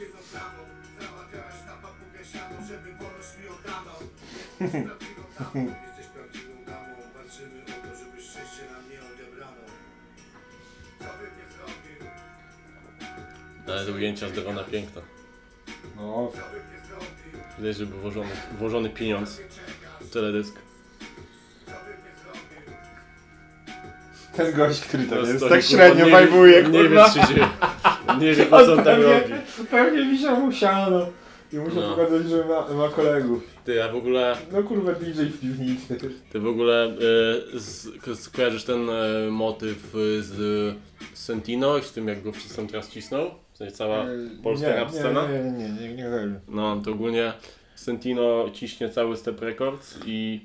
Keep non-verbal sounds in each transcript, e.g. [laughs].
jedno samo Załatwiałeś na papugę siano, żeby wolność mi oddano. [laughs] Jesteś prawdziwą damą, jesteś prawdziwą damą. Walczymy o to, żeby szczęście nam nie odebrano. Co bym nie zrobił, Ale ujęcia z drona piękne. No, co bym nie zrobił? Widać, żeby włożony, włożony pieniądz. Nie czekasz, w teledysk. co bym nie zrobił? Ten gość, który tam No, jest, tak średnio nie wajbuje, Nie wie, kurwa. co się dzieje. Nie wie, po co on tam pewnie, robi. pewnie wisiał mu siano. I musiał No. pokazać, że ma, ma kolegów. Ty, a w ogóle, No kurwa DJ w piwnicy. ty w ogóle y, z, ko- kojarzysz ten y, motyw y, z Sentino i z tym, jak go wszyscy tam teraz cisną? W sensie cała polska nie, rap scena? Nie, nie, nie, nie, nie, nie kojarzę. No, to ogólnie Sentino ciśnie cały Step Records i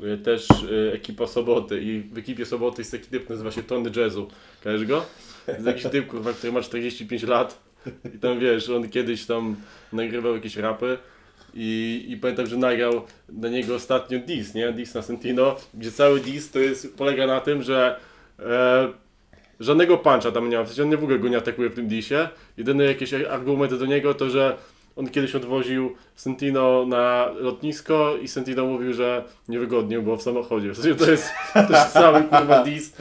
y, też y, ekipa Soboty i w ekipie Soboty jest taki typ, nazywa się Tony Jazzu. Kojarzysz go? Jest jakiś typ, kurwa, który ma 45 lat i tam wiesz, on kiedyś tam nagrywał jakieś rapy i, i pamiętam, że nagrał na niego ostatnio diss, nie? Diss na Sentino, gdzie cały diss to jest, polega na tym, że e, żadnego puncha tam nie ma, w sensie on nie w ogóle go nie atakuje w tym dissie. Jedyny jakieś argumenty do niego to, że on kiedyś odwoził Sentino na lotnisko i Sentino mówił, że niewygodnie było w samochodzie. W sensie to jest, to jest cały kurwa diss.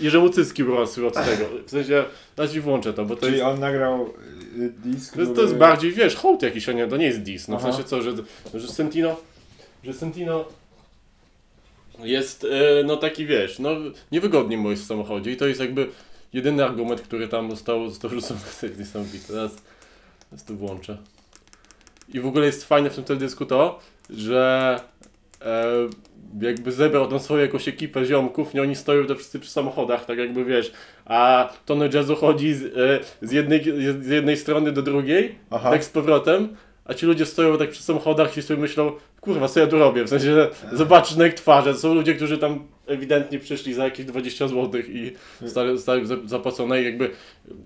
I że mu cycki urosły od tego. W sensie, ja ci włączę to, bo to Czyli jest, on nagrał y, disk, to jest, to jest który- bardziej, wiesz, hołd jakiś, a nie, to nie jest diss. No w sensie co, że, że Sentino, że Sentino jest, e, no taki wiesz, no niewygodnie mu jest w samochodzie i to jest jakby jedyny argument, który tam został, został rzucony. [laughs] To jest niesamowite. Teraz, teraz tu włączę. I w ogóle jest fajne w tym teledysku to, że e, jakby zebrał tą swoją jakąś ekipę ziomków, nie oni stoją te wszyscy przy samochodach, tak jakby wiesz, a Tony Jazzu chodzi z, e, z, jednej, z jednej strony do drugiej, Aha. tak z powrotem, a ci ludzie stoją tak przy samochodach i sobie myślą, kurwa, co ja tu robię, w sensie, że zobaczysz na ich twarze, to są ludzie, którzy tam ewidentnie przyszli za jakieś 20 zł i zostali, zostali za- zapłacone i jakby,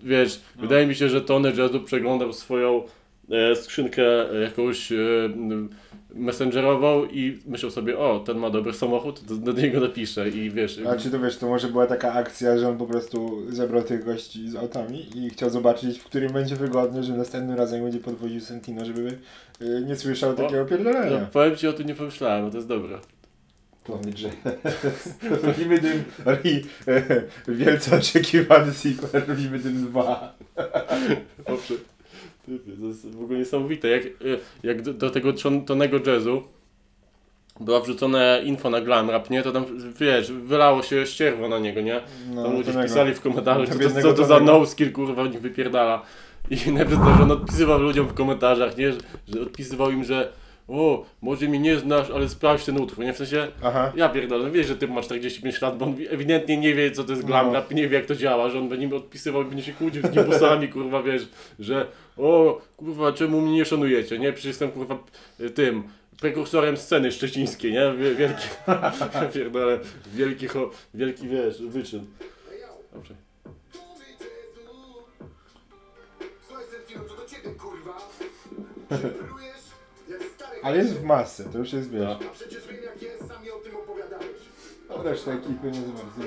wiesz, wydaje mi się, że Tony Jazzu przeglądał swoją e, skrzynkę e, jakąś e, messengerową i myślał sobie, o, ten ma dobry samochód, to do niego napiszę i wiesz, A czy to wiesz, to może była taka akcja, że on po prostu zebrał tych gości z autami i chciał zobaczyć, w którym będzie wygodny, że następnym razem będzie podwoził Sentino, żeby y, nie słyszał takiego no, pierdolenia. powiem ci, o tym nie pomyślałem, no to jest dobre. Tony że [laughs] robimy ri, [laughs] wielce oczekiwany sequel, robimy tym dwa. [laughs] Dobrze. Typie, To jest w ogóle niesamowite. Jak, jak do, do tego tonego jazzu była wrzucone info na glam rap, nie? To tam, wiesz, wylało się ścierwo na niego, nie? No, Tam ludzie pisali w komentarzach, To co, to, co to za no skill, kurwa, nich wypierdala. I nawet to, że on odpisywał ludziom w komentarzach, nie? Że, że odpisywał im, że o, może mnie nie znasz, ale sprawdź ten utwór, nie? W sensie, Aha. ja pierdolę, no wiesz, że ty ma 45 lat, bo on ewidentnie nie wie, co to jest glam No. rap, nie wie, jak to działa, że on będzie mi odpisywał i będzie się kłócił z gibusami, kurwa, wiesz, że o, kurwa, czemu mnie nie szanujecie, nie? Przecież jestem, kurwa, tym, prekursorem sceny szczecińskiej, nie? Wie- Wielki, [laughs] pierdolę, wielki, cho- wielki, wiesz, wyczyn. Dobrze. Słuchaj to do ciebie kurwa [laughs] Ale jest w masce, to już jest wiesz. No. A przecież wiem jak jest, sami o tym opowiadałeś. A reszta ekipy nie za bardzo.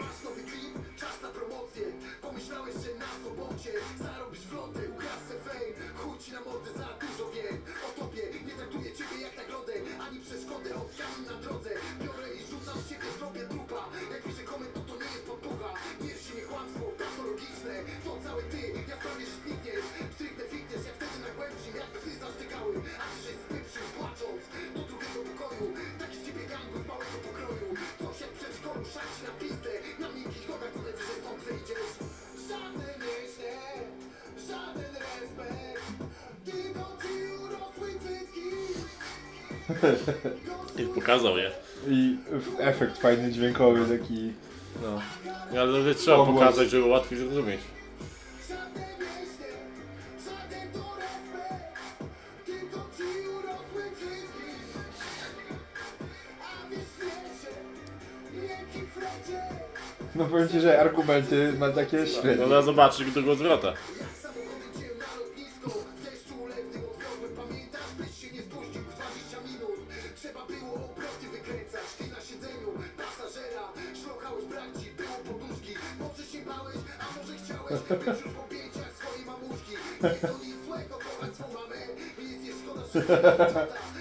Masz nowy klip, czas na promocję. Pomyślałeś, że na sobocie Zarobisz flotę, ugrasz se fame. Chuj ci na mordę za dużo wiem. O tobie, nie traktuję ciebie jak nagrodę Ani przeszkodę, od kamień na drodze. Biorę i rzucam z siebie, zrobię trupa. Jak piszę koment, to to nie jest podpucha. Piersi nie kłamstwo, patologiczne To cały ty, ja sprawię, że znikniesz Jak psy zasztykały, a dzisiaj z pieprzył Płacząc do drugiego pokoju Taki z ciebie gangu z małego pokroju Coś jak przed szkołą, szać na pistę Na miękkich nogach, co najwyżej stąd wyjdziesz Żadne myślę, żaden respekt Tylko ci urosły cycki I pokazał je. I w- efekt fajny dźwiękowy taki. No. Ale to trzeba pokazać, żeby łatwiej zrozumieć. No powiem ci, że argumenty ma takie No średnie. ale zobaczyć mi tego zwrota.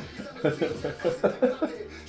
[laughs]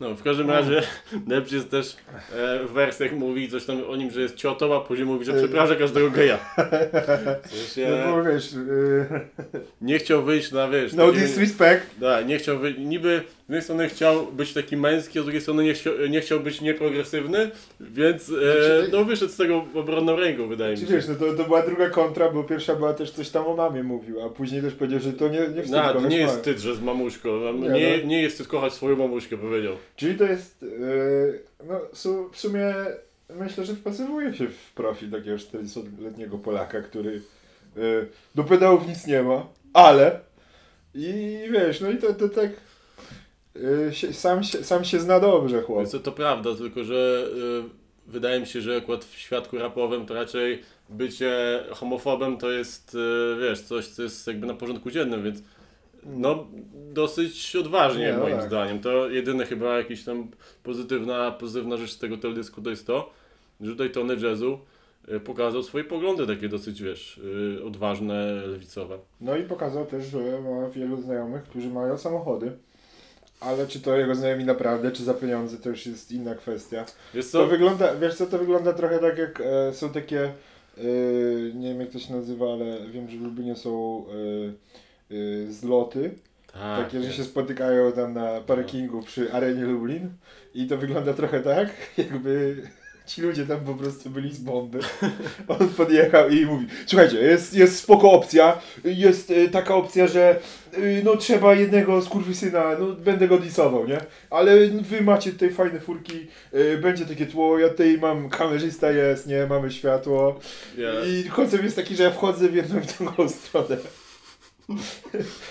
No, w każdym razie Depcz jest też e, w wersjach mówi coś tam o nim, że jest ciotą, a później mówi, że przeprasza każdego geja. Sensie, No bo wiesz, y, nie chciał wyjść na, wiesz... no disrespect. Da, nie chciał wy... niby z jednej strony chciał być taki męski, a z drugiej strony nie, chciał, nie chciał być nieprogresywny, więc e, Znaczy- no wyszedł z tego obronną ręką, wydaje mi Czy się. wiesz, no to, to była druga kontra, bo pierwsza była też coś tam o mamie mówił, a później też powiedział, że to nie, nie wstyd No, to kochać nie jest mamę. wstyd, że z mamuszką. Nie, Nie, no. nie jest wstyd kochać swoją mamuszkę, powiedział. Czyli to jest, yy, no su, w sumie myślę, że wpasowuje się w profil takiego 40-letniego Polaka, który yy, do pedałów nic nie ma, ale i wiesz, no i to, to tak sam, się, sam się zna dobrze chłop. Więc to, prawda, tylko że y, wydaje mi się, że akurat w świadku rapowym to raczej bycie homofobem to jest, y, wiesz, coś, co jest jakby na porządku dziennym, więc no dosyć odważnie Nie, no moim tak. zdaniem. To jedyne chyba jakaś tam pozytywna, pozytywna rzecz z tego teledysku to jest to, że tutaj Tony Jazzu y, pokazał swoje poglądy takie dosyć, wiesz, y, odważne, lewicowe. No i pokazał też, że ma wielu znajomych, którzy mają samochody. Ale czy to jego znajomi naprawdę, czy za pieniądze, to już jest inna kwestia. Wiesz To co? wygląda, wiesz co, to wygląda trochę tak jak e, są takie, e, nie wiem jak to się nazywa, ale wiem, że w Lublinie są e, e, zloty, Tak, takie, że się spotykają tam na parkingu przy arenie Lublin i to wygląda trochę tak, [laughs] jakby ci ludzie tam po prostu byli z bomby. On podjechał i mówi, słuchajcie, jest, jest spoko opcja, jest e, taka opcja, że e, no trzeba jednego skurwysyna, no będę go disował, nie? Ale wy macie tutaj fajne furki, e, będzie takie tło, ja tutaj mam, kamerzysta jest, nie? Mamy światło. Ja- I koncept jest taki, że ja wchodzę w jedną i drugą stronę.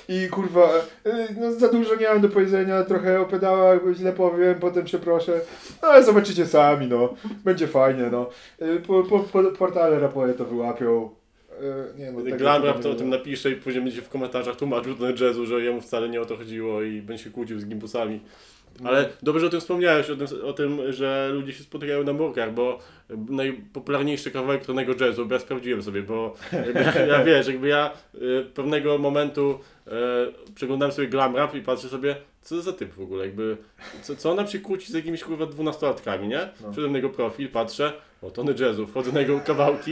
I kurwa, y, no za dużo nie mam do powiedzenia, trochę o pedałach źle powiem, potem przeproszę. No ale zobaczycie sami, no. Będzie fajnie, no. Y, Po, po, po, portale rapowe to wyłapią. Y, Nie, no, Glamrap chyba to o tym napisze i później będzie w komentarzach tłumaczył ten jazzu, że jemu wcale nie o to chodziło i będzie się kłócił z gimbusami. Ale dobrze, że o tym wspomniałeś, o tym, o tym, że ludzie się spotykają na murkach, bo najpopularniejszy kawałek tonego jazzu, bo ja sprawdziłem sobie, bo ja, [laughs] ja wiesz, jakby ja y, pewnego momentu y, przeglądałem sobie glam rap i patrzę sobie, co za typ w ogóle, jakby, co, co on nam się kłóci z jakimiś kurwa dwunastolatkami, nie? No. Wszedłem na jego profil, patrzę, o tony jazzu, wchodzę na jego kawałki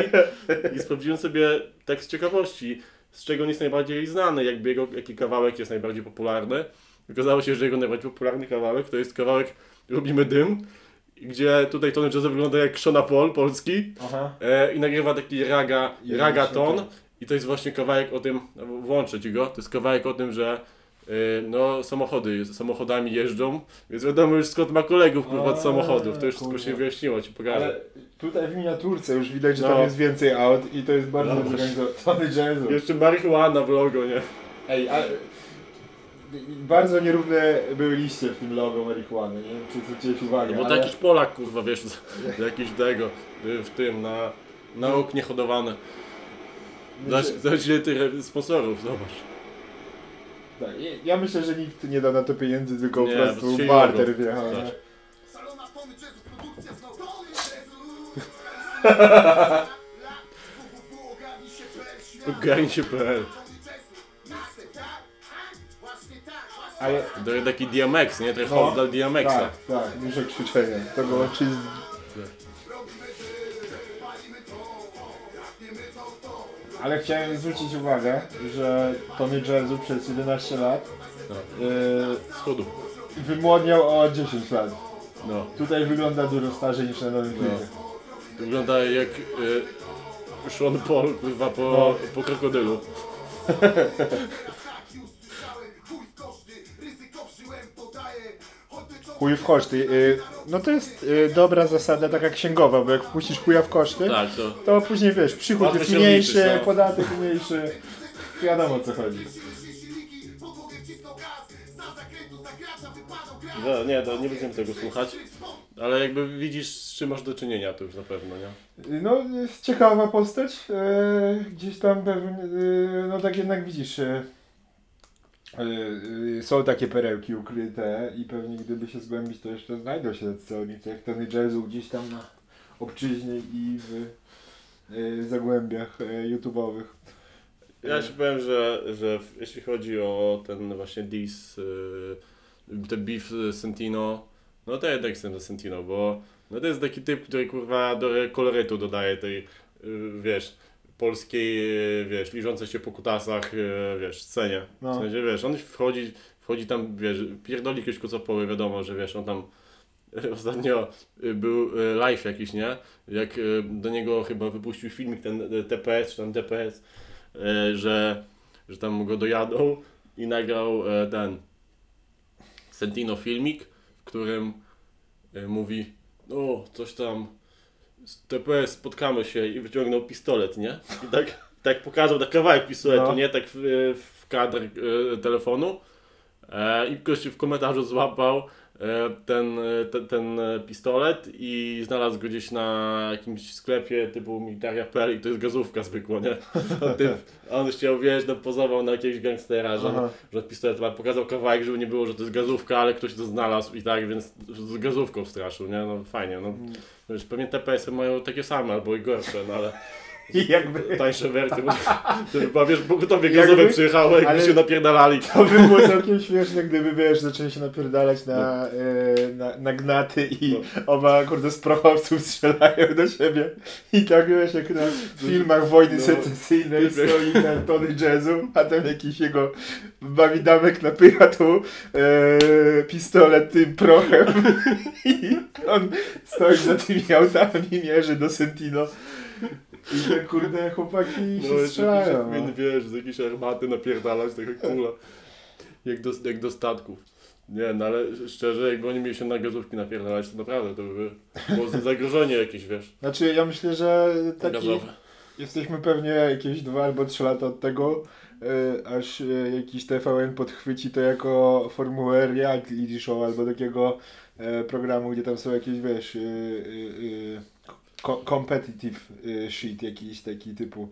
i sprawdziłem sobie z ciekawości, z czego on jest najbardziej znany, jakby jego, jaki kawałek jest najbardziej popularny. Okazało się, że jego najbardziej popularny kawałek to jest kawałek Lubimy Dym, gdzie tutaj Tony Jazz wygląda jak Shona Paul, polski, Aha. e, i nagrywa taki raga, ragaton środek. i to jest właśnie kawałek o tym, no, włączę Ci go, to jest kawałek o tym, że e, no samochody, samochodami jeżdżą, więc wiadomo już skąd ma kolegów kurwa od samochodów, to już wszystko się wyjaśniło, Ci pokażę. Ale tutaj w miniaturce już widać, że No. tam jest więcej aut i to jest bardzo No. zorganizowany [laughs] jazzu. Jeszcze marihuana w logo, nie? Ej, ale bardzo nierówne były liście w tym logo marihuany, nie? Czy zwróciłeś uwagę? No bo to ale... jakiś Polak, kurwa, wiesz, z, [laughs] z jakiś tego, y, w tym, na, na oknie zobacz ile tych sponsorów, zobacz. Tak, ja- myślę, że nikt nie da na to pieniędzy, tylko Nie, po prostu barter wjechał. Tak. [laughs] [laughs] ogarnij się, PL, Ale To taki DMX, nie? Trochę No, no, dla DMXa. tak, tak, dużo krzyczenia. To było to. Ale chciałem zwrócić uwagę, że Tony Jazzu przez 11 lat No. yy, Schodu. wymłodniał o 10 lat. No. Tutaj wygląda dużo starzej niż na nowym klipie. To wygląda jak y, Sean Paul, po, No. po krokodylu. [laughs] chuj w koszty. Y, no to jest y, dobra zasada taka księgowa, bo jak wpuścisz chuja w koszty, Tak, to. to później wiesz, przychód jest mniejszy, liczy, no. podatek mniejszy. Wiadomo o co chodzi. No, nie, to nie będziemy tego słuchać. Ale jakby widzisz, z czym masz do czynienia, to już na pewno, nie? Y, no, jest ciekawa postać. gdzieś tam pewnie, no tak jednak widzisz, są takie perełki ukryte i pewnie gdyby się zgłębić, to jeszcze znajdą się zawodnicy jak Tony Jazzu gdzieś tam na obczyźnie i w e, zagłębiach YouTube'owych. Ja ci powiem, że, że jeśli chodzi o ten właśnie dis, y, ten beef Sentino, no to jednak jestem za Sentino, bo no to jest taki typ, który kurwa do kolorytu dodaje tej, y, wiesz, polskiej, y, wiesz, liżącej się po kutasach, y, wiesz, scenie. No. W sensie, wiesz, on wchodzi, wchodzi tam, wiesz, pierdoli ktoś kocopoły, wiadomo, że wiesz, on tam Ostatnio y, był live jakiś, nie? Jak do niego chyba wypuścił filmik ten TPS czy tam DPS, że, że tam go dojadą i nagrał e, ten Sentino filmik, w którym mówi o, coś tam z TPS spotkamy się i wyciągnął pistolet, nie? I tak, tak pokazał tak kawałek pistoletu, No. nie? Tak w, w kadr y, telefonu e, i ktoś w komentarzu złapał e, ten, e, ten, ten e, pistolet i znalazł go gdzieś na jakimś sklepie typu militaria.pl i to jest gazówka zwykła, nie? [laughs] A on chciał, wiesz, no, pozował na jakiegoś gangstera, że, Aha. że pistolet ma, pokazał kawałek, żeby nie było, że to jest gazówka, ale ktoś to znalazł i tak, więc z gazówką straszył, nie? No fajnie, no. Wiesz, pewnie TPS-y mają takie same albo i gorsze, no ale [laughs] I jakby [laughs] tańsze wersje, bo, wiesz, bo tobie gazowe przyjechało, jakby się napierdalali. to by było całkiem śmieszne, gdyby wiesz, zaczęli się napierdalać na, e, na, na gnaty i No. oba kurde z prochowców strzelają do siebie. I tak wiesz, jak na filmach wojny No. secesyjnej stoi ten Tony Jazzu, a tam jakiś jego bawidamek napycha tu e, pistolet tym prochem [laughs] i on stoi za tymi autami mierzy do Sentino. I te kurde chłopaki się No, strzelają. jakiś, No. wiesz, z jakiejś armaty napierdalać, taka kula. Jak do, jak do statków. Nie, no ale szczerze, jakby oni mieli się na gazówki napierdalać, to naprawdę to by było zagrożenie jakieś, wiesz, Znaczy ja myślę, że taki gazowe. jesteśmy pewnie jakieś dwa albo trzy lata od tego, e, aż e, jakiś TVN podchwyci to jako formułę reality show albo takiego e, programu, gdzie tam są jakieś, wiesz, e, e, e, co- competitive e, shit jakiś taki typu.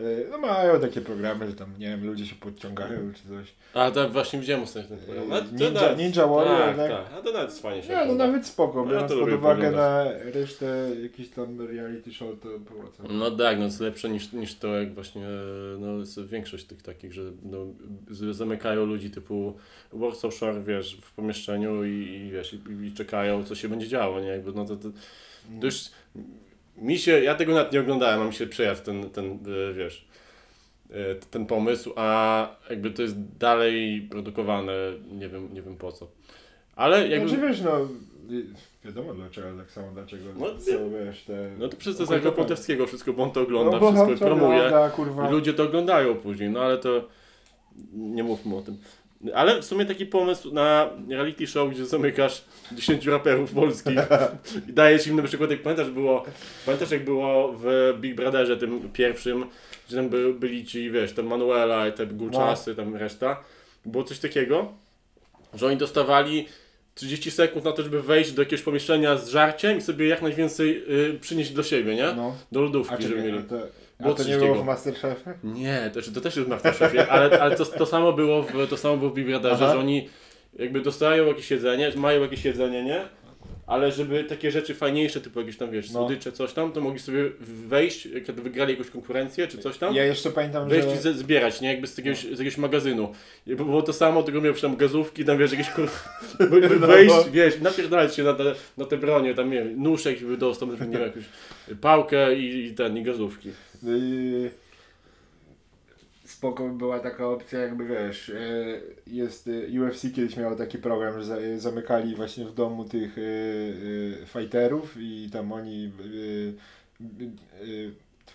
E, no mają takie programy, że tam, nie wiem, ludzie się podciągają czy coś. A tak, właśnie widziałem ostatnio ten program. A, to Ninja- nawet- Ninja Warrior, tak, tak? tak. A to nawet fajnie się Nie, no nawet spoko, No ja biorąc to pod uwagę na resztę jakiś tam reality show, to było co. No tak, no jest lepsze niż, niż to, jak właśnie no, jest większość tych takich, że no, zamykają ludzi typu Warsaw Shore, wiesz, w pomieszczeniu i, i wiesz, i, i czekają, co się będzie działo, nie? Jakby, no to, to, to już mi się, ja tego nawet nie oglądałem, a mi się przejadł ten, ten e, wiesz, e, ten pomysł, a jakby to jest dalej produkowane, nie wiem, nie wiem po co. Ale jakby... Znaczy wiesz, no wiadomo dlaczego, tak samo dlaczego No, są, wiesz, te... No to przez to Zagro Poltewskiego wszystko, bo on to ogląda, no, wszystko to promuje. Ogląda, kurwa. I ludzie to oglądają później, no ale to nie mówmy o tym. Ale w sumie taki pomysł na reality show, gdzie zamykasz 10 raperów polskich i dajesz im na przykład, jak pamiętasz, było, pamiętasz jak było w Big Brotherze tym pierwszym, gdzie tam by, byli ci, wiesz, tam Manuela i te Gulczasy, tam reszta. Było coś takiego, że oni dostawali 30 sekund na to, żeby wejść do jakiegoś pomieszczenia z żarciem i sobie jak najwięcej y, przynieść do siebie, nie? No. Do A, lodówki, żeby czekaj, mieli. a to, Było a to nie było w Masterchefie? Nie, to, to też jest w Masterchefie, ale, ale to, to samo było w, to samo było w Aha. że oni jakby dostają jakieś jedzenie, mają jakieś jedzenie, nie? Ale żeby takie rzeczy fajniejsze, typu jakieś tam, wiesz, No. słodycze, coś tam, to mogli sobie wejść, kiedy wygrali jakąś konkurencję, czy coś tam, Ja jeszcze pamiętam, wejść że... i ze- zbierać, nie? Jakby z jakiegoś, z jakiegoś magazynu. I było to samo, tylko miał tam gazówki, tam wiesz, jakieś kur... [laughs] No, wejść, bo- wiesz, napierdalać się na te, na te bronie, tam nie wiem, nóżek by dostał, nie wiem, jakąś pałkę i, i ten, i gazówki. Yy, spoko by była taka opcja, jakby wiesz, yy, jest yy, UFC kiedyś miało taki program, że yy, zamykali właśnie w domu tych fighterów i tam oni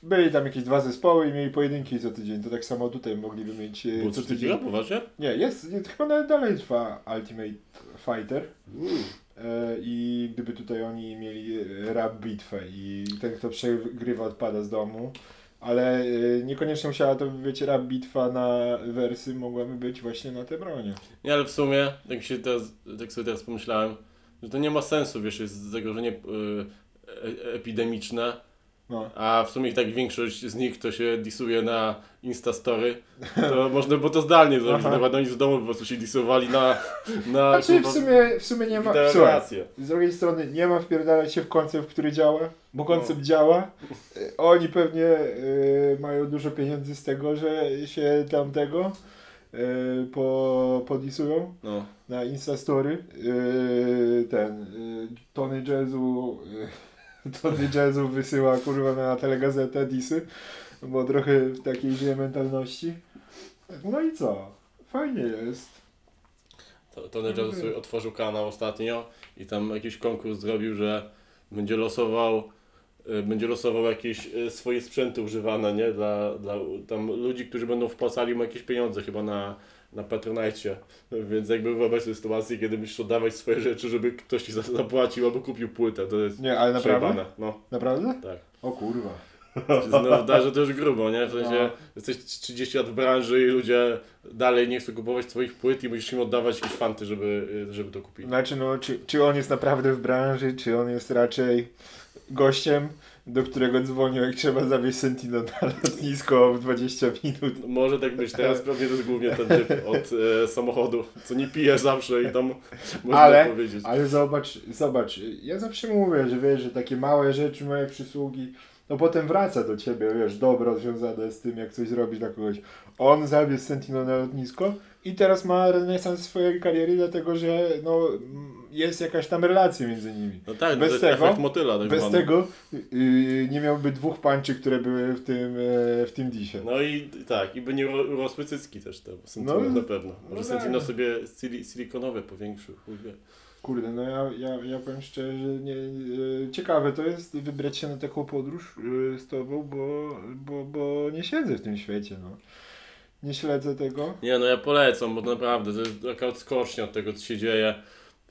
byli tam jakieś dwa zespoły i mieli pojedynki co tydzień. To tak samo tutaj mogliby mieć Było co tydzień. takiego, poważnie? Nie, jest, jest chyba nawet dalej trwa Ultimate Fighter. E, I gdyby tutaj oni mieli e, rap bitwę i ten kto przegrywa odpada z domu, ale y, niekoniecznie musiała to być rap bitwa na wersy, mogłaby być właśnie na te bronie. Nie, ale w sumie, tak, się teraz, tak sobie teraz pomyślałem, że to nie ma sensu, wiesz, jest zagrożenie y, e, epidemiczne, No. a w sumie tak większość z nich to się disuje na Instastory, to [laughs] można było to zdalnie zrobić, nawet oni z domu po prostu się disowali na... na Znaczy w sumie, w sumie nie ma... Słuchaj, z drugiej strony nie ma wpierdalać się w koncept, który działa, bo koncept działa. Y, Oni pewnie y, mają dużo pieniędzy z tego, że się tamtego y, po, podisują. No. na Instastory yy, ten yy, Tony Jazzu [laughs] Tony Jazzu wysyła kurwa na telegazetę disy, bo trochę w takiej żyje mentalności. No i co? Fajnie jest. To, Tony Jazz sobie otworzył kanał ostatnio i tam jakiś konkurs zrobił, że będzie losował y, będzie losował jakieś y, swoje sprzęty używane, nie? Dla, dla tam ludzi, którzy będą wpłacali mu jakieś pieniądze chyba na, na Patronite. Więc jakby wyobraź sobie sytuację, kiedy musisz oddawać swoje rzeczy, żeby ktoś ci za- zapłacił albo kupił płytę. To jest Nie, ale naprawdę? przejebane. No, Naprawdę? tak. O kurwa. No, da, że to już grubo, nie? W sensie No. jesteś 30 lat w branży i ludzie dalej nie chcą kupować twoich płyt i musisz im oddawać jakieś fanty, żeby, żeby to kupili. Znaczy no, czy, czy on jest naprawdę w branży, czy on jest raczej gościem, do którego dzwonią jak trzeba zawieźć Sentino na lotnisko w 20 minut. Może tak być, teraz pewnie to jest głównie ten typ od e, samochodu, co nie pije zawsze i tam można Ale- powiedzieć. Ale zobacz, zobacz, ja zawsze mówię, że wiesz, że takie małe rzeczy, małe przysługi, to potem wraca do ciebie, wiesz, dobro związane z tym, jak coś zrobić dla kogoś. On zawiózł Sentino na lotnisko i teraz ma renesans swojej kariery, dlatego że no, jest jakaś tam relacja między nimi. No tak, bez no jest tego- motyla. Tak Bez tego yy, nie miałby dwóch panczy, które były w tym, e, w tym disie. No i tak, i by nie urosły cycki też te Sentino No, na pewno. no Może tak. Sentino sobie sili- silikonowe powiększył, chuj. Kurde, no ja, ja, ja powiem szczerze, nie, e, ciekawe to jest wybrać się na taką podróż e, z tobą, bo, bo, bo nie siedzę w tym świecie, no. Nie śledzę tego. Nie no ja polecam, bo naprawdę to jest taka odskocznia od tego co się dzieje.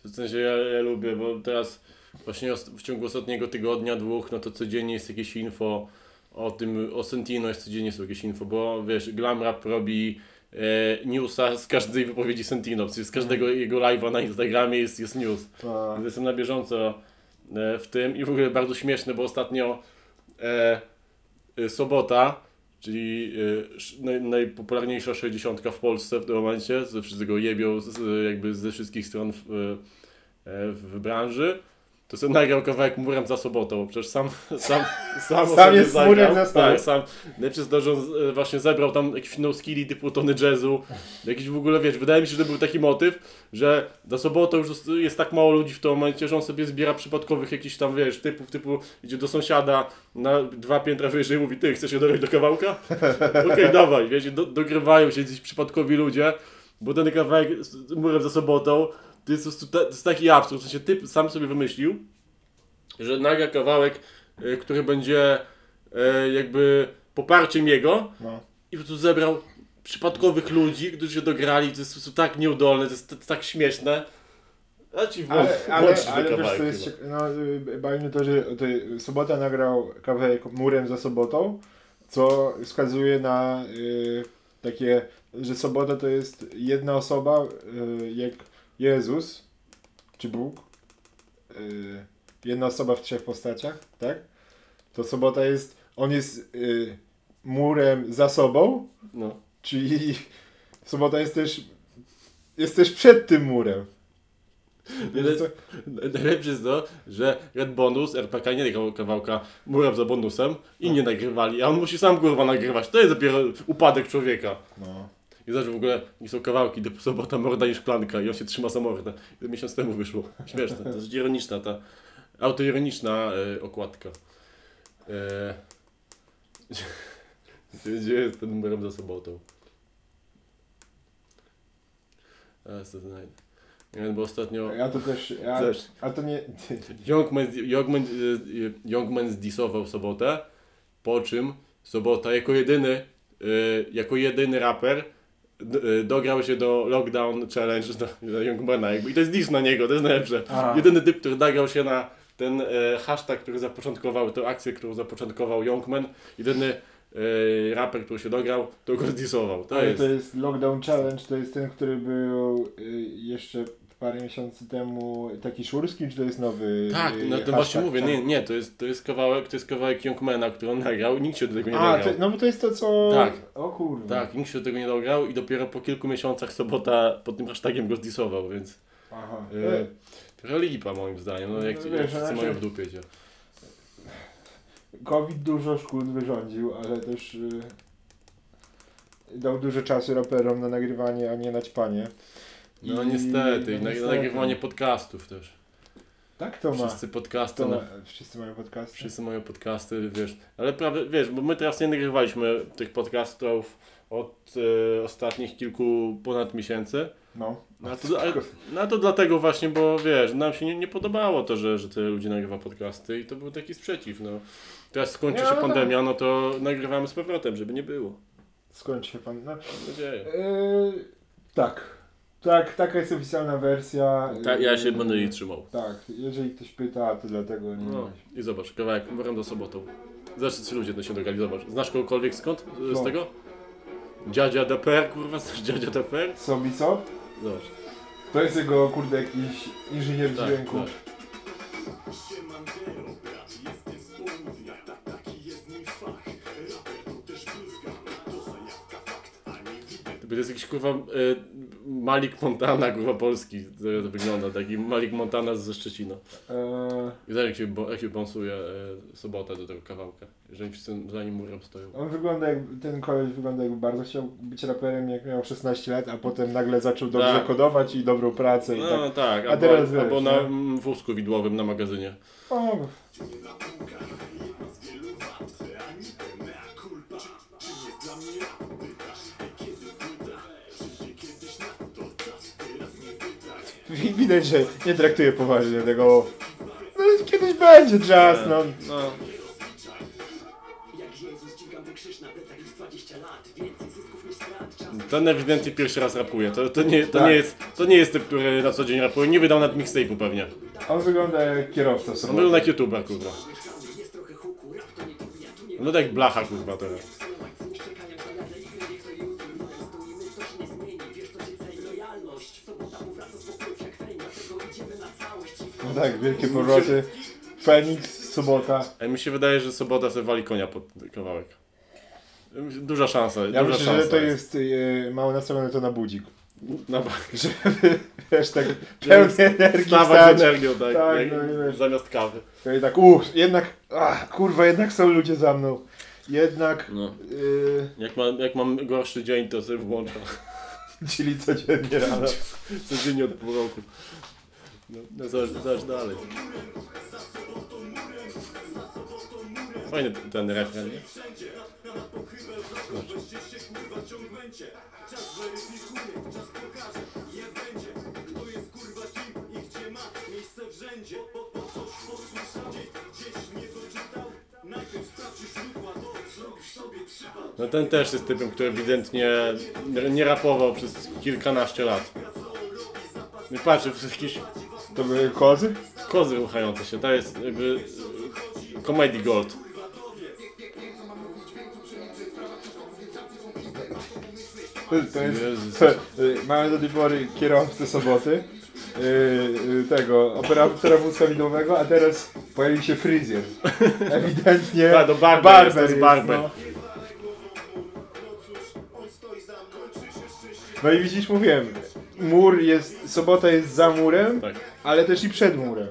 W sensie ja, ja lubię, bo teraz właśnie w ciągu ostatniego tygodnia, dwóch, no to codziennie jest jakieś info o tym, o Sentino jest codziennie są jakieś info, bo wiesz, Glam Rap robi e, newsa z każdej wypowiedzi Sentino, z każdego jego live'a na Instagramie jest, jest news. A, Więc Jestem na bieżąco e, w tym i w ogóle bardzo śmieszne, bo ostatnio e, e, sobota, czyli e, naj, najpopularniejsza 60 w Polsce w tym momencie, ze wszystkiego jebią z, jakby ze wszystkich stron w, e, w branży. To sobie nagrał kawałek murem za sobotą, przecież [laughs] sam sam, sam, Sam jest zagrał. murem za. Tak, sam. Najpierw to, że on właśnie zebrał tam jakieś no skilli typu tony jazzu, jakiś w ogóle, wiesz, wydaje mi się, że był taki motyw, że za sobotą już jest tak mało ludzi w tym momencie, że on sobie zbiera przypadkowych jakichś tam, wiesz, typów, typu idzie do sąsiada na dwa piętra wyżej i mówi, ty, chcesz się dograć do kawałka? [laughs] Okej, dawaj, wiecie, do, dogrywają się gdzieś przypadkowi ludzie, bo ten kawałek z murem za sobotą, to jest, to jest taki absurd, w sensie typ sam sobie wymyślił, że nagra kawałek, y, który będzie e, jakby poparciem jego, no. i po prostu zebrał przypadkowych ludzi, którzy się dograli, to jest po prostu tak nieudolne, to jest t- tak śmieszne. A ci włącz, Ale, ale, włącz ale wiesz kawałki co jest chyba. cieka- no, y, to, że to, Sobota nagrał kawałek murem za sobotą, co wskazuje na y, takie, że Sobota to jest jedna osoba, y, jak Jezus, czy Bóg, y, jedna osoba w trzech postaciach, tak? To Sobota jest, on jest y, murem za sobą, No. czyli [laughs] Sobota jest też, jest też przed tym murem. Najlepsze jest to, że Red Bonus, RPK nie nagrał kawałka murem za bonusem i nie nagrywali, a on musi sam kurwa nagrywać. To jest dopiero upadek człowieka. No. I zobacz w ogóle, nie są kawałki, typu sobota morda i szklanka i on się trzyma za mordę. Miesiąc temu wyszło. Śmieszne, to jest ironiczna ta, autoironiczna e, okładka. E, [laughs] gdzie, gdzie jest ten numerem za sobotą? A, co to znajdę. Nie wiem, bo ostatnio Ja to też. Ja, Też. a to nie. Youngman, Youngman, y, Youngman zdisował sobotę, po czym sobota jako jedyny, y, jako jedyny raper y, dograł się do Lockdown Challenge do, Youngmana jakby. i to jest diss na niego, to jest najlepsze. Aha. Jedyny typ, który dograł się na ten e, hashtag, który zapoczątkował, tę akcję, którą zapoczątkował Youngman, jedyny yy, raper, który się dograł, to go [laughs] zdisował. To jest... to jest Lockdown Challenge, to jest ten, który był y, jeszcze parę miesięcy temu taki szurski, czy to jest nowy Tak, no to właśnie mówię, tak? nie, nie, to jest, to jest kawałek, to jest kawałek Youngmana, który on nagrał, nikt się do tego nie A, dograł. to, no bo to jest to co... Tak. O kurwa. Tak, nikt się do tego nie dograł i dopiero po kilku miesiącach sobota pod tym hashtagiem go zdisował, więc Aha. yy, trochę lipa moim zdaniem, no jak, No jak wiesz, wszyscy znaczy- mają w dupie cię. COVID dużo szkód wyrządził, ale też y, dał dużo czasu raperom na nagrywanie, a nie na ćpanie. No I- niestety, no na, nagrywanie podcastów też. Tak to ma. Wszyscy podcasty, To ma. Wszyscy mają podcasty. wszyscy mają podcasty, wiesz, ale prawda, wiesz, bo my teraz nie nagrywaliśmy tych podcastów od e, ostatnich kilku ponad miesięcy. No. No to, ale, no to dlatego właśnie, bo wiesz, nam się nie, nie podobało to, że, że tyle ludzi nagrywa podcasty i to był taki sprzeciw, no. Teraz skończy Nie, się no tak. pandemia, no to nagrywamy z powrotem, żeby nie było. Skończy się pan. No. Mam nadzieję. Yy, tak. Tak, taka jest oficjalna wersja. Ta, ja się będę jej trzymał. Tak, jeżeli ktoś pyta, to dlatego nie No i zobacz, kawałek, do sobotą. Zresztą ci ludzie to się dogali, zobacz. Znasz kogokolwiek skąd? Z No. tego? Dziadzia DPR, kurwa, znasz dziadzia DPR? Sobi co? Zobacz. To jest jego, kurde, jakiś inżynier Tak, dźwięku. tak. To jest jakiś kurwa e, Malik Montana, kurwa polski, to wygląda, taki Malik Montana ze Szczecina. Eee, I zobacz jak się, bo- jak się bąsuje e, sobotę do tego kawałka, jeżeli wszyscy za nim murem stoją. on wygląda jak, ten koleś wygląda jakby bardzo chciał być raperem jak miał 16 lat, a potem nagle zaczął dobrze Tak. kodować i dobrą pracę i No tak. tak, A albo, teraz wiesz, albo na nie? mm, wózku widłowym na magazynie. O, [laughs] widać, że nie traktuje poważnie tego. No, kiedyś będzie jazz, no. No. Ten ewidentnie pierwszy raz rapuje. To, to, nie, to, Tak. nie jest, to nie jest typ, który na co dzień rapuje. Nie wydał nad mixtape'u pewnie. On wygląda jak kierowca On był na YouTube'a, kurwa. No tak jak blacha, kurwa, teraz. Tak, wielkie powroty. Feniks, sobota. A mi się wydaje, że sobota sobie wali konia pod kawałek. Duża szansa. Ja duża myślę, szansa że to jest e, mało nastawione to na budzik. Na ba- [laughs] Żeby, wiesz, tak pełny energii Stawać stać. z energią, tak. Tak, jak, no zamiast kawy. To i tak, uff, jednak, ach, kurwa, jednak są ludzie za mną. Jednak, No. yy, Jak, ma, jak mam gorszy dzień, to sobie włączam. [laughs] czyli codziennie rano. Codziennie od pół roku. No, no zobacz, dalej. Fajny ten- refren, nie? No ten też jest typem, który ewidentnie nie rapował przez kilkanaście lat. Nie patrzę, jakieś To były kozy? kozy ruchające się, to jest jakby e, comedy gold. To, jest, Jezus. to, y, mamy do tej pory kierowcę soboty, y, y, tego, operatora wózka widłowego, a teraz pojawił się fryzjer. [laughs] Ewidentnie Tak, to barber jest, to jest barber. no. No i widzisz, mówiłem, mur jest, sobota jest za murem, Tak. ale też i przed murem.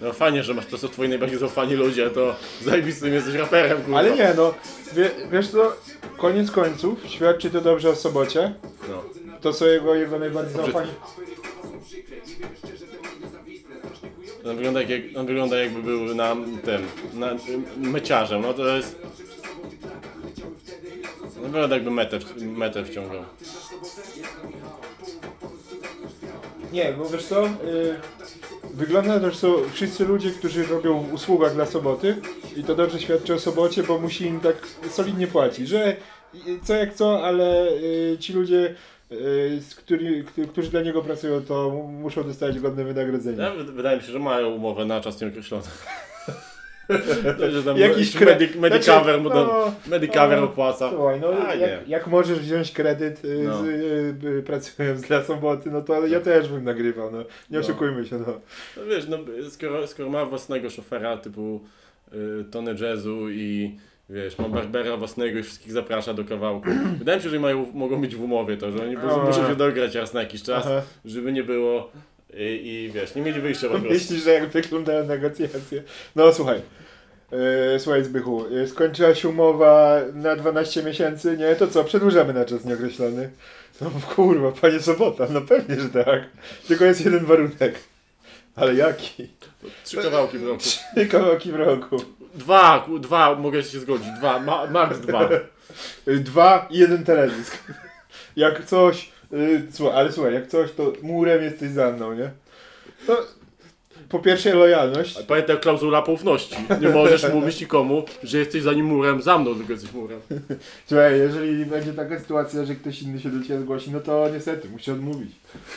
No fajnie, że masz to są twoi najbardziej zaufani ludzie, to zajebistym jesteś raperem, kurwa. Ale nie, no, wie, wiesz co, koniec końców świadczy to dobrze o sobocie. No. To są jego, jego najbardziej zaufani. On wygląda, jak, on wygląda jakby był na tym, na meciarzem, no to jest... No wygląda jakby metę, metę wciągał. Nie, bo wiesz co, y, wygląda to, że są wszyscy ludzie, którzy robią w usługach dla soboty i to dobrze świadczy o sobocie, bo musi im tak solidnie płacić, że co jak co, ale y, ci ludzie, y, z którzy, którzy- dla niego pracują, to muszą dostać godne wynagrodzenie. Ja, wy- wydaje mi się, że mają umowę na czas nieokreślony. Jakiś jakiś kre- medic, medicover mu Znaczy, no, medicover no, opłaca. Słuchaj, no A, jak, jak możesz wziąć kredyt y, No. z, y, y, pracując dla soboty, no to ja też bym nagrywał, no. Nie No. oszukujmy się, no. No wiesz, no, skoro, skoro ma własnego szofera typu y, Tony Jazzu i wiesz, ma Barbera własnego i wszystkich zaprasza do kawałku. [clears throat] Wydaje mi się, że mają, mogą być w umowie to, że oni muszą się dograć raz na jakiś czas, Aha. żeby nie było i, i wiesz, nie mieli wyjścia po prostu. Myślisz, że jak wyglądają negocjacje? No słuchaj. E, słuchaj Zbychu, e, skończyła się umowa na 12 miesięcy, nie? To co, przedłużamy na czas nieokreślony? No kurwa, panie Sobota, no pewnie, że tak. Tylko jest jeden warunek. Ale jaki? Trzy kawałki w roku. Trzy kawałki w roku. Dwa, dwa, mogę się zgodzić, dwa, ma, max dwa. [laughs] Dwa i jeden teledysk. Jak coś, słuchaj, ale słuchaj, jak coś, to murem jesteś za mną, nie? To po pierwsze lojalność. Pamiętaj klauzula poufności. Nie możesz [laughs] mówić nikomu, że jesteś za nim murem, za mną tylko jesteś murem. Słuchaj, jeżeli będzie taka sytuacja, że ktoś inny się do ciebie zgłosi, no to niestety, musisz odmówić.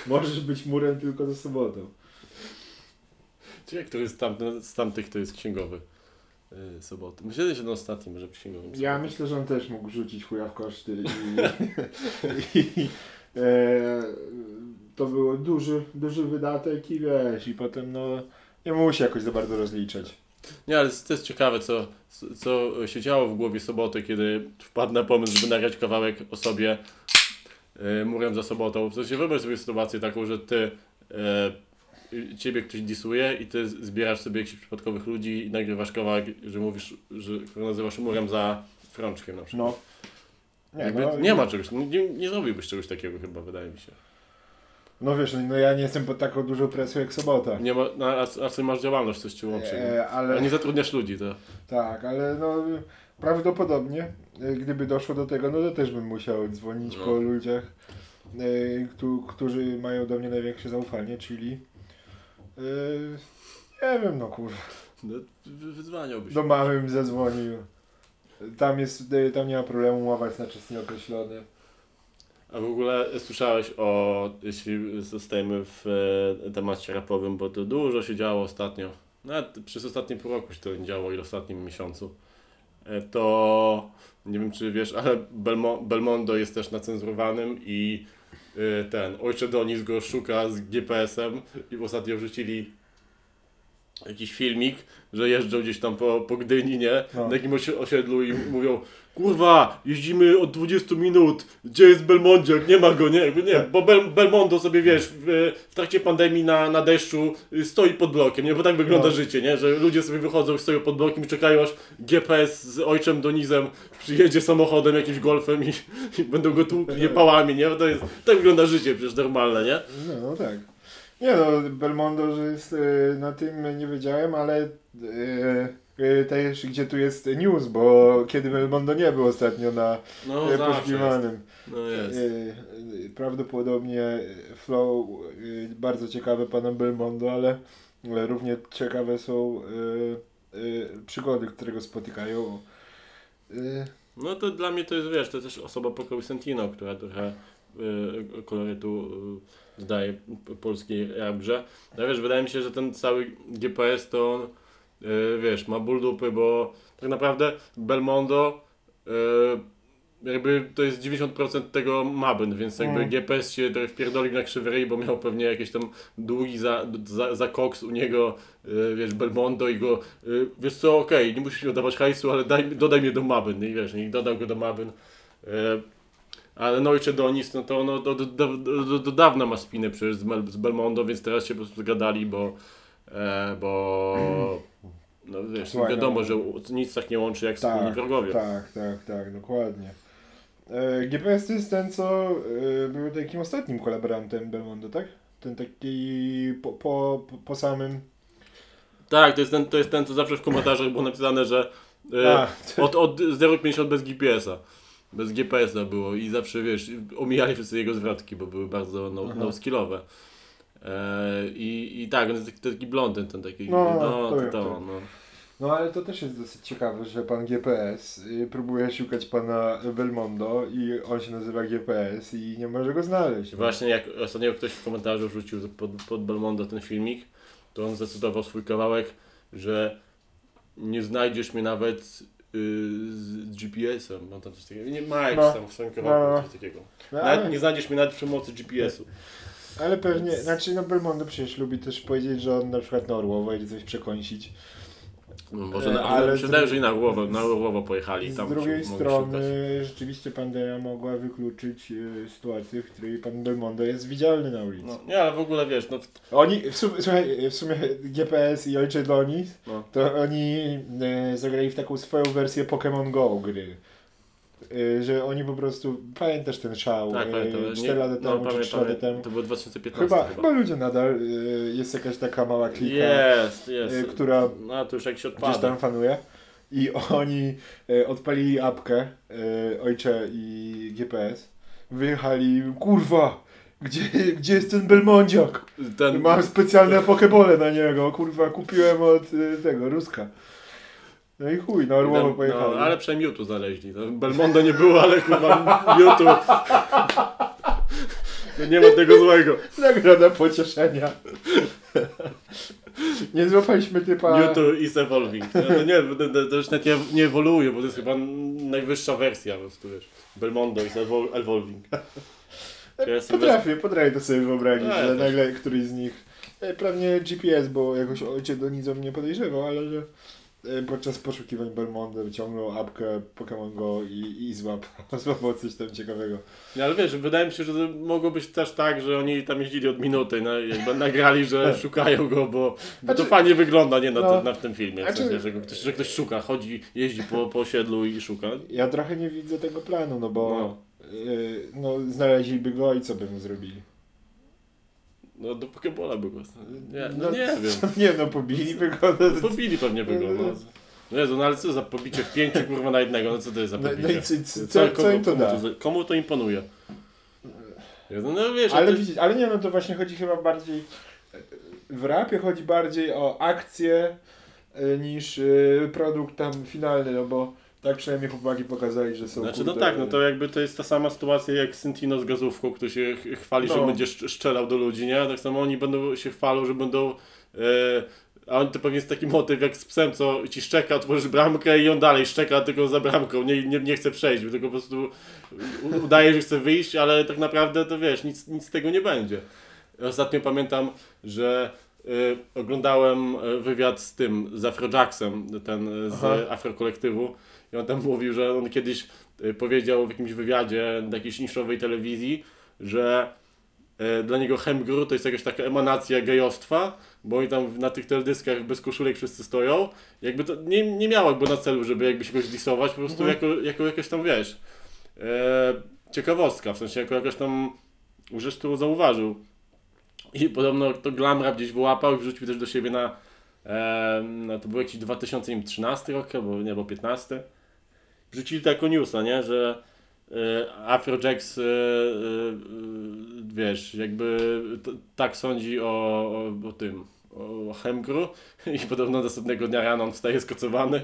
Możesz być murem tylko za sobotą. Ciekawe, który z, tamten, z tamtych to jest księgowy yy, soboty. Myślę, że ten ostatni może być księgowym Ja soboty. myślę, że on też mógł rzucić chuja w koszty i, [laughs] [laughs] i e, to było duży, duży wydatek i wiesz, i potem no nie musi jakoś za bardzo rozliczać. Nie, ale to jest ciekawe, co, co się działo w głowie soboty, kiedy wpadł na pomysł, żeby nagrać kawałek o sobie yy, murem za sobotą. W sensie wyobraź sobie sytuację taką, że ty yy, ciebie ktoś disuje i ty zbierasz sobie jakichś przypadkowych ludzi i nagrywasz kawałek, że mówisz, że nazywasz murem za frączkiem na przykład. No. Nie, no, nie ma czegoś, nie, nie zrobiłbyś czegoś takiego chyba, wydaje mi się. No wiesz, no ja nie jestem pod taką dużą presją jak sobota. Nie ma, no, a, a co masz działalność, coś ci łączy. E, ale... A nie zatrudniasz ludzi, to. Tak, ale no prawdopodobnie, e, gdyby doszło do tego, no to też bym musiał dzwonić No. po ludziach, e, któ- którzy mają do mnie największe zaufanie, czyli e, nie wiem, no kurwa, no wy- wyzwaniałbyś. do mamy bym zadzwonił. Tam jest, e, tam nie ma problemu, umowa jest na czas nieokreślony. A w ogóle słyszałeś o, jeśli zostajemy w e, temacie rapowym, bo to dużo się działo ostatnio. Nawet przez ostatnie pół roku się to nie działo i w ostatnim miesiącu. E, to nie wiem czy wiesz, ale Belmo, Belmondo jest też nacenzurowanym i e, ten ojcze Donis go szuka z GPS-em i ostatnio wrzucili jakiś filmik, że jeżdżą gdzieś tam po, po Gdyni, nie? No. Na jakimś osi- osiedlu i mówią Kurwa, jeździmy od 20 minut, gdzie jest Belmondziak, nie ma go, nie, jakby nie, bo Bel, Belmondo sobie, wiesz, w, w trakcie pandemii na, na deszczu y, stoi pod blokiem, nie, bo tak wygląda No. życie, nie, że ludzie sobie wychodzą, stoją pod blokiem i czekają aż GPS z ojczem Donizem przyjedzie samochodem, jakimś golfem i, i będą go tłukli nie pałami, nie, bo to jest, tak wygląda życie przecież normalne, nie? No, no tak. Nie no, Belmondo, że jest e, na tym nie wiedziałem, ale e, e, też gdzie tu jest news, bo kiedy Belmondo nie był ostatnio na No, jest. poszukiwanym. No jest. E, e, Prawdopodobnie flow e, bardzo ciekawe pana Belmondo, ale równie ciekawe są e, e, przygody, które go spotykają. E, No to dla mnie to jest, wiesz, to jest też osoba pokroju Sentino, która trochę y, kolorytu y, dodaje polskiej rabrze. No wiesz, wydaje mi się, że ten cały GPS to on, y, wiesz, ma ból dupy, bo tak naprawdę Belmondo y, jakby to jest 90% tego Mabyn, więc jakby Mm. GPS się trochę wpierdolił na krzywy ryj, bo miał pewnie jakieś tam długi za, za, za koks u niego, y, wiesz, Belmondo i go, y, wiesz co, okej, nie musisz mi oddawać hajsu, ale daj, dodaj mnie do Mabyn, no i wiesz, i dodał go do Mabyn. Y, ale no ojcze Donis, no to ono do, do, do, do, do dawna ma spinę przecież z, Mel, z Belmondo, więc teraz się po prostu zgadali, bo, e, bo no wiesz, Słuchaj, wiadomo, no- że nic tak nie łączy jak wspólni tak, wrogowie. tak, tak, tak, dokładnie. E, GPS to jest ten, co e, był takim ostatnim kolaborantem Belmondo, tak? Ten taki po, po, po, samym... Tak, to jest, ten, to jest ten, co zawsze w komentarzach było napisane, że e, od, od 0,50 bez GPS-a. Bez GPS-a było i zawsze, wiesz, omijali wszyscy jego zwrotki, bo były bardzo no, Aha. no skillowe. E, i, I tak, on jest taki, taki blondyn, ten taki. No, no, to to, to, no. No ale to też jest dosyć ciekawe, że pan GPS y, próbuje szukać pana Belmondo i on się nazywa GPS i nie może go znaleźć. Właśnie jak ostatnio ktoś w komentarzu wrzucił pod, pod Belmondo ten filmik, to on zacytował swój kawałek, że nie znajdziesz mnie nawet z GPS-em. No, to coś takiego. Nie ma jakiś No. tam w swoim kawałku No, coś takiego. No, Nawet ale, nie znajdziesz mnie nawet przy pomocy GPS-u. ale pewnie, znaczy no Belmondo przecież lubi też powiedzieć, że on na przykład na Orłowo idzie coś przekąsić. No, może E, na, ale ale że i na głowę, na głowę pojechali. Z tam drugiej się strony rzeczywiście pandemia mogła wykluczyć y, sytuację, w której pan Belmondo jest widzialny na ulicy. No, nie, ale w ogóle wiesz, no, Oni, w sumie, słuchaj, w sumie GPS i Ojcze Donis, No. to oni e, zagrali w taką swoją wersję Pokémon Go gry. E, że oni po prostu, pamiętasz ten szał, tak, e, pamiętam. 4 lata temu, czy pamię- 3 lata temu. To było 2015 Chyba, chyba. chyba ludzie nadal, e, jest jakaś taka mała klika, Jest, jest. która No to już jak się gdzieś tam fanuje. I [laughs] oni odpalili apkę Ojcze i GPS. Wyjechali, kurwa, gdzie, gdzie jest ten Belmondziak? Ten, Mam specjalne pokebole na niego, kurwa, kupiłem od y, tego, Ruska. No i chuj, na Orłowo ten, pojechali. no, ale przynajmniej Mewtwo znaleźli. No, Belmondo nie było, ale kurwa Mewtwo. [laughs] No nie ma tego złego. Nagroda pocieszenia. nie złapaliśmy typa... Mewtwo is evolving. No, to nie, to, to- to już nawet nie, nie ewoluuje, bo to jest chyba najwyższa wersja po prostu, wiesz. Belmondo is evol evolving. Ja sobie Potrafię, potrafię to sobie wyobrazić, No, ja że też. nagle któryś z nich, e, pewnie GPS, bo jakoś ojciec do nic o mnie podejrzewał, ale że e, podczas poszukiwań Belmondo wyciągnął apkę Pokémon Go i, i złapał, [laughs] złapał coś tam ciekawego. Nie, ale wiesz, wydaje mi się, że to mogło być też tak, że oni tam jeździli od minuty, no, jakby nagrali, że [laughs] szukają go, bo, bo to Znaczy- fajnie wygląda, nie, na, no. na w tym filmie, w Znaczy- sensie, że, go ktoś, że ktoś szuka, chodzi, jeździ po, po osiedlu i szuka. Ja trochę nie widzę tego planu, no bo No. y, no, znaleźliby go i co by mu zrobili? No do Pokebola by go. Nie, no, No, nie wiem. [laughs] Nie no, pobiliby go. No, Pobili pewnie by go. No. No Jezu, no ale co za pobicie w pięciu kurwa na jednego, no co to jest za No, pobicie? no i co, co, co, im to komu, da? za- komu to imponuje? Jezu, no wiesz, Ale, ale... widzisz, ale nie, no to właśnie chodzi chyba bardziej. W rapie chodzi bardziej o akcję y, niż y, produkt tam finalny, no bo tak przynajmniej chłopaki pokazali, że są. Znaczy no kurde, tak, no to jakby to jest ta sama sytuacja jak Sentino z gazówką, który się ch- chwali, że No. będzie szcz- strzelał do ludzi, nie? Tak samo oni będą się chwalą, że będą... E, a on to pewnie jest taki motyw jak z psem, co ci szczeka, otworzysz bramkę i on dalej szczeka tylko za bramką, nie, nie, nie chce przejść, tylko po prostu udaje, że chce wyjść, ale tak naprawdę to wiesz, nic, nic z tego nie będzie. Ostatnio pamiętam, że y, oglądałem y, wywiad z tym, z Afrojacksem, ten z Aha. Afrokolektywu i on tam mówił, że on kiedyś y, powiedział w jakimś wywiadzie do jakiejś niszowej telewizji, że y, dla niego Hemgru to jest jakaś taka emanacja gejostwa, bo oni tam na tych teledyskach bez koszulek wszyscy stoją. Jakby to nie, nie miało jakby na celu, żeby jakby się kogoś disować, po prostu Mhm. jako, jako jakaś tam, wiesz, e, ciekawostka, w sensie jako jakaś tam rzecz, którą zauważył. I podobno to Glamra gdzieś wyłapał i wrzucił też do siebie na, e, no to był jakiś 2013 rok, albo nie, bo 15. Wrzucili to jako newsa, nie, że e, Afrojax, e, e, e, wiesz, jakby t, tak sądzi o, o, o tym, o Hemgru i podobno następnego dnia rano on wstaje skocowany.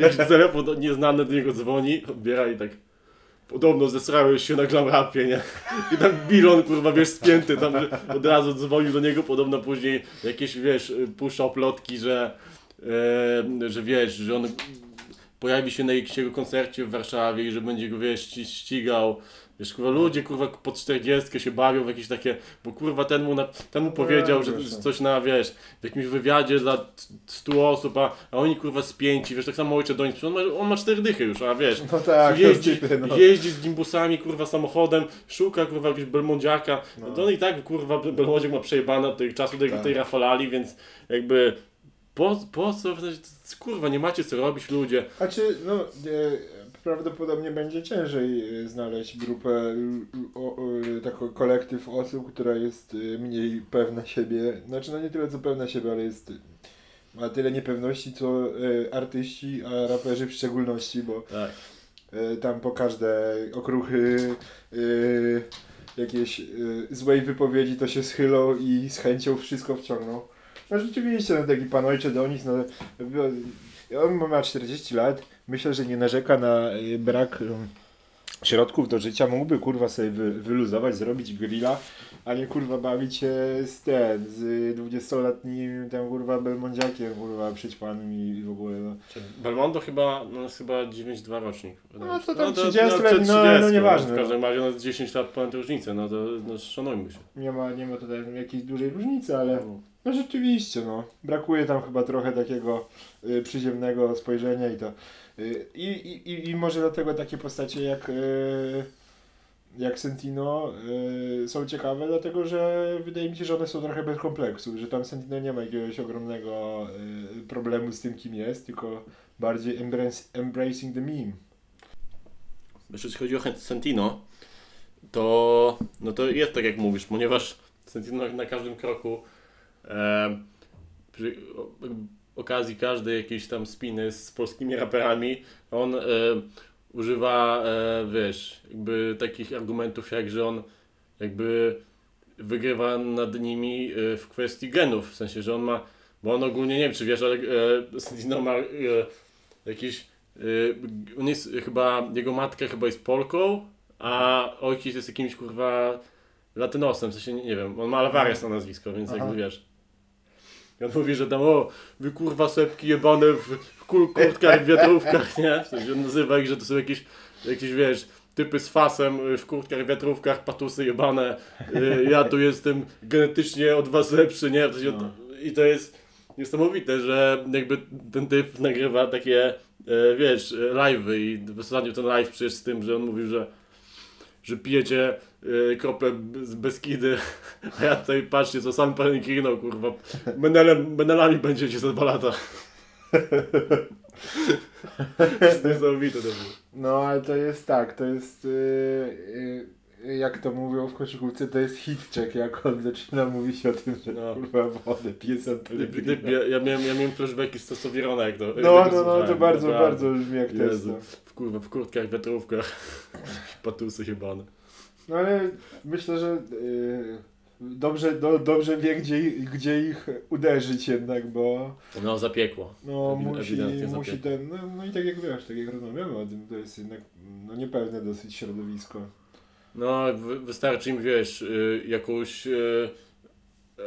Jakiś [laughs] telefon nieznany do niego dzwoni, odbiera i tak Podobno zesrałeś się na glam rapie, nie? I tam Bilon, kurwa, wiesz, spięty tam od razu dzwonił do niego, podobno później jakieś, wiesz, puszczał plotki, że, e, że wiesz, że on pojawi się na jakimś jego koncercie w Warszawie i że będzie go, wiesz, ści- ścigał. Wiesz, kurwa, ludzie, kurwa, po 40 się bawią w jakieś takie, bo kurwa ten mu, na, ten mu powiedział, że no. coś na, wiesz, w jakimś wywiadzie dla 100 osób, a, a oni, kurwa, spięci, wiesz, tak samo ojcze do nich, on ma, on ma cztery dychy już, a wiesz, No tak, jeździ, typy, no. jeździ z gimbusami, kurwa, samochodem, szuka, kurwa, jakiegoś belmondziaka. No. No. To on i tak, kurwa, belmondziak ma przejebane od tej czasu tej, Tak. tej rafalali, więc jakby po, po co, w sensie, kurwa, nie macie co robić ludzie. Znaczy, no, e, prawdopodobnie będzie ciężej e, znaleźć grupę, l- o, o, taką kolektyw osób, która jest e, mniej pewna siebie. Znaczy, no nie tyle co pewna siebie, ale jest ma tyle niepewności co e, artyści, a raperzy w szczególności, bo Tak. e, tam po każde okruchy e, jakiejś y, złej wypowiedzi, to się schylą i z chęcią wszystko wciągną. No rzeczywiście, no taki pan ojcze Donis, no, no, on ma 40 lat, myślę, że nie narzeka na y, brak y, środków do życia, mógłby kurwa sobie wy, wyluzować, zrobić grilla, a nie kurwa bawić się z ten, z 20-letnim tam kurwa Belmondziakiem, kurwa przyćpanym i, i w ogóle no. Belmondo chyba, no jest chyba 9-2 rocznik. No to tam to- 30 to lat, no, 30, no nieważne, W każdym no. razie no, jest 10 lat ponad różnicę, no to no, szanujmy się. Nie ma, nie ma tutaj jakiejś dużej różnicy, ale No. No rzeczywiście, no. Brakuje tam chyba trochę takiego y, przyziemnego spojrzenia i to. Y, i, i, I może dlatego takie postacie jak, y, jak Sentino y, są ciekawe, dlatego że wydaje mi się, że one są trochę bez kompleksu, że tam Sentino nie ma jakiegoś ogromnego y, problemu z tym, kim jest, tylko bardziej embrace, embracing the meme. Jeśli chodzi o Sentino, to, no to jest tak jak mówisz, ponieważ Sentino na każdym kroku przy okazji każdej jakiejś tam spiny z polskimi raperami, on używa, wiesz, jakby takich argumentów jak, że on jakby wygrywa nad nimi e, w kwestii genów, w sensie, że on ma, bo on ogólnie, nie wiem czy wiesz, ale e, Sentino ma e, jakiś on jest chyba, jego matka chyba jest Polką, a ojciec jest jakimś kurwa latynosem, w sensie nie, nie wiem, on ma Alvarez na nazwisko, więc Aha. jakby wiesz. I on mówi, że tam o, wy kurwa sepki jebane w, w kur, kurtkach, w wiatrówkach, nie? W sensie nazywa ich, że to są jakieś, jakieś wiesz, typy z fasem y, w kurtkach, wiatrówkach, patusy jebane, y, ja tu jestem genetycznie od was lepszy, nie? W sensie, No. I to jest niesamowite, że jakby ten typ nagrywa takie, e, wiesz, e, live'y i ostatnio ten live przecież z tym, że on mówił, że że pijecie e, krople z Beskidy, [laughs] a ja tutaj patrzcie, co sam pan klinął, kurwa, menelem, menelami będziecie za dwa lata. [laughs] To jest niesamowite to było. No, ale to jest tak, to jest, yy, yy, jak to mówią w koszykówce, to jest hit check, jak on zaczyna mówić o tym, że No. kurwa wodę pije gdyby, ja, ja, miałem, ja miałem flashbacki z Testowirona, jak to jak No, tego no, no, to bardzo, bardzo brzmi jak. Jezu. No. W, kurwa, w kurtkach, wiatrówkach, [laughs] patusy jebane. no ale myślę, że yy, dobrze, do, dobrze wie, gdzie, gdzie ich uderzyć jednak, bo No, zapiekło. no, Ewi- musi, musi zapiekło. ten, no, no i tak jak wiesz, tak jak rozmawiamy o tym, to jest jednak no, niepewne dosyć środowisko. No, wy, wystarczy im, wiesz, y, jakąś y,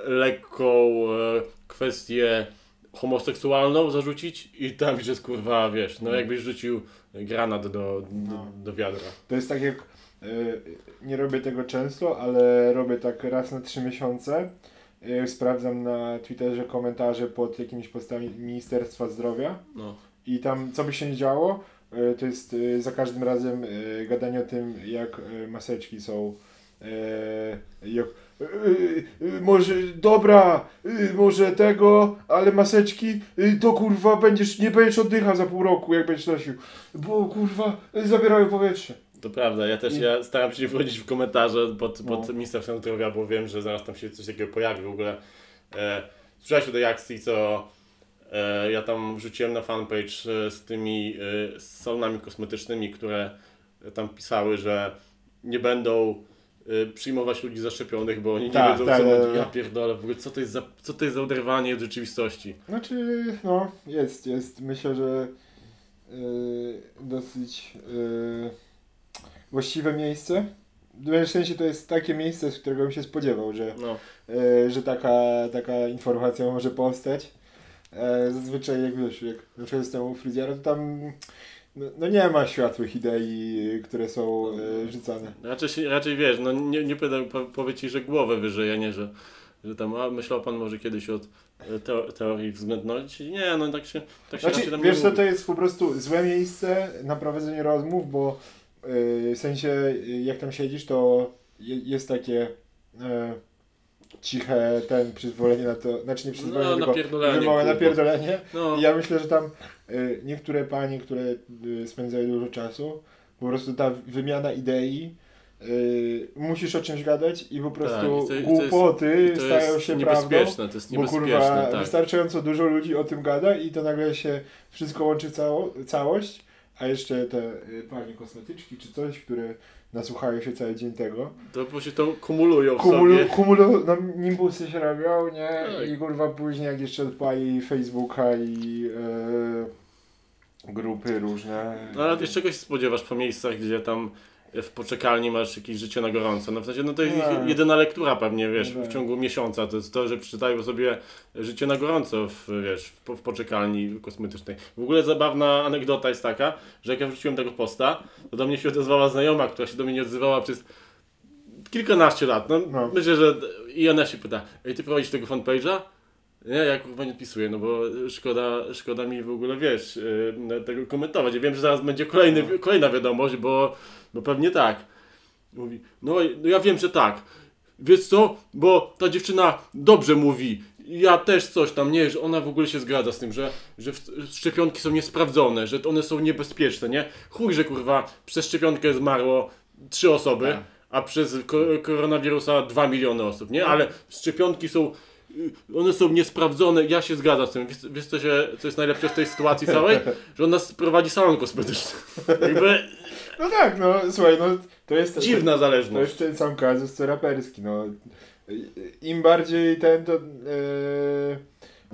lekką y, kwestię homoseksualną zarzucić i tam już jest kurwa, wiesz, no jakbyś rzucił granat do, do, No. do wiadra. To jest tak jak y, nie robię tego często, ale robię tak raz na trzy miesiące. Y, sprawdzam na Twitterze komentarze pod jakimiś postami Ministerstwa Zdrowia No. i tam co by się nie działo, y, to jest za każdym razem gadanie o tym, jak maseczki są. jak, może dobra, y, może tego, ale maseczki y, to kurwa będziesz, nie będziesz oddychał za pół roku, jak będziesz nosił, bo kurwa y, zabierają powietrze. To prawda, ja też ja staram się nie wchodzić w komentarze pod, pod No. Ministerstwem Zdrowia, bo wiem, że zaraz tam się coś takiego pojawi w ogóle. E, słyszałeś o tej akcji, co e, ja tam wrzuciłem na fanpage e, z tymi e, salonami kosmetycznymi, które tam pisały, że nie będą przyjmować ludzi zaszczepionych, bo oni Tak, nie wiedzą tak, co tak, tak. Ja pierdolę, w ogóle co to jest za, co to jest za oderwanie od rzeczywistości? Znaczy, no, jest, jest. Myślę, że y, dosyć y, właściwe miejsce. W sensie to jest takie miejsce, z którego bym się spodziewał, że, No, y, że taka, taka informacja może powstać. E, zazwyczaj jak wiesz, jak na przykład jestem u fryzjera, to tam no, no nie ma światłych idei, które są y, rzucane. raczej, raczej wiesz, no nie, nie pytam, po, powie ci, że głowę wyżej, a nie, że, że tam, a myślał pan może kiedyś o te, teorii względności? Nie, no tak się, tak się Znaczy, wiesz nie co, to jest po prostu złe miejsce na prowadzenie rozmów, bo yy, w sensie jak tam siedzisz, to je, jest takie yy, ciche ten przyzwolenie na to, znaczy nie przyzwolenie, No, tylko napierdolenie, wymowę kurwa. napierdolenie. No, I ja myślę, że tam niektóre panie, które yy, spędzają dużo czasu, po prostu ta wymiana idei yy, musisz o czymś gadać i po prostu Tak, i to- i to jest- głupoty stają się prawdą. to jest Bo kurwa, tak. wystarczająco dużo ludzi o tym gada i to nagle się wszystko łączy cało, całość, a jeszcze te y, panie kosmetyczki czy coś, które nasłuchają się cały dzień tego. To po się to kumulują Kumulu, sobie. kumulu, no nimbusy się robią, nie? Tak. I kurwa później jak jeszcze odpali Facebooka i e, grupy różne. No ale wiesz, czego się spodziewasz po miejscach, gdzie tam w poczekalni masz jakieś życie na gorąco? No w sensie, no to jest Tak. jedyna lektura pewnie, wiesz, w ciągu miesiąca. To jest to, że przeczytają sobie życie na gorąco, w, wiesz, w, w poczekalni kosmetycznej. W ogóle zabawna anegdota jest taka, że jak ja wrzuciłem tego posta, to do mnie się odezwała znajoma, która się do mnie nie odzywała przez kilkanaście lat. No, No. myślę, że i ona się pyta, ej, ty prowadzisz tego fanpage'a? Nie, ja kurwa nie odpisuję, no bo szkoda, szkoda mi w ogóle, wiesz, yy, tego komentować. Ja wiem, że zaraz będzie kolejny, No. kolejna wiadomość, bo, bo pewnie tak. Mówi, no, no ja wiem, że tak. Wiesz co, bo ta dziewczyna dobrze mówi. Ja też coś tam, nie, że ona w ogóle się zgadza z tym, że, że szczepionki są niesprawdzone, że one są niebezpieczne, nie? Chuj, że kurwa przez szczepionkę zmarło trzy osoby, Tak. a przez ko koronawirusa 2 miliony osób, nie? Ale szczepionki są, y, one są niesprawdzone, ja się zgadzam z tym. Wiesz, wiesz co, się, co jest najlepsze w tej sytuacji całej? [laughs] Że on nas prowadzi salon kosmetyczny. [laughs] Jakby No tak, no słuchaj, no to jest... dziwna To zależność. jest ten sam kazus co raperski, no. Im bardziej ten, to... E,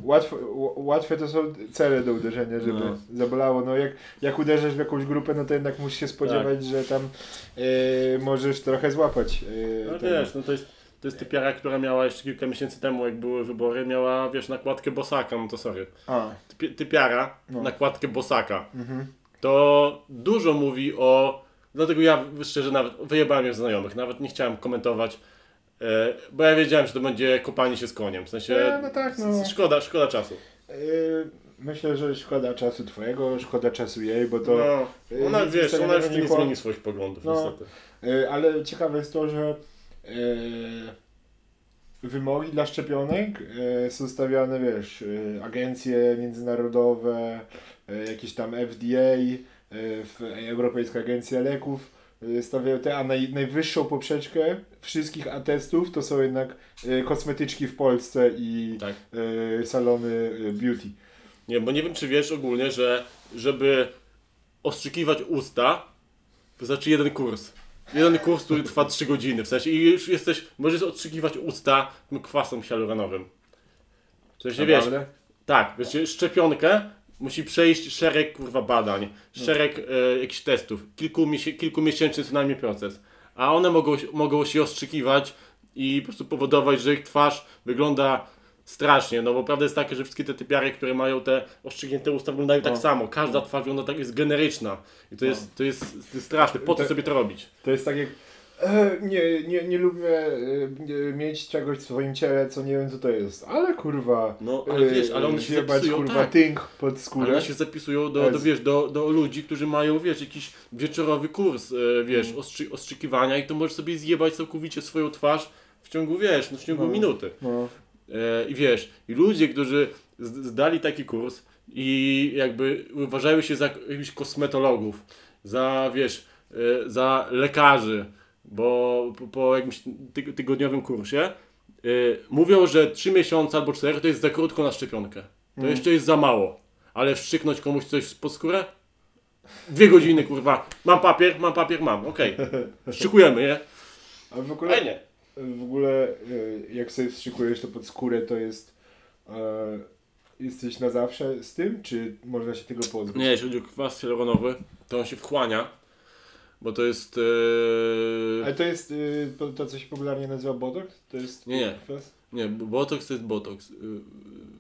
łatwo, łatwe to są cele do uderzenia, żeby No. zabolało. No jak, jak uderzysz w jakąś grupę, no to jednak musisz się spodziewać, że tam e, możesz trochę złapać. E, No tego. wiesz, no to jest, to jest typiara, która miała jeszcze kilka miesięcy temu, jak były wybory, miała, wiesz, nakładkę Bosaka, no to sorry. A, Typi- Typiara, No. nakładkę Bosaka. mhm. To dużo mówi o... Dlatego ja szczerze nawet wyjebałem już znajomych, nawet nie chciałem komentować, e, bo ja wiedziałem, że to będzie kopanie się z koniem, w sensie Nie, no tak, no. szkoda, szkoda czasu. E, myślę, że szkoda czasu twojego, szkoda czasu jej, bo to... No, e, ona, nic wiesz, ona już nie zmieni swoich poglądów, No. niestety. E, Ale ciekawe jest to, że e, wymogi dla szczepionek e, są stawiane, wiesz, e, agencje międzynarodowe, e, jakieś tam FDA, e, Europejska Agencja Leków e, stawiają te, a naj, najwyższą poprzeczkę wszystkich atestów to są jednak e, kosmetyczki w Polsce i Tak. e, salony e, beauty. Nie, bo nie wiem, czy wiesz ogólnie, że żeby ostrzykiwać usta, wystarczy jeden kurs. Jeden kurs, który trwa 3 godziny, w sensie i już jesteś, możesz ostrzykiwać usta tym kwasem hialuronowym. W sensie, wiesz, Naprawdę? tak, wiesz, szczepionkę musi przejść szereg, kurwa, badań, szereg e, jakichś testów, kilku, miesię- kilkumiesięczny co najmniej proces. A one mogą, mogą się ostrzykiwać i po prostu powodować, że ich twarz wygląda strasznie, no bo prawda jest taka, że wszystkie te typiary, które mają te ostrzygnięte usta wyglądają tak No. samo. Każda twarz wygląda tak, jest generyczna. I to, jest, to, jest, to jest straszne. Po co To- sobie to robić? To jest tak jak. Nie, nie, nie lubię e, nie- mieć czegoś w swoim ciele, co nie wiem co to jest. Ale kurwa. No, ale wiesz, ale one się zjebać, zapisują, kurwa tak. tynk pod Ale skórę. one się zapisują do, do, wiesz, do, do ludzi, którzy mają, wiesz, jakiś wieczorowy kurs, wiesz, Mm. ostrzy, ostrzykiwania i to możesz sobie zjebać całkowicie swoją twarz w ciągu, wiesz, no, w ciągu No. minuty. No. E, I wiesz, i ludzie, którzy zdali taki kurs i jakby uważają się za jakichś kosmetologów, za, wiesz, e, za lekarzy, bo po, jakimś ty, tygodniowym kursie e, mówią, że 3 miesiące albo 4 to jest za krótko na szczepionkę. To Mm. jeszcze jest za mało. Ale wszczyknąć komuś coś pod skórę? Dwie godziny, kurwa. Mam papier, mam papier, mam. Okej. [laughs] Szczykujemy, nie? A w ogóle, Fajnie. W ogóle e, jak sobie wstrzykujesz to pod skórę, to jest. E, jesteś na zawsze z tym, czy można się tego pozbyć? Nie, jeśli chodzi o kwas hialuronowy, to on się wchłania, bo to jest... e, Ale to jest y, to, co się popularnie nazywa Botox? To jest. Nie, nie. kwas? Nie, Botox to jest Botox. Y,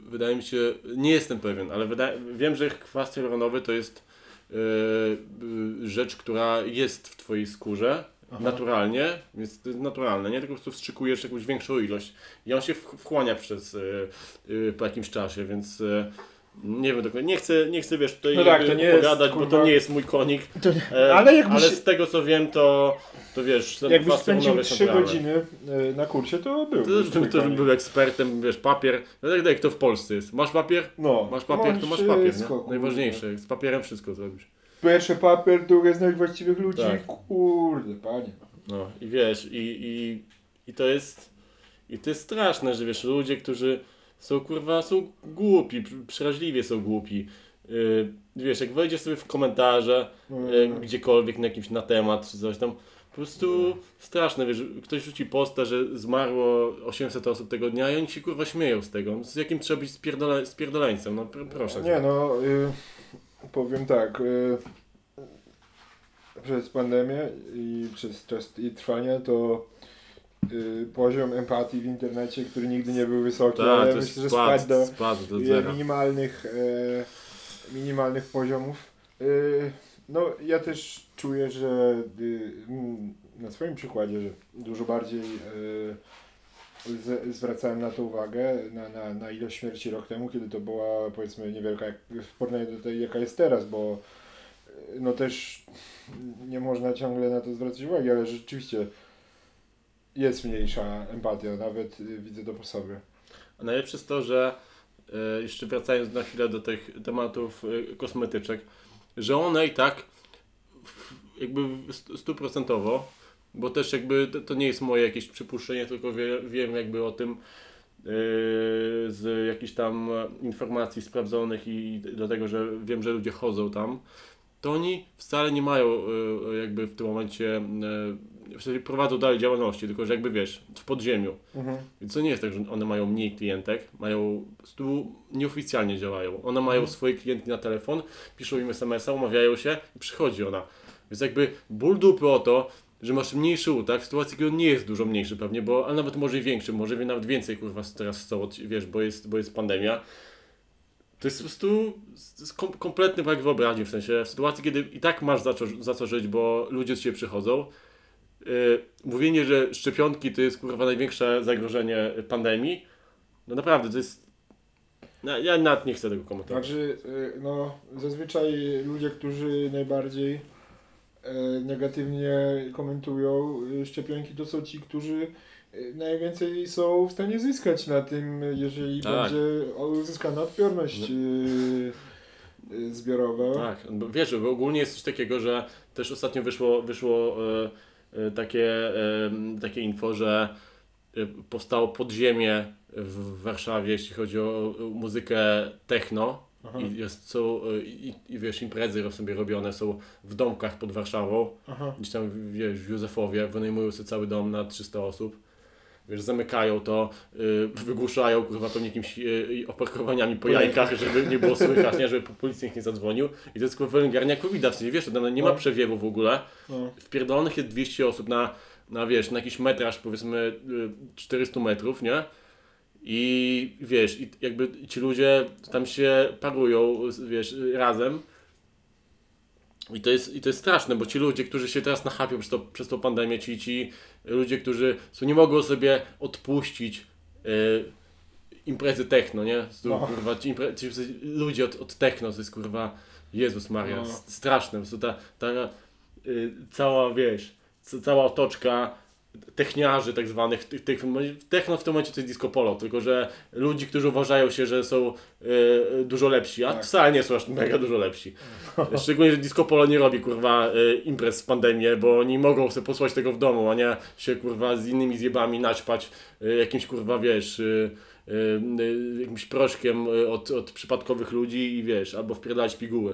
Wydaje mi się, nie jestem pewien, ale wydaje, wiem, że kwas hialuronowy to jest y, rzecz, która jest w Twojej skórze Aha. naturalnie, więc to jest naturalne, nie? Tylko po prostu wstrzykujesz jakąś większą ilość i on się wchłania przez, y, y, po jakimś czasie, więc y, nie wiem dokładnie, nie chcę, nie chcę wiesz, tutaj No tak, to nie jest, opowiadać, bo to nie jest mój konik, To e, Ale jakbyś- ale z tego co wiem, to, to wiesz, ten Jakbyś spędził hialuronowy jest 3 naturalny. godziny y, na kursie, to był. To to był ekspertem, wiesz, papier. No tak, tak jak to w Polsce jest. Masz papier? No, Masz papier, to masz papier. Nie? kurwa. Najważniejsze. Z papierem wszystko zrobisz. Pierwszy papier, drugie znaleźć właściwych ludzi. Tak. Kurde, panie. No i wiesz, i, i, i to jest. I to jest straszne, że wiesz, ludzie, którzy są kurwa, są głupi, pr- przeraźliwie są głupi. Yy, wiesz, jak wejdziesz sobie w komentarze, yy, gdziekolwiek na jakimś na temat czy coś tam, Po prostu straszne, wiesz, ktoś rzuci posta, że zmarło 800 osób tego dnia i oni się kurwa śmieją z tego. Z jakim trzeba być spierdole, no pr proszę. cię. Nie no, y, powiem tak. Y, przez pandemię i przez czas jej trwania to y, poziom empatii w internecie, który nigdy nie był wysoki, Tak, ale myślę, że spad, spadł do spadł do y, zera. minimalnych, e, minimalnych poziomów. Y, no ja też czuję, że y, mm, na swoim przykładzie, że dużo bardziej y, z, zwracałem na to uwagę, na, na, na ilość śmierci rok temu, kiedy to była powiedzmy niewielka jak, w porównaniu do tej, jaka jest teraz, bo y, no też nie można ciągle na to zwracać uwagi, ale rzeczywiście jest mniejsza empatia, nawet y, widzę to po sobie. A najlepsze jest to, że e, jeszcze wracając na chwilę do tych tematów e, kosmetyczek, że one i tak jakby stu- stuprocentowo, bo też jakby to, to nie jest moje jakieś przypuszczenie, tylko wie, wiem jakby o tym e, z jakichś tam informacji sprawdzonych i dlatego, że wiem, że ludzie chodzą tam, to oni wcale nie mają e, jakby w tym momencie, e, w sensie prowadzą dalej działalności, tylko że jakby wiesz, w podziemiu. Mhm. Więc to nie jest tak, że one mają mniej klientek, mają, prostu nieoficjalnie działają. One mają Mhm. swoje klientki na telefon, piszą im SMS-a, umawiają się i przychodzi ona. Więc jakby ból dupy o to, że masz mniejszy utak, w sytuacji, kiedy on nie jest dużo mniejszy pewnie, bo, ale nawet może i większy, może nawet więcej kurwa teraz chcą, wiesz, bo jest, bo jest pandemia. To jest po prostu kom, kompletny brak wyobraźni, w sensie w sytuacji, kiedy i tak masz za co, za co żyć, bo ludzie do ciebie przychodzą, Yy, mówienie, że szczepionki to jest kurwa największe zagrożenie pandemii, no naprawdę to jest. No, ja nawet nie chcę tego komentować. Znaczy, y, no, zazwyczaj ludzie, którzy najbardziej negatywnie komentują y, szczepionki, to są ci, którzy y, najwięcej są w stanie zyskać na tym, jeżeli Tak. będzie uzyskana odporność y, zbiorowa. Tak, wiesz, bo ogólnie jest coś takiego, że też ostatnio wyszło, wyszło e, e, takie, e, takie info, że e, powstało podziemie w Warszawie, jeśli chodzi o muzykę techno. Aha. I, jest, są, e, i, I wiesz, imprezy sobie robione są w domkach pod Warszawą. Aha. gdzieś tam wiesz, w Józefowie, wynajmują sobie cały dom na 300 osób. Wiesz, zamykają to, y, wygłuszają kurwa pewnie jakimiś y, oparkowaniami po jajkach, żeby nie było słychać, nie, żeby policja ich nie zadzwonił. I to jest kurwa wylęgarnia covid w sensie, wiesz, tam nie ma No. przewiewu w ogóle. No. Wpierdolonych jest 200 osób na, na wiesz, na jakiś metraż powiedzmy y, 400 metrów, nie? I wiesz, i jakby ci ludzie tam się parują, wiesz, razem. I to, jest, I to jest straszne, bo ci ludzie, którzy się teraz nachapią przez, to, przez tą pandemię, ci, ci ludzie, którzy są, nie mogą sobie odpuścić y, imprezy techno, nie? Z, No. kurwa, ci, impre, ci ludzie od, od techno, to jest kurwa, Jezus Maria, No. straszne. Po ta, ta y, cała, wiesz, ca- cała otoczka techniarzy tak zwanych, tych, tych, techno w tym momencie to jest disco polo, tylko że ludzi, którzy uważają się, że są y, dużo lepsi, a Tak. wcale nie są aż mega dużo lepsi. [laughs] Szczególnie, że disco polo nie robi kurwa y, imprez w pandemię, bo oni mogą sobie posłać tego w domu, a nie się kurwa z innymi zjebami naćpać y, jakimś kurwa, wiesz, y, y, y, jakimś proszkiem y, od, od przypadkowych ludzi i wiesz, albo wpierdalać piguły.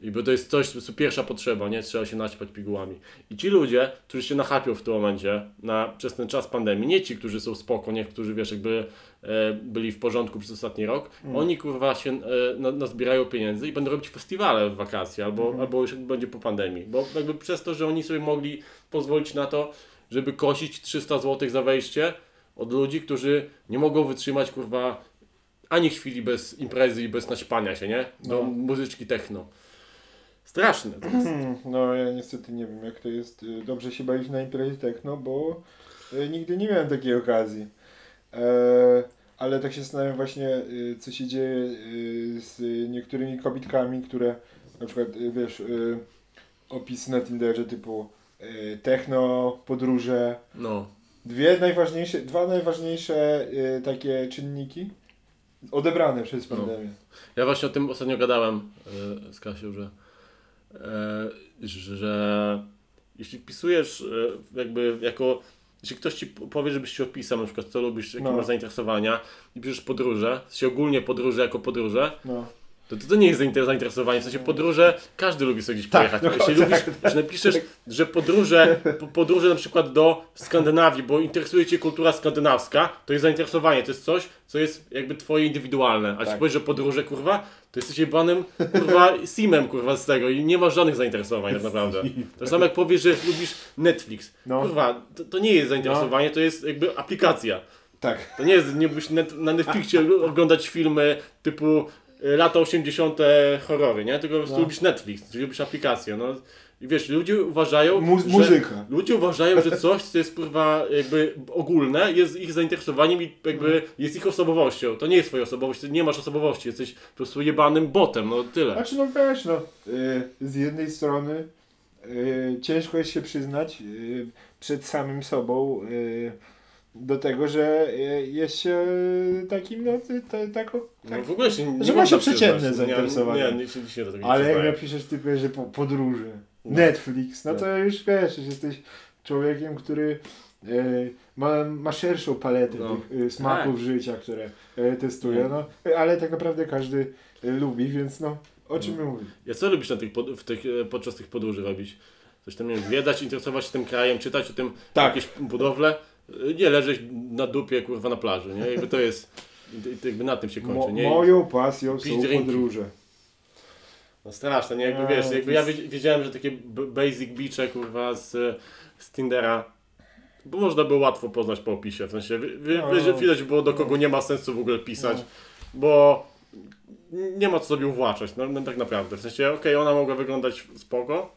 I bo to jest coś, po pierwsza potrzeba, nie? Trzeba się naćpać pigułami. I ci ludzie, którzy się nachapią w tym momencie na, przez ten czas pandemii, nie ci, którzy są spoko, nie? Którzy, wiesz, jakby e, byli w porządku przez ostatni rok, oni kurwa się e, na, nazbierają pieniędzy i będą robić festiwale w wakacje, albo, albo już będzie po pandemii. Bo jakby przez to, że oni sobie mogli pozwolić na to, żeby kosić 300 zł za wejście od ludzi, którzy nie mogą wytrzymać kurwa ani chwili bez imprezy i bez naćpania się, nie? Do No. muzyczki techno. Straszne. to jest. Hmm, No ja niestety nie wiem jak to jest y, dobrze się bawić na imprezie techno, bo y, nigdy nie miałem takiej okazji. E, ale tak się zastanawiam właśnie y, co się dzieje z niektórymi kobitkami, które na przykład wiesz opisy na Tinderze typu techno, podróże. No. Dwie najważniejsze, dwa najważniejsze takie czynniki odebrane przez No. pandemię. Ja właśnie o tym ostatnio gadałem z Kasią, że, że jeśli wpisujesz e, jakby jako, jeśli ktoś ci powie, żebyś się opisał, na przykład co lubisz, jakie No. masz zainteresowania i piszesz podróże, się ogólnie podróże jako podróże, No. To, to, to nie jest zainter- zainteresowanie, w sensie podróże, każdy lubi sobie gdzieś Tak, pojechać. no, Jeśli tak, lubisz, że napiszesz, że podróże, po- podróże na przykład do Skandynawii, bo interesuje Cię kultura skandynawska, to jest zainteresowanie, to jest coś, co jest jakby Twoje indywidualne. A Tak. jeśli powiesz, że podróże, kurwa, to jesteś jebanym, kurwa, simem, kurwa, z tego i nie masz żadnych zainteresowań tak naprawdę. To samo jak powiesz, że lubisz Netflix. No. Kurwa, to, to nie jest zainteresowanie, to jest jakby aplikacja. Tak. To nie jest, nie byś na Netflixie oglądać filmy typu lata 80. horrory, nie? Tylko po prostu No. lubisz Netflix, lubisz aplikację, no. I wiesz, ludzie uważają, Mu- że, muzyka. ludzie uważają, że [laughs] coś, co jest kurwa jakby ogólne, jest ich zainteresowaniem i jakby jest ich osobowością. To nie jest twoja osobowość, ty nie masz osobowości, jesteś po prostu jebanym botem, no tyle. Znaczy no wiesz, no, y, z jednej strony y, ciężko jest się przyznać y, przed samym sobą y, do tego, że jest się takim, no, tako, No tak, w ogóle się nie Że ma się przeciętne przyznać. zainteresowania. Nie, nie, nie, się do tego nie ale jak napiszesz typie, że po, podróże, No. Netflix, no No. to już wiesz, już jesteś człowiekiem, który y, ma, ma szerszą paletę No. tych y, smaków życia, które y, testuje, no, ale tak naprawdę każdy lubi, więc no, o czym my mówimy? Ja co lubisz na tych, pod, w tych, e, podczas tych podróży robić? Coś tam, nie wiem, zwiedzać, interesować się tym krajem, czytać o tym Tak. jakieś budowle? Nie leżeć na dupie, kurwa, na plaży, nie? Jakby to jest, jakby na tym się kończy, Mo, nie? moją pasją Pić są drinki. podróże. No straszne, nie? Jakby No, wiesz, jakby ja jest- wiedz- wiedziałem, że takie basic beache, kurwa, z, z Tindera, bo można było łatwo poznać po opisie, w sensie No. wi- widać było, do kogo nie ma sensu w ogóle pisać, No. bo nie ma co sobie uwłaczać, no, no tak naprawdę. W sensie, okej, ona mogła wyglądać spoko,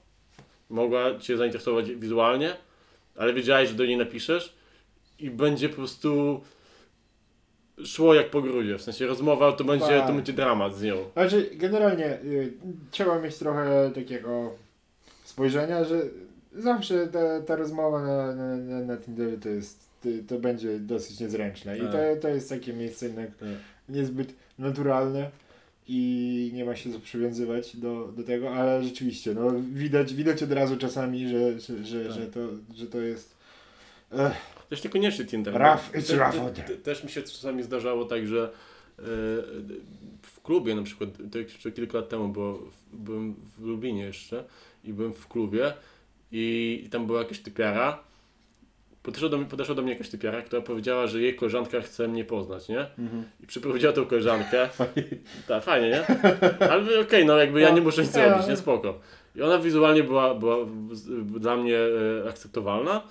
mogła Cię zainteresować wizualnie, ale wiedziałeś, że do niej napiszesz i będzie po prostu szło jak po grudzie, w sensie rozmowa to będzie, Tak. to będzie dramat z nią. Znaczy, generalnie y, trzeba mieć trochę takiego spojrzenia, że zawsze ta, ta rozmowa na, na, na, na Tinderze to jest, to, to będzie dosyć niezręczne i Tak. to, to jest takie miejsce jednak Tak. niezbyt naturalne i nie ma się co przywiązywać do, do tego, ale rzeczywiście, no widać, widać od razu czasami, że, że, że, Tak. że, to, że to jest Też niekoniecznie Tinder. Rough, it's te- rough te- te- Też mi się czasami zdarzało tak, że e, w klubie na przykład, to jeszcze kilka lat temu, bo byłem w Lublinie jeszcze i byłem w klubie i, i tam była jakaś typiara. Podeszła do, mnie, podeszła do mnie jakaś typiara, która powiedziała, że jej koleżanka chce mnie poznać, nie? I przyprowadziła tą koleżankę. [laughs] Tak, fajnie, nie? Ale okej, no jakby ja nie muszę nic robić, nie spoko. I ona wizualnie była, była dla mnie e, akceptowalna.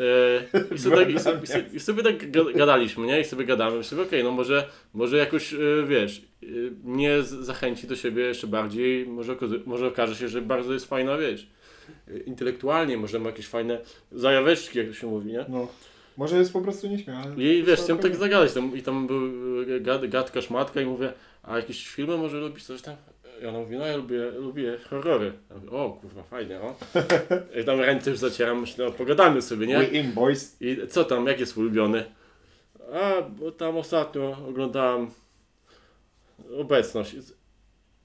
E, i, sobie tak, i, sobie, i, sobie, tak ga- gadaliśmy, nie? I sobie gadamy. Myślę, sobie, okej, no może, może jakoś, e, wiesz, e, mnie zachęci do siebie jeszcze bardziej. Może, okaże- może okaże się, że bardzo jest fajna, wiesz, intelektualnie, może ma jakieś fajne zajaweczki, jak to się mówi, nie? no, może jest po prostu nieśmiała. I wiesz, chciałem tak zagadać tam, i tam był gad, gadka, szmatka i mówię, a jakieś filmy może lubisz coś tam? I ona mówi, no ja lubię, lubię horrory. Ja mówię, o kurwa, fajnie, o. I tam ręce już zacieram, myślę, no pogadamy sobie, nie? We in boys. I co tam, jak jest ulubiony? A, bo tam ostatnio oglądałem obecność.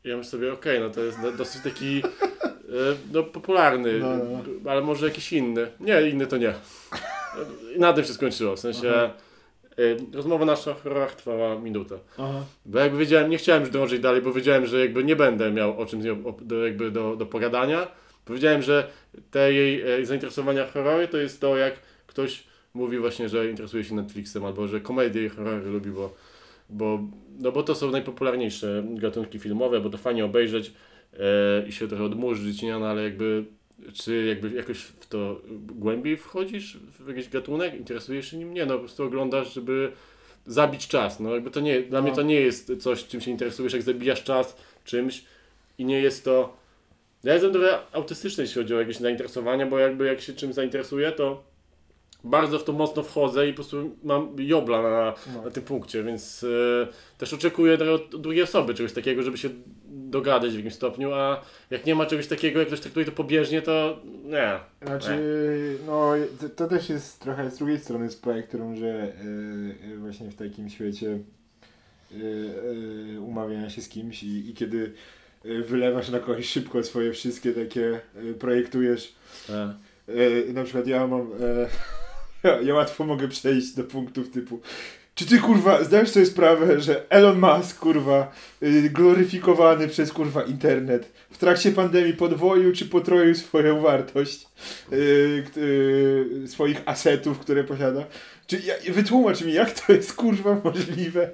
I Ja myślę sobie, okej, no to jest do, dosyć taki e, no, popularny, No, no. ale może jakiś inny. Nie, inny to nie. I na tym się skończyło, w sensie e, rozmowa nasza o horrorach trwała minutę. Aha. Bo jakby wiedziałem, nie chciałem już dążyć dalej, bo wiedziałem, że jakby nie będę miał o czym z nią do, jakby do, do pogadania. Powiedziałem, że te jej e, zainteresowania horrory to jest to, jak ktoś mówi właśnie, że interesuje się Netflixem albo że komedie i horrory lubi, bo, bo, no bo to są najpopularniejsze gatunki filmowe, bo to fajnie obejrzeć e, i się trochę odmurzyć, nie? No, ale jakby czy jakby jakoś w to głębiej wchodzisz, w jakiś gatunek, interesujesz się nim? Nie, no po prostu oglądasz, żeby zabić czas. No jakby to nie, dla No. mnie to nie jest coś, czym się interesujesz, jak zabijasz czas czymś i nie jest to... Ja jestem trochę autystyczny, jeśli chodzi o jakieś zainteresowania, bo jakby jak się czymś zainteresuję, to bardzo w to mocno wchodzę i po prostu mam jobla na, No. na tym punkcie, więc e, też oczekuję od drugiej osoby czegoś takiego, żeby się dogadać w jakimś stopniu, a jak nie ma czegoś takiego, jak ktoś traktuje to pobieżnie, to nie. Znaczy, no to, to też jest trochę z drugiej strony spektrum, że y, y, właśnie w takim świecie y, y, umawiania się z kimś i, i kiedy y, wylewasz na kogoś szybko swoje wszystkie takie, y, projektujesz, E, y, na przykład ja mam, y, ja, łatwo mogę przejść do punktów typu Czy ty kurwa zdajesz sobie sprawę, że Elon Musk kurwa y, gloryfikowany przez kurwa internet w trakcie pandemii podwoił czy potroił swoją wartość y, k- y, swoich asetów, które posiada? Czy ja, wytłumacz mi jak to jest kurwa możliwe?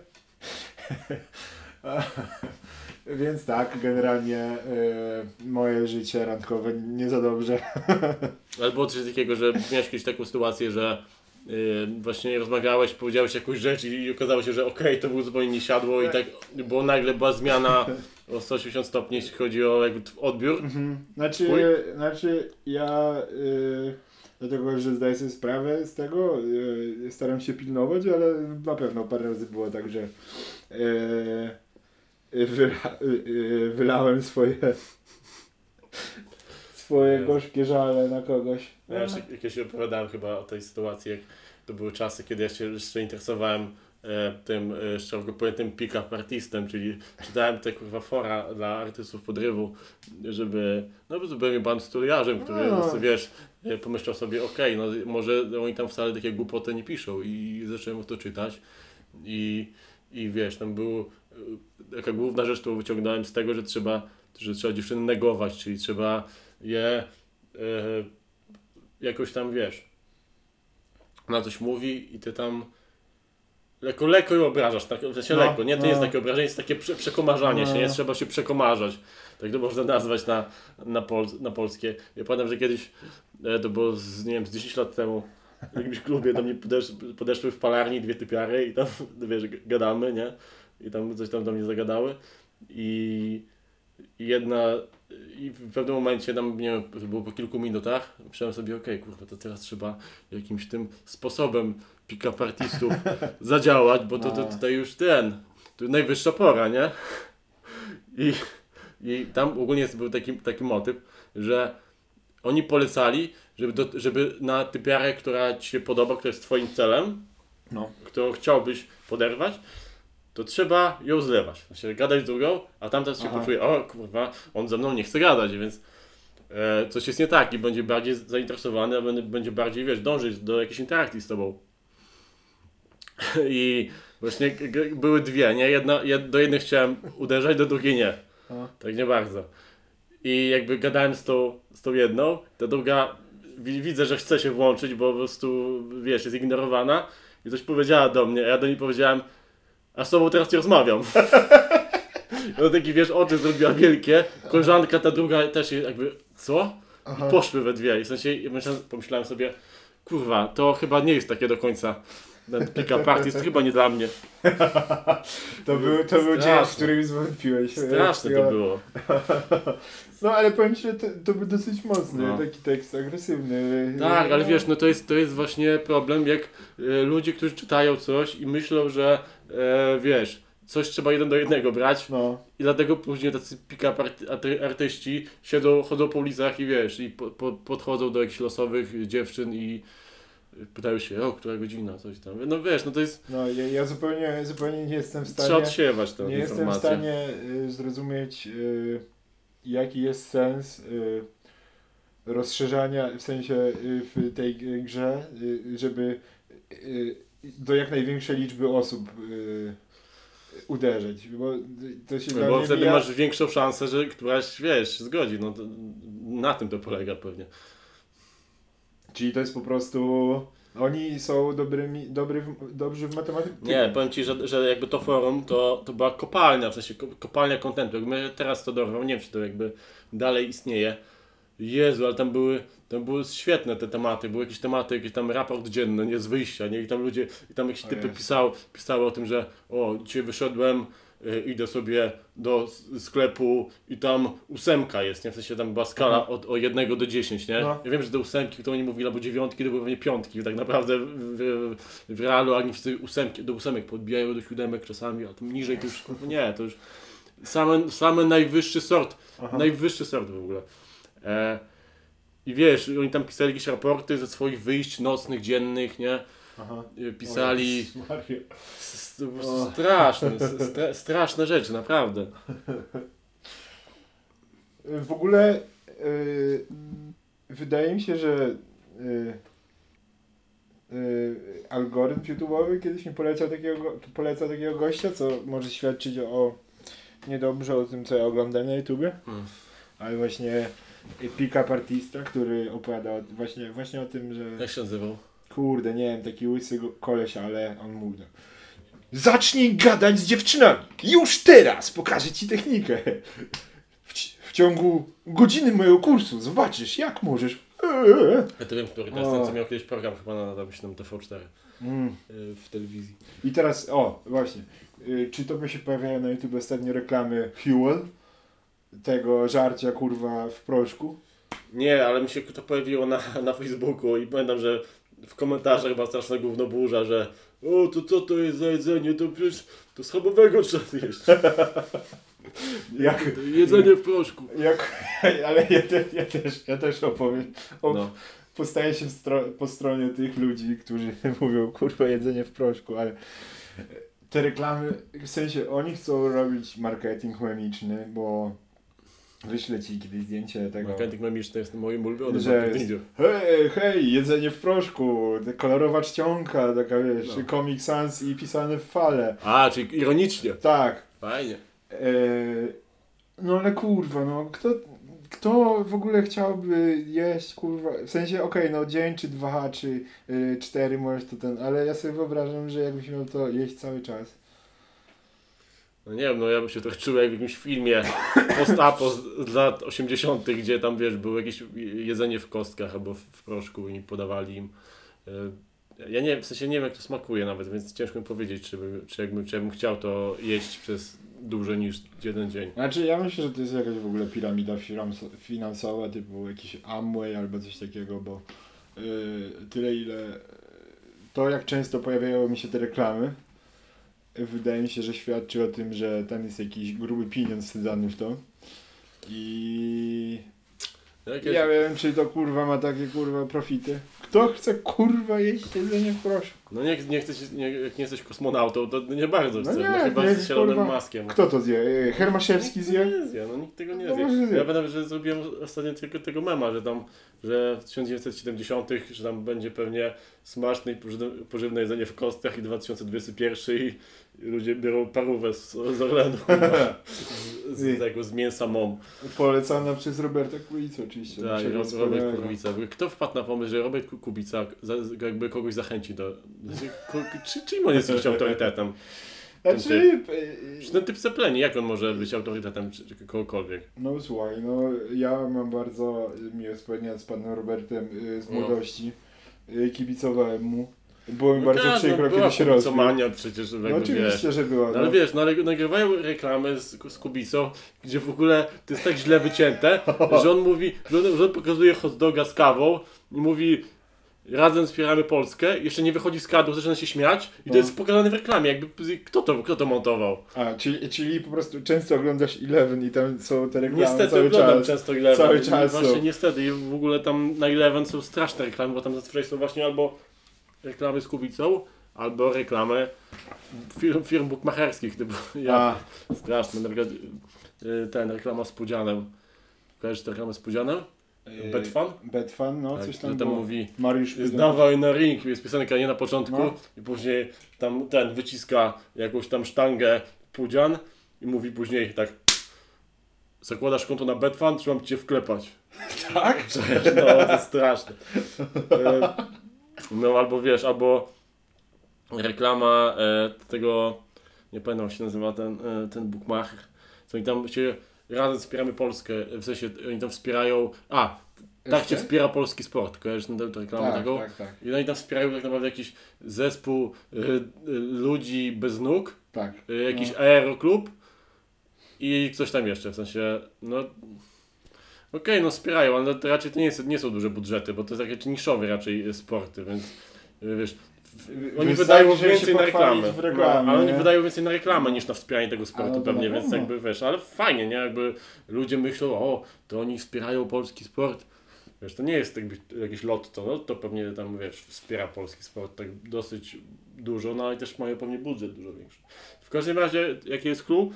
[laughs] Więc tak, generalnie y, moje życie randkowe nie za dobrze. [laughs] Albo coś takiego, że miałeś kiedyś taką sytuację, że yy, właśnie rozmawiałeś, powiedziałeś jakąś rzecz i, i okazało się, że okej, to było zupełnie nie siadło i tak, bo nagle była zmiana o 180 stopni, jeśli chodzi o jakby odbiór. Znaczy, Twój? znaczy ja y, dlatego, że zdaję sobie sprawę z tego, y, staram się pilnować, ale na pewno parę razy było tak, że y, y, wyla, y, y, wylałem swoje swoje gorzkie żale na kogoś. Ja już jakieś opowiadałem chyba o tej sytuacji, jak to były czasy, kiedy ja się jeszcze interesowałem e, tym e, szeroko pojętym pick-up artistem, czyli czytałem te kurwa fora dla artystów podrywu, żeby, no byłem pan studiarzem, który po prostu, wiesz, e, pomyślał sobie, okej, no może oni tam wcale takie głupoty nie piszą i zacząłem to czytać. I, i wiesz, tam było, e, taka główna rzecz, którą wyciągnąłem z tego, że trzeba, że trzeba dziewczyny negować, czyli trzeba je e, jakoś tam wiesz, na coś mówi i ty tam lekko, lekko ją obrażasz, tak, w sensie No, lekko, nie, to nie jest no. takie obrażenie, jest takie prze, przekomarzanie się, No. nie trzeba się przekomarzać, tak to można nazwać na, na, pol, na polskie. Ja pamiętam, że kiedyś, e, to było z, nie wiem, z 10 lat temu, w jakimś klubie do mnie podesz, podeszły w palarni dwie typiary i tam, wiesz, gadamy, nie, i tam coś tam do mnie zagadały i jedna i w pewnym momencie, tam nie wiem, było po kilku minutach, myślałem sobie, okej, kurwa, to teraz trzeba jakimś tym sposobem pick-up artistów [laughs] zadziałać, bo to, to No. tutaj już ten, to najwyższa pora, nie? I, i tam ogólnie jest, był taki, taki motyw, że oni polecali, żeby, do, żeby na typiarę, która Ci się podoba, która jest Twoim celem, No. którą chciałbyś poderwać, to trzeba ją zlewać. Znaczy, gadać z drugą, a tamta się Aha. poczuje, o kurwa, on ze mną nie chce gadać, więc e, coś jest nie tak i będzie bardziej zainteresowany, a będzie- bardziej, wiesz, dążyć do jakiejś interakcji z tobą. [laughs] I właśnie były dwie, nie? Jedna, jed, do jednej chciałem uderzać, do drugiej nie. Tak nie bardzo. I jakby gadałem z tą, z tą jedną, ta druga wi- widzę, że chce się włączyć, bo po prostu, wiesz, jest ignorowana i coś powiedziała do mnie, a ja do niej powiedziałem, a z tobą teraz nie rozmawiam. [laughs] No taki, wiesz, oczy zrobiła wielkie, koleżanka ta druga też jakby, co? Aha. I poszły we dwie. I w sensie myślałem, pomyślałem sobie, kurwa, to chyba nie jest takie do końca. Ten pick-up artist chyba nie dla mnie. [laughs] To był, to był dzień, w którym zwątpiłeś. Straszne to było. [laughs] No ale powiem Ci, że to, to był dosyć mocny, No. taki tekst agresywny. Tak, ale wiesz, no to jest, to jest właśnie problem, jak e, ludzie, którzy czytają coś i myślą, że e, wiesz, coś trzeba jeden do jednego brać No, i dlatego później tacy pick-up arty, arty, artyści siedzą, chodzą po ulicach i wiesz, i po, po, podchodzą do jakichś losowych dziewczyn i pytają się, o, która godzina, coś tam. No wiesz, no to jest, no ja, ja zupełnie, zupełnie nie jestem w trzeba stanie, odsiewać tę nie jestem w stanie y, zrozumieć y, jaki jest sens y, rozszerzania, w sensie y, w tej grze, y, żeby y, do jak największej liczby osób y, uderzyć, bo to się No bo wtedy masz większą szansę, że któraś, wiesz, zgodzi. No to, na tym to polega pewnie. Czyli to jest po prostu. Oni są dobrymi, dobry dobrzy w matematyce. Nie, powiem Ci, że, że jakby to forum to, to była kopalnia, w sensie ko- kopalnia kontentu. Jakby teraz to dorwał, nie wiem czy to jakby dalej istnieje. Jezu, ale tam były, tam były świetne te tematy, były jakieś tematy, jakiś tam raport dzienny, nie z wyjścia, nie? I tam ludzie, i tam jakieś typy Jezu. pisał, pisały o tym, że o, dzisiaj wyszedłem, y, idę sobie do sklepu i tam ósemka jest, nie? W sensie tam była skala od, o jednego do 10, nie? No. Ja wiem, że te ósemki, które oni mówili, albo dziewiątki, to były pewnie piątki, tak naprawdę w, w, w realu, a oni wszyscy ósemki, do ósemek podbijają do siódemek czasami, a tam niżej to już, nie, to już same, same najwyższy sort, Aha. najwyższy sort w ogóle. E, I wiesz, oni tam pisali jakieś raporty ze swoich wyjść nocnych, dziennych, nie? Aha. E, Pisali po prostu straszne, stra, straszne rzeczy, naprawdę. [laughs] W ogóle y, wydaje mi się, że y, y, algorytm YouTube'owy kiedyś mi poleciał takiego, go- polecał takiego gościa, co może świadczyć o niedobrze o tym, co ja oglądam na YouTubie. Mm. Ale właśnie pick-up artista, który opowiada o- właśnie, właśnie o tym, że Jak się nazywał? kurde, nie wiem, taki łysy koleś, ale on mówi tak. Zacznij gadać z dziewczynami. Już teraz pokażę ci technikę. W, w ciągu godziny mojego kursu zobaczysz, jak możesz. Ja to wiem, który to jest ten, co miał kiedyś program chyba na, na myślę, TV4 Mm. y, w telewizji. I teraz, o, właśnie. Y, Czy to by się pojawiają na YouTube ostatnio reklamy Fuel? Tego żarcia kurwa w proszku? Nie, ale mi się to pojawiło na, na Facebooku i pamiętam, że w komentarzach była straszna gówno burza, że o, to co to jest za jedzenie, to przecież to schabowego trzeba zjeść. [laughs] Jak, Jedzenie w proszku. jak, [laughs] ale ja, te, ja, też, ja też opowiem. O, No. Postaję się stro- po stronie tych ludzi, którzy [laughs] mówią, kurwa, jedzenie w proszku, ale te reklamy, w sensie oni chcą robić marketing memiczny, bo wyślę ci kiedyś zdjęcie tego, Marketing memiczny jest moim ulubionym że jest, hej, hej, jedzenie w proszku, kolorowa czcionka, taka wiesz, No. Comic Sans i pisane w fale. A, czyli ironicznie. Tak. Fajnie. E, no ale kurwa, no kto, kto w ogóle chciałby jeść, kurwa, w sensie okej, no dzień czy dwa, czy y, cztery możesz to ten, ale ja sobie wyobrażam, że jakbyś miał to jeść cały czas. No nie wiem, no ja bym się trochę czuł jak w jakimś filmie post-apo z, lat 80., gdzie tam wiesz, było jakieś jedzenie w kostkach albo w, proszku i podawali im. e, Ja nie w sensie nie wiem jak to smakuje nawet, więc ciężko mi powiedzieć, czy, czy, jakbym, czy jakbym chciał to jeść przez dłużej niż jeden dzień. Znaczy ja myślę, że to jest jakaś w ogóle piramida finansowa, typu jakiś Amway albo coś takiego, bo y, tyle ile to jak często pojawiają mi się te reklamy, wydaje mi się, że świadczy o tym, że tam jest jakiś gruby pieniądz wsadzany w to. I Jakieś, Ja wiem, czy to kurwa ma takie kurwa profity. Kto chce kurwa jeść jedzenie w proszku? No nie, nie chcesz, nie, jak nie jesteś kosmonautą, to nie bardzo No chcę. nie, No, chyba nie, z Elonem kurwa. Maskiem. Kto to zje? E, Hermaszewski Nikt zje? tego nie zje, no nikt tego nie No zje. może zje. Ja pamiętam, że zrobiłem ostatnio tylko tego mema, że tam, że w 1970, że tam będzie pewnie smaczne i pożywne, pożywne jedzenie w kostkach i 2021 i ludzie biorą parówę z, z Orlenu, [laughs] z, z, tego, z mięsa mom. Polecana przez Roberta Kulicę oczywiście. Tak, Robert wspaniałego. Kubica. Kto wpadł na pomysł, że Robert Kubica jakby kogoś zachęci do... Czy, czym on jest jakimś autorytetem? Znaczy, Czy ten typ sepleni, jak on może być autorytetem czy, czy kogokolwiek? no słuchaj, no ja mam bardzo miłe wspomnienia z panem Robertem y, z No. młodości. Y, Kibicowałem mu. Było mi No bardzo tak, przykro, no, kiedy się rozbił. kubicomania przecież, No oczywiście, że była. No, No. ale wiesz, no nagrywają reklamy z, z Kubicą, gdzie w ogóle to jest tak źle wycięte, że on mówi, że on, że on pokazuje hot doga z kawą i mówi razem wspieramy Polskę, jeszcze nie wychodzi z kadru, zaczyna się śmiać i to No. jest pokazane w reklamie, jakby kto to, kto to montował? A, czyli, czyli po prostu często oglądasz Eleven i tam są te reklamy Niestety cały oglądam czas. często Eleven. Cały czas Właśnie są. niestety i w ogóle tam na Eleven są straszne reklamy, bo tam zazwyczaj są właśnie albo reklamy z Kubicą, albo reklamy firm, firm bukmacherskich, typu [laughs] ja A, Straszne, na przykład y, ten reklama z Pudzianem. Kojarzysz tę reklamę z Pudzianem? y, Betfan? Betfan, no Tak, coś tam tam było. mówi Mariusz. Zdawaj na ring, jest piosenka nie na początku No. i później tam ten wyciska jakąś tam sztangę Pudzian i mówi później tak zakładasz konto na Betfan, czy mam cię wklepać? Tak? [laughs] Cześć, no to straszne. No albo wiesz, albo reklama e, tego, nie pamiętam jak się nazywa ten, e, ten bookmacher, co oni tam się razem wspieramy Polskę, w sensie oni tam wspierają, a, tak się wspiera polski sport, kojarzysz tę reklamę Tak, tego? tak, tak. I oni tam wspierają tak naprawdę jakiś zespół e, e, ludzi bez nóg, tak. e, jakiś No. aeroklub i coś tam jeszcze, w sensie, no okej, no wspierają, ale to raczej to nie, jest, nie są duże budżety, bo to jest takie niszowe raczej sporty, więc e, wiesz, oni wydają więcej na reklamę, w reklamie, no, ale oni wydają więcej na reklamę niż na wspieranie tego sportu no to pewnie, na więc jakby wiesz, ale fajnie, nie, jakby ludzie myślą, o, to oni wspierają polski sport, Wiesz, to nie jest jakby jakiś lotto, no to pewnie tam, wiesz, wspiera polski sport tak dosyć dużo, no i też mają pewnie budżet dużo większy. W każdym razie, jaki jest clue?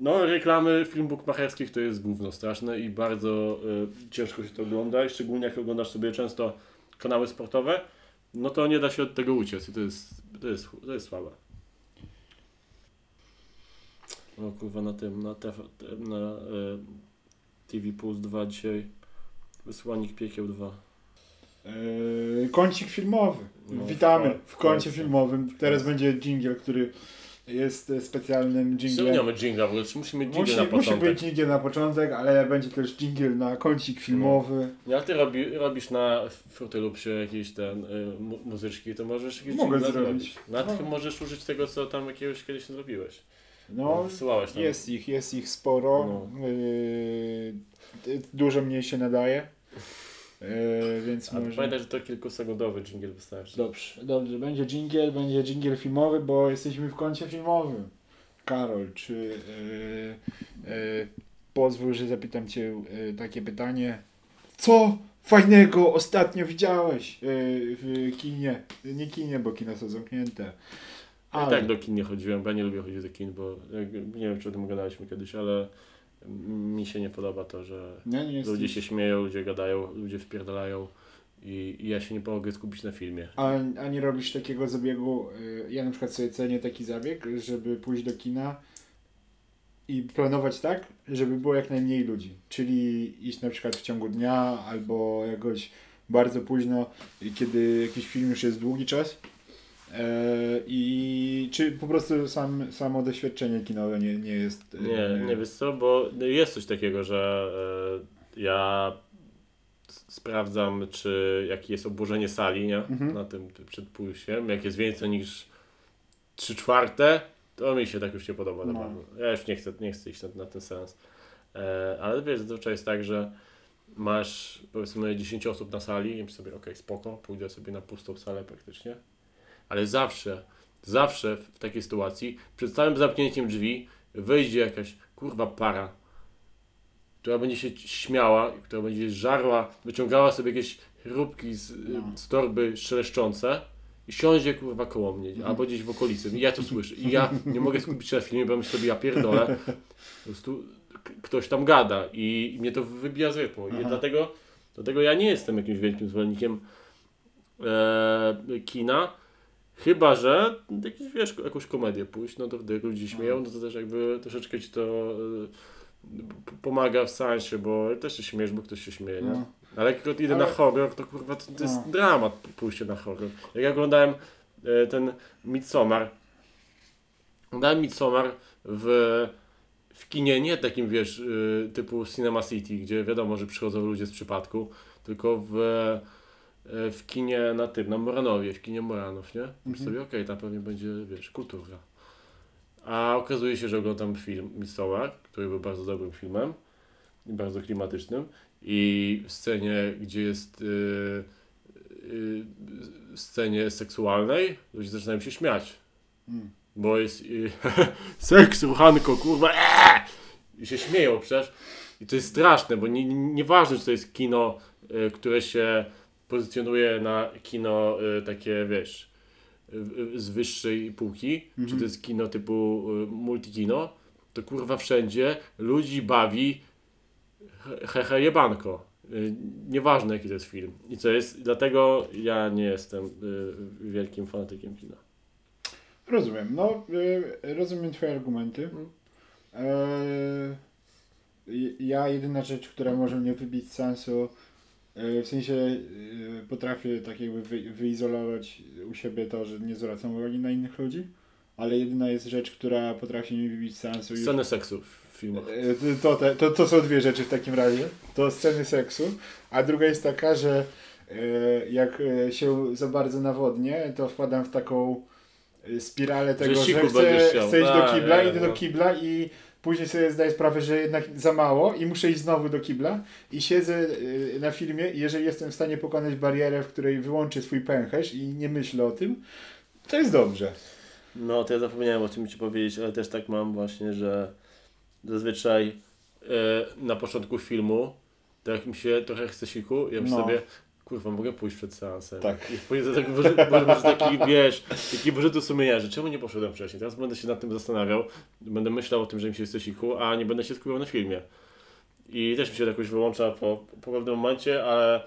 No, reklamy film bookmacherskich to jest gówno straszne i bardzo y, ciężko się to ogląda, szczególnie jak oglądasz sobie często kanały sportowe, no to nie da się od tego uciec i to jest, to jest, to jest słabe. O kurwa, na tym, na, TV, na e, TV Plus 2 dzisiaj Wysłanik Piekieł 2. Yy, kącik filmowy. No, Witamy w kącie filmowym. Teraz będzie jingle, który jest e, specjalnym Czemu nie mamy? Czy musimy jingle Musi, na musi początek? być jingle na początek, ale będzie też jingle na kącik filmowy. No, a ty robi, robisz na Fruity Loopsie jakieś ten, y, mu, muzyczki, to możesz jakieś Mogę jingle zrobić. Nawet No. możesz użyć tego, co tam jakiegoś kiedyś zrobiłeś. No, Wysyłałeś tam. jest ich, jest ich sporo. No. Yy, dużo mniej się nadaje. Yy, więc A może... pamiętaj, że to kilkusekundowy jingle wystarczy. Dobrze, dobrze. Będzie jingle, będzie jingle filmowy, bo jesteśmy w kącie filmowym. Karol, czy yy, yy, pozwól, że zapytam Cię yy, takie pytanie. Co fajnego ostatnio widziałeś w kinie? Nie kinie, bo kina są zamknięte. Ja i tak do kin nie chodziłem, bo ja nie lubię chodzić do kin, bo nie wiem, czy o tym gadaliśmy kiedyś, ale mi się nie podoba to, że nie, nie ludzie się śmieją, ludzie gadają, ludzie wpierdalają i, i ja się nie mogę skupić na filmie. A, a nie robisz takiego zabiegu? y, Ja na przykład sobie cenię taki zabieg, żeby pójść do kina i planować tak, żeby było jak najmniej ludzi. Czyli iść na przykład w ciągu dnia albo jakoś bardzo późno, kiedy jakiś film już jest długi czas. E, I czy po prostu sam, samo doświadczenie kinowe nie, nie jest. y, Nie, nie wiesz co, bo jest coś takiego, że e, ja sprawdzam, czy jakie jest obłożenie sali, nie? Mhm. Na tym ty- przed pójściem. Jak jest więcej niż 3 czwarte, to mi się tak już nie podoba No. na pewno. Ja już nie chcę, nie chcę iść na, na ten sens. E, ale wiesz, zazwyczaj jest tak, że masz powiedzmy 10 osób na sali i sobie, okej, spoko, pójdę sobie na pustą salę praktycznie. Ale zawsze, zawsze w takiej sytuacji, przed całym zamknięciem drzwi, wejdzie jakaś kurwa para, która będzie się śmiała, która będzie żarła, wyciągała sobie jakieś chrupki z, No. z torby szeleszczące i siądzie kurwa koło mnie, albo gdzieś w okolicy. I ja to słyszę. I ja nie mogę skupić się na filmie, bo myślę sobie, ja pierdolę. Po prostu ktoś tam gada i, i mnie to wybija z rytmu. I Aha. dlatego, dlatego ja nie jestem jakimś wielkim zwolennikiem e, kina. Chyba, że jakiś, wiesz, jakąś komedię pójść, no to wtedy ludzie śmieją, no to też jakby troszeczkę ci to p- pomaga w sensie, bo też się śmiejesz, bo ktoś się śmieje, nie? No. Ale jak idę Ale- na horror, to kurwa to, to jest No. dramat pójście na horror. Jak ja oglądałem e, ten Midsommar, oglądałem Midsommar w, w kinie, nie takim wiesz, y, typu Cinema City, gdzie wiadomo, że przychodzą ludzie z przypadku, tylko w, w kinie na tym, na Moranowie, w kinie Moranów, nie? Mhm. sobie, okej, tam pewnie będzie, wiesz, kultura. A okazuje się, że oglądam film Midsommar, który był bardzo dobrym filmem i bardzo klimatycznym i w scenie, gdzie jest y, y, scenie seksualnej, ludzie zaczynają się śmiać. Mm. Bo jest y, [laughs] seks, ruchanko, kurwa, eee! I się śmieją przecież. I to jest straszne, bo nie- nie- nieważne, czy to jest kino, y, które się pozycjonuje na kino y, takie, wiesz, y, y, z wyższej półki, czy Mhm. to jest kino typu multikino, to kurwa wszędzie ludzi bawi he- hehe jebanko. Nieważne jaki to jest film. I co jest, dlatego ja nie jestem wielkim fanatykiem kina. Rozumiem. No, rozumiem Twoje argumenty. Mm. E, ja jedyna rzecz, która może mnie wybić z sensu, w sensie e, potrafię tak jakby wy, wyizolować u siebie to, że nie zwracam uwagi na innych ludzi, ale jedyna jest rzecz, która potrafi mi wybić sensu. już- Sceny seksu w filmach. E, To, te, to, to są dwie rzeczy w takim razie. To sceny seksu, a druga jest taka, że e, jak e, się za bardzo nawodnię, to wpadam w taką e, spiralę tego, że, siku chcę, chciał. chcę iść do kibla, idę no. do kibla i później sobie zdaję sprawę, że jednak za mało i muszę iść znowu do kibla i siedzę e, na filmie i jeżeli jestem w stanie pokonać barierę, w której wyłączę swój pęcherz i nie myślę o tym, to jest dobrze. No, to ja zapomniałem o czym ci powiedzieć, ale też tak mam właśnie, że zazwyczaj e, na początku filmu, to jak mi się trochę chce siku, ja No. sobie, kurwa, mogę pójść przed seansem. Tak. I pójdę tego, [laughs] może, może, taki, wiesz, taki wyrzutu sumienia, że czemu nie poszedłem wcześniej. Teraz będę się nad tym zastanawiał, będę myślał o tym, że mi się chce siku, a nie będę się skupiał na filmie. I też mi się jakoś wyłącza po, po pewnym momencie, ale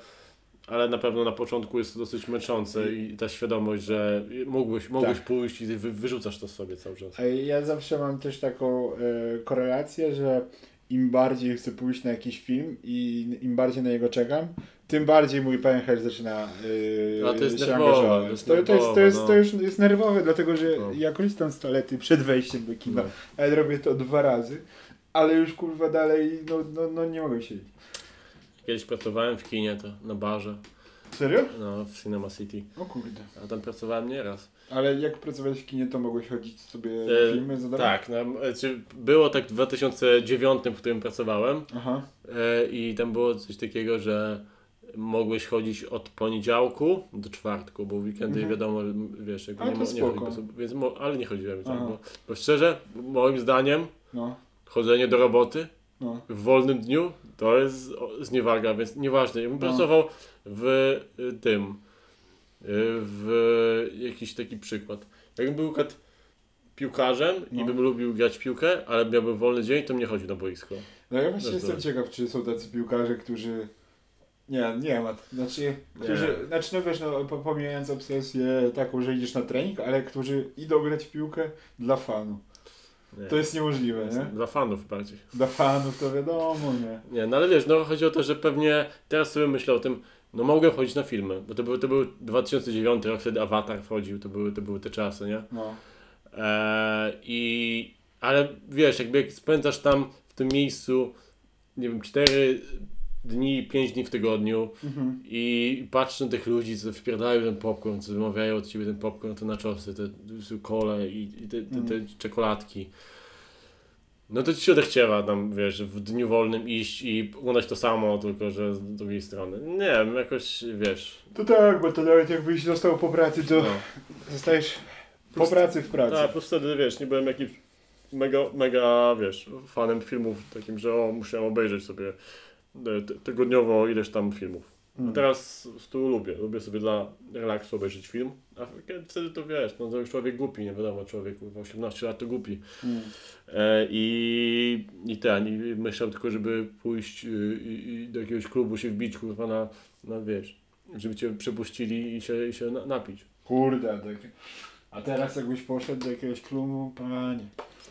ale na pewno na początku jest to dosyć męczące i ta świadomość, że mógłbyś, mógłbyś Tak. pójść i wy, wyrzucasz to sobie cały czas. Ja zawsze mam też taką e, korelację, że im bardziej chcę pójść na jakiś film i im bardziej na niego czekam, tym bardziej mój pęcherz zaczyna A to jest się nerwowe, angażować. to jest to, to, jest, to, jest, no. to już jest nerwowe, dlatego że No. ja korzystam z toalety przed wejściem do kina, No. ja robię to dwa razy, ale już kurwa dalej, no, no, no nie mogę siedzieć. Kiedyś pracowałem w kinie, to na barze, Serio? no, w Cinema City, O kurde. a tam pracowałem nieraz. Ale jak pracowałeś w kinie, to mogłeś chodzić sobie E, na filmy za darmo? Tak, no, znaczy było tak w 2009, w którym pracowałem Aha. e, i tam było coś takiego, że mogłeś chodzić od poniedziałku do czwartku, bo w weekendy Mhm. wiadomo, wiesz, jakby Ale nie, nie spoko. chodzi, bo- więc mo, ale nie chodziłem tak, bo, bo szczerze, moim zdaniem No, chodzenie do roboty no. w wolnym dniu to jest zniewaga, więc nieważne. Ja bym No. pracował w y, tym, y, w jakiś taki przykład. Jakbym był kat piłkarzem i No. bym lubił grać piłkę, ale miałbym wolny dzień, to mnie chodzi na boisko. No ja właśnie jestem ciekaw, czy są tacy piłkarze, którzy... Nie, nie ma. Znaczy, którzy, Nie. znaczy no wiesz, no, po- pomijając obsesję taką, że idziesz na trening, ale którzy idą grać w piłkę dla fanu. Nie. To jest niemożliwe, nie? Dla fanów bardziej. Dla fanów to wiadomo, nie? Nie, no ale wiesz, no chodzi o to, że pewnie teraz sobie myślę o tym, no mogłem chodzić na filmy, bo to był, to był 2009 rok, wtedy Avatar wchodził, to były, to były te czasy, nie? No. Eee, i, ale wiesz, jakby jak spędzasz tam w tym miejscu, nie wiem, 4 dni, 5 dni w tygodniu Mhm. i patrzysz na tych ludzi, co wpierdają ten popcorn, co wymawiają od ciebie ten popcorn, te naczosy, te kole i, i te, te, te czekoladki. No to ci się odechciewa tam, wiesz, w dniu wolnym iść i oglądać to samo, tylko że z drugiej strony. Nie wiem, jakoś, wiesz... To tak, bo to nawet jakbyś został po pracy, to No. zostajesz po Plus- pracy w pracy. Tak, plus wtedy, wiesz, nie byłem jakimś mega, mega, wiesz, fanem filmów takim, że o, musiałem obejrzeć sobie tygodniowo ileś tam filmów. A Mm. teraz z tyłu lubię, lubię sobie dla relaksu obejrzeć film, a kiedy- wtedy to wiesz, no to już człowiek głupi, nie wiadomo, człowiek w 18 lat to głupi. Mm. E, i, I ten, i myślałem tylko, żeby pójść y, i, i do jakiegoś klubu się wbić, kurwa, na, na wiesz, żeby cię przepuścili i się, i się na, napić. Kurde, tak. A teraz jakbyś poszedł do jakiegoś klubu, panie.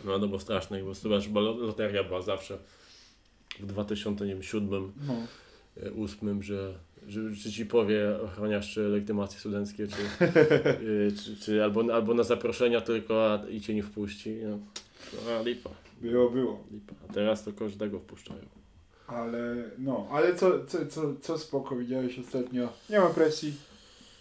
No, no bo straszne, bo zobacz, bo lo- loteria była zawsze w 2007, No. 2008, że, że, że ci powie ochroniarz czy legitymacje studenckie, czy, y, [laughs] czy, czy albo, albo na zaproszenia tylko a, i cię nie wpuści. No, no a lipa, Było, było. lipa. A teraz to każdego wpuszczają. Ale no, ale co, co, co, co spoko widziałeś ostatnio? Nie ma presji.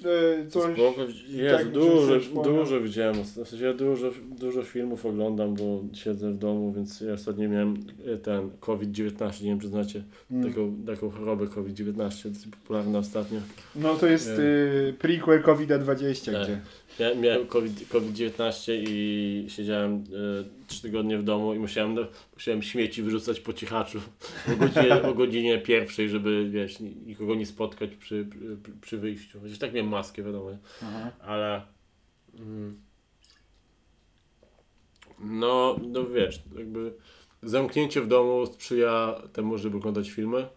E, coś. Spoko, Jezu, tak, dużo, dużo widziałem. W sensie ja dużo, dużo filmów oglądam, bo siedzę w domu, więc ja ostatnio miałem e, ten COVID-19, nie wiem czy znacie Mm. taką, taką chorobę COVID-19, dosyć popularna ostatnio. No to jest Nie. y, prequel COVID-20, Tak. gdzie. Ja miałem COVID- COVID-19 i siedziałem e, trzy tygodnie w domu i musiałem, musiałem śmieci wyrzucać po cichaczu [laughs] o godzinie, o godzinie pierwszej, żeby wiesz, ni- nikogo nie spotkać przy, przy, przy wyjściu. Chociaż tak miałem maskę, wiadomo, Aha. ale mm, no, no wiesz, jakby zamknięcie w domu sprzyja temu, żeby oglądać filmy.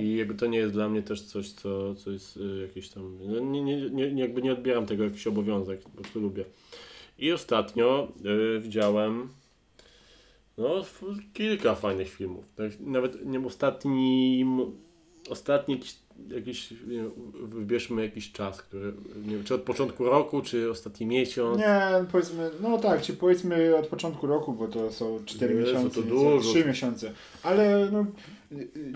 I jakby to nie jest dla mnie też coś, co, co jest y, jakieś tam. No, nie, nie, nie, jakby nie odbieram tego jakiś obowiązek, po prostu lubię. I ostatnio y, widziałem no, kilka fajnych filmów. Tak, nawet nie. Ostatni jakiś, jakiś nie wiem, wybierzmy jakiś czas, który. Nie wiem, czy od początku roku, czy ostatni miesiąc. Nie, powiedzmy, no tak, czy powiedzmy od początku roku, bo to są 4 Jezu, miesiące, to dużo. 3 miesiące. Ale no,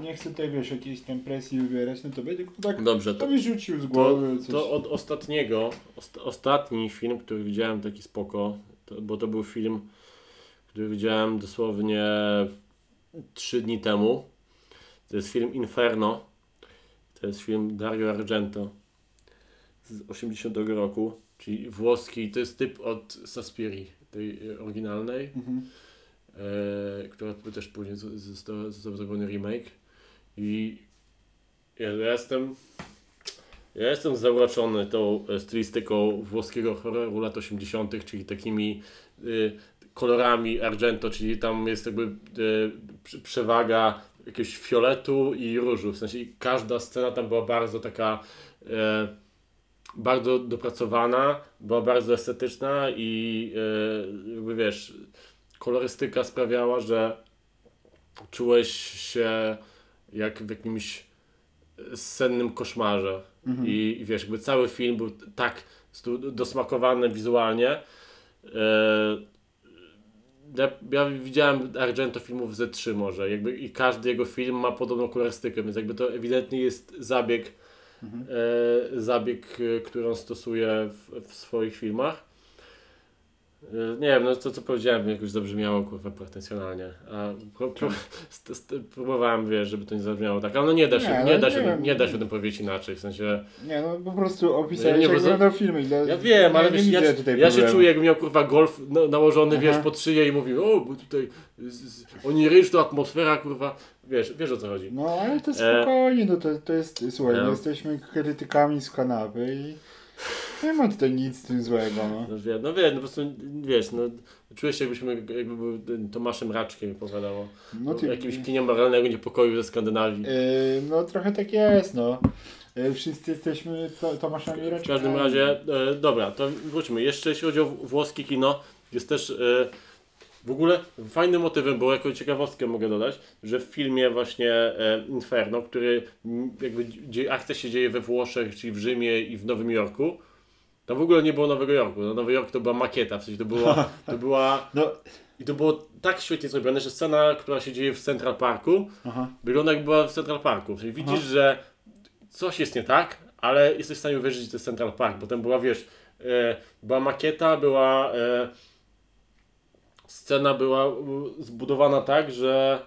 nie chcę tutaj, wiesz, jakiejś tam presji wywierać, no to będzie tak, Dobrze, to to, byś rzucił z To, głowy coś. to od ostatniego, ost, ostatni film, który widziałem taki spoko, to, bo to był film, który widziałem dosłownie 3 dni temu. To jest film Inferno. To jest film Dario Argento z 80 roku, czyli włoski. To jest typ od Saspiri, tej e, oryginalnej, Mhm. e, która też później z- został został zrobiony remake. I ja jestem ja jestem zauroczony tą e, stylistyką włoskiego horroru lat 80., czyli takimi y, kolorami Argento, czyli tam jest jakby y, prze- przewaga jakiegoś fioletu i różu. W sensie każda scena tam była bardzo taka e, bardzo dopracowana, była bardzo estetyczna i e, jakby wiesz, kolorystyka sprawiała, że czułeś się jak w jakimś sennym koszmarze. I, I wiesz, jakby cały film był tak dosmakowany wizualnie. E, ja, ja widziałem Argento filmów ze trzy może, jakby i każdy jego film ma podobną kolorystykę, więc jakby to ewidentnie jest zabieg, e, zabieg, e, który on stosuje w, w swoich filmach. E, Nie wiem, no to co powiedziałem jakoś zabrzmiało kurwa pretensjonalnie, a pro, pro, st, st, próbowałem, wiesz, żeby to nie zabrzmiało tak, ale no nie da się, Nie, nie, no da nie się, wiem. nie da się o tym powiedzieć inaczej, w sensie... Nie, no po prostu opisałeś Nie, nie, jak wyglądał film. i Ja wiem, ale nie, wiesz, nie ja, ja się czuję, jakbym miał kurwa golf na, nałożony, Aha. wiesz, pod szyję i mówił, o, bo tutaj z, z, oni ryż, to atmosfera, kurwa, wiesz, wiesz o co chodzi. No ale to E, spokojnie, no to, to jest, słuchaj, no. my jesteśmy krytykami z kanapy i nie ma tutaj nic z tym złego, no. No wiem, no wiem, no po prostu, wiesz, no, czuję się jakbyśmy, jakby był Tomaszem Raczkiem opowiadało, No ty, jakimś kinie moralnego niepokoju ze Skandynawii. Yy, no trochę tak jest, no. Yy, wszyscy jesteśmy to, Tomaszami W Raczkami. każdym razie, e, dobra, to wróćmy. Jeszcze jeśli chodzi o włoskie kino, jest też e, w ogóle fajnym motywem było, jako ciekawostkę mogę dodać, że w filmie właśnie e, Inferno, który jakby dzie, akcja się dzieje we Włoszech, czyli w Rzymie i w Nowym Jorku, tam w ogóle nie było Nowego Jorku. No, Nowy Jork to była makieta, w sensie to była, to była [laughs] No, i to było tak świetnie zrobione, że scena, która się dzieje w Central Parku, aha. wygląda jak była w Central Parku. Czyli widzisz, Aha. że coś jest nie tak, ale jesteś w stanie uwierzyć, że to jest Central Park, bo tam była, wiesz, e, była makieta, była e, scena była zbudowana tak, że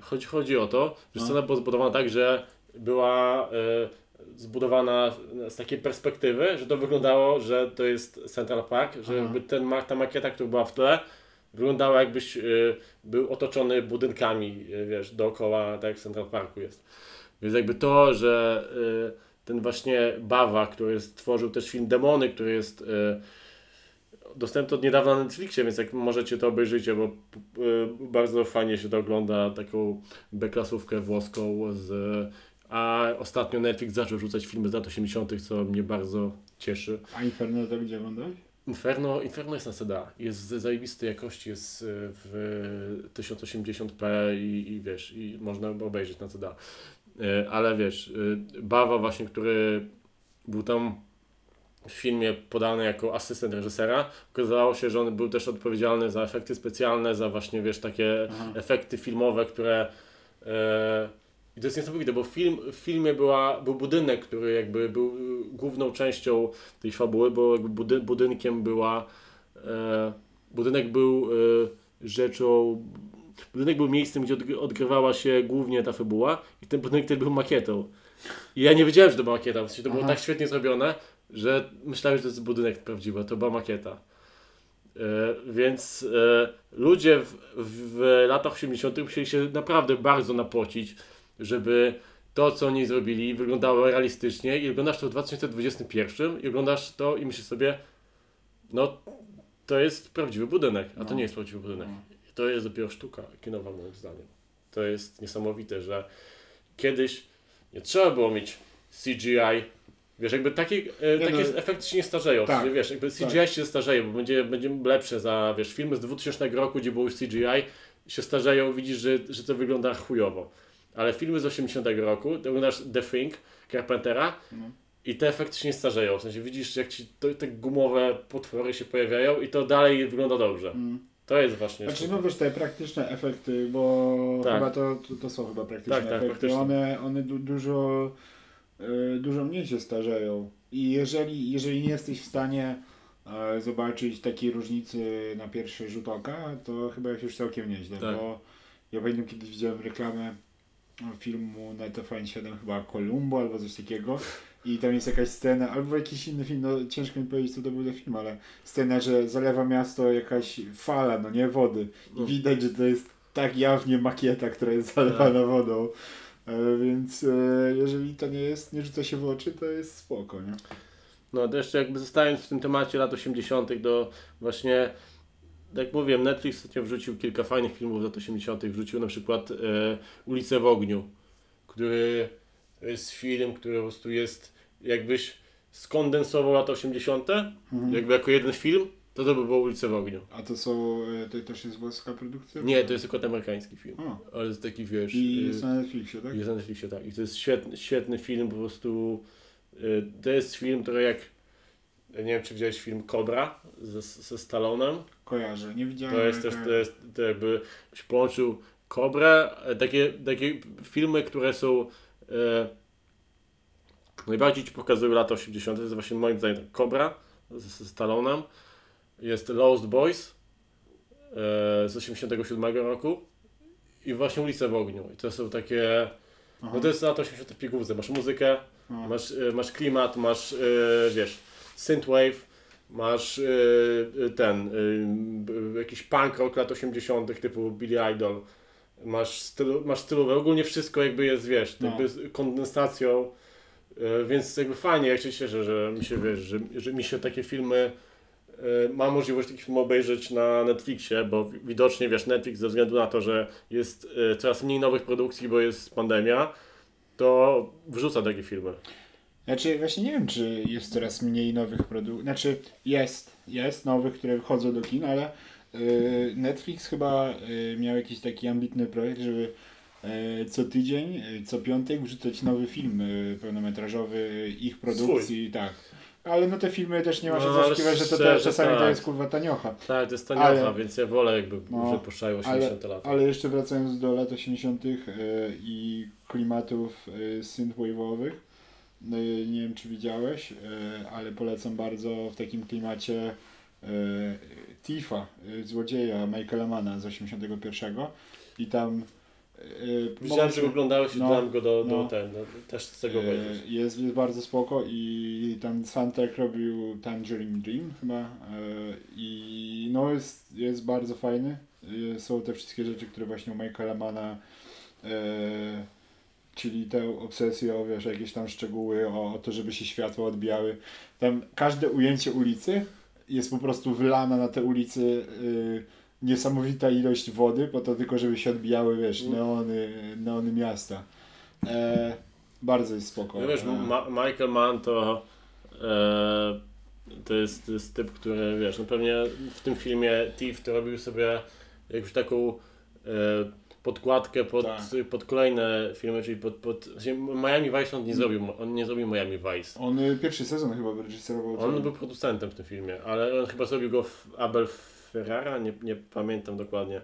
chodzi, chodzi o to, że No. scena była zbudowana tak, że była e, zbudowana z takiej perspektywy, że to wyglądało, że to jest Central Park, że Aha. jakby ten, ta makieta, która była w tle, wyglądała jakbyś y, był otoczony budynkami, y, wiesz, dookoła, tak jak Central Parku jest. Więc jakby to, że y, ten właśnie Bawa, który stworzył też film Demony, który jest dostępny od niedawna na Netflixie, więc jak możecie to obejrzycie, bo y, bardzo fajnie się to ogląda, taką beklasówkę włoską z... A ostatnio Netflix zaczął rzucać filmy z lat 80., co mnie bardzo cieszy. A Inferno to gdzie oglądałeś? Inferno, Inferno jest na CDA. Jest z zajebistej jakości, jest y, w 1080p i, i wiesz, i można obejrzeć na CDA. Y, Ale wiesz, Bawa właśnie, który był tam w filmie podany jako asystent reżysera, okazało się, że on był też odpowiedzialny za efekty specjalne, za właśnie, wiesz, takie Aha. efekty filmowe, które... E, I to jest niesamowite, bo film, w filmie była, był budynek, który jakby był główną częścią tej fabuły, bo jakby budy, budynkiem była... E, budynek był e, rzeczą... Budynek był miejscem, gdzie odgry- odgrywała się głównie ta fabuła i ten budynek też był makietą. I ja nie wiedziałem, że to była makieta, w sensie to było Aha. tak świetnie zrobione, że myślałem, że to jest budynek prawdziwy, to była makieta. E, więc e, ludzie w, w, latach 80. musieli się naprawdę bardzo napocić, żeby to, co oni zrobili, wyglądało realistycznie i oglądasz to w 2021 i oglądasz to i myślisz sobie, no to jest prawdziwy budynek, a to No. nie jest prawdziwy budynek. No. To jest dopiero sztuka kinowa moim zdaniem. To jest niesamowite, że kiedyś nie trzeba było mieć CGI. Wiesz, jakby takie, e, Nie takie no. efekty się nie starzeją. Tak. W sensie, wiesz, jakby CGI Tak. się starzeje, bo będzie, będzie lepsze za, wiesz, filmy z 2000 roku, gdzie było już CGI, się starzeją, widzisz, że, że to wygląda chujowo. Ale filmy z 80 roku, to oglądasz The Thing, Carpentera No. i te efekty się nie starzeją. W sensie widzisz, jak ci to, te gumowe potwory się pojawiają i to dalej wygląda dobrze. Mm. To jest właśnie... Znaczy no wiesz, te praktyczne efekty, bo Tak. chyba to, to, to są chyba praktyczne Tak, tak, efekty, praktyczne. one, one du, dużo, dużo mniej się starzeją. I jeżeli, jeżeli nie jesteś w stanie e, zobaczyć takiej różnicy na pierwszy rzut oka, to chyba jest już całkiem nieźle, Tak. bo ja pamiętam kiedyś widziałem reklamę filmu na TVN7 chyba Columbo albo coś takiego. I tam jest jakaś scena, albo jakiś inny film, no ciężko mi powiedzieć co to był za film, ale scena, że zalewa miasto jakaś fala, no nie, wody. I No. widać, że to jest tak jawnie makieta, która jest zalewana wodą, e, więc e, jeżeli to nie jest, nie rzuca się w oczy, to jest spoko, nie? No to jeszcze jakby zostając w tym temacie lat 80. do właśnie jak mówiłem, Netflix ostatnio wrzucił kilka fajnych filmów z lat 80. Wrzucił na przykład e, Ulicę w ogniu, który jest film, który po prostu jest jakbyś skondensował lata 80. Mhm. jakby jako jeden film, to to by było Ulice w ogniu. A to są, e, to też jest włoska produkcja? Nie, to jest tylko amerykański film. O. Ale jest taki, wiesz... I y, jest na Netflixie, tak? Jest na Netflixie, tak. I to jest świetny, świetny film, po prostu. y, To jest film, który jak. Nie wiem, czy widziałeś film Cobra ze, ze Stallonem. Kojarzę, nie widziałem. To jest też, to jest, to jakby się połączył Cobrę, e, takie, takie filmy, które są e, najbardziej ci pokazują lata 80. To jest właśnie moim zdaniem Cobra ze, ze Stallonem. Jest Lost Boys e, z 87 roku i właśnie Ulice w ogniu. I to są takie, Aha. no to jest lata 80 w pigułce. Masz muzykę, masz, e, masz klimat, masz, e, wiesz, synthwave, masz ten, jakiś punk rock lat 80 typu Billy Idol, masz, stylu, masz stylowe, ogólnie wszystko jakby jest, wiesz, No. jakby z kondensacją, więc jakby fajnie, jak się cieszę, że mi się, wiesz, że, że mi się takie filmy ma możliwość takich filmów obejrzeć na Netflixie, bo wi- widocznie, wiesz, Netflix ze względu na to, że jest e, coraz mniej nowych produkcji, bo jest pandemia, to wrzuca takie filmy. Znaczy, właśnie nie wiem, czy jest coraz mniej nowych produktów. Znaczy, jest, jest nowych, które wchodzą do kin, ale y, Netflix chyba y, miał jakiś taki ambitny projekt, żeby y, co tydzień, y, co piątek wrzucać nowy film y, pełnometrażowy y, ich produkcji, tak. Ale no te filmy też nie ma się No, że to też czasami to tak. jest kurwa taniocha. Tak, to jest taniocha, Ale- więc ja wolę jakby, No, że puszczają 80 lat. Ale jeszcze wracając do lat 80. y, i klimatów y, synthwave'owych, y, nie wiem czy widziałeś, y, ale polecam bardzo w takim klimacie Tifa, złodzieja Michaela Mana z 81 i tam y, Widziałem, że oglądałeś i no, dałem go do, do no. ten, do, też z tego obejrzeć. Jest, jest bardzo spoko i tam soundtrack robił Tangerine Dream chyba e, i no jest, jest bardzo fajny. E, Są te wszystkie rzeczy, które właśnie u Michaela Mana czyli tę obsesję o wiesz, jakieś tam szczegóły, o, o to, żeby się światła odbijały. Tam każde ujęcie ulicy jest po prostu wylana na te ulicy niesamowita ilość wody, po to tylko, żeby się odbijały, wiesz, Mm. neony, neony miasta. E, bardzo jest spoko. No wiesz, E, Ma Michael Mann to, e, to, jest, to jest typ, który wiesz, no pewnie w tym filmie Thief to robił sobie jakąś taką e, podkładkę pod, Tak. pod kolejne filmy, czyli pod, pod znaczy Miami Vice on nie zrobił, on nie zrobił Miami Vice. On y, pierwszy sezon chyba wyreżyserował. On był producentem w tym filmie, ale on chyba zrobił go w Abel Ferrara, nie, nie pamiętam dokładnie.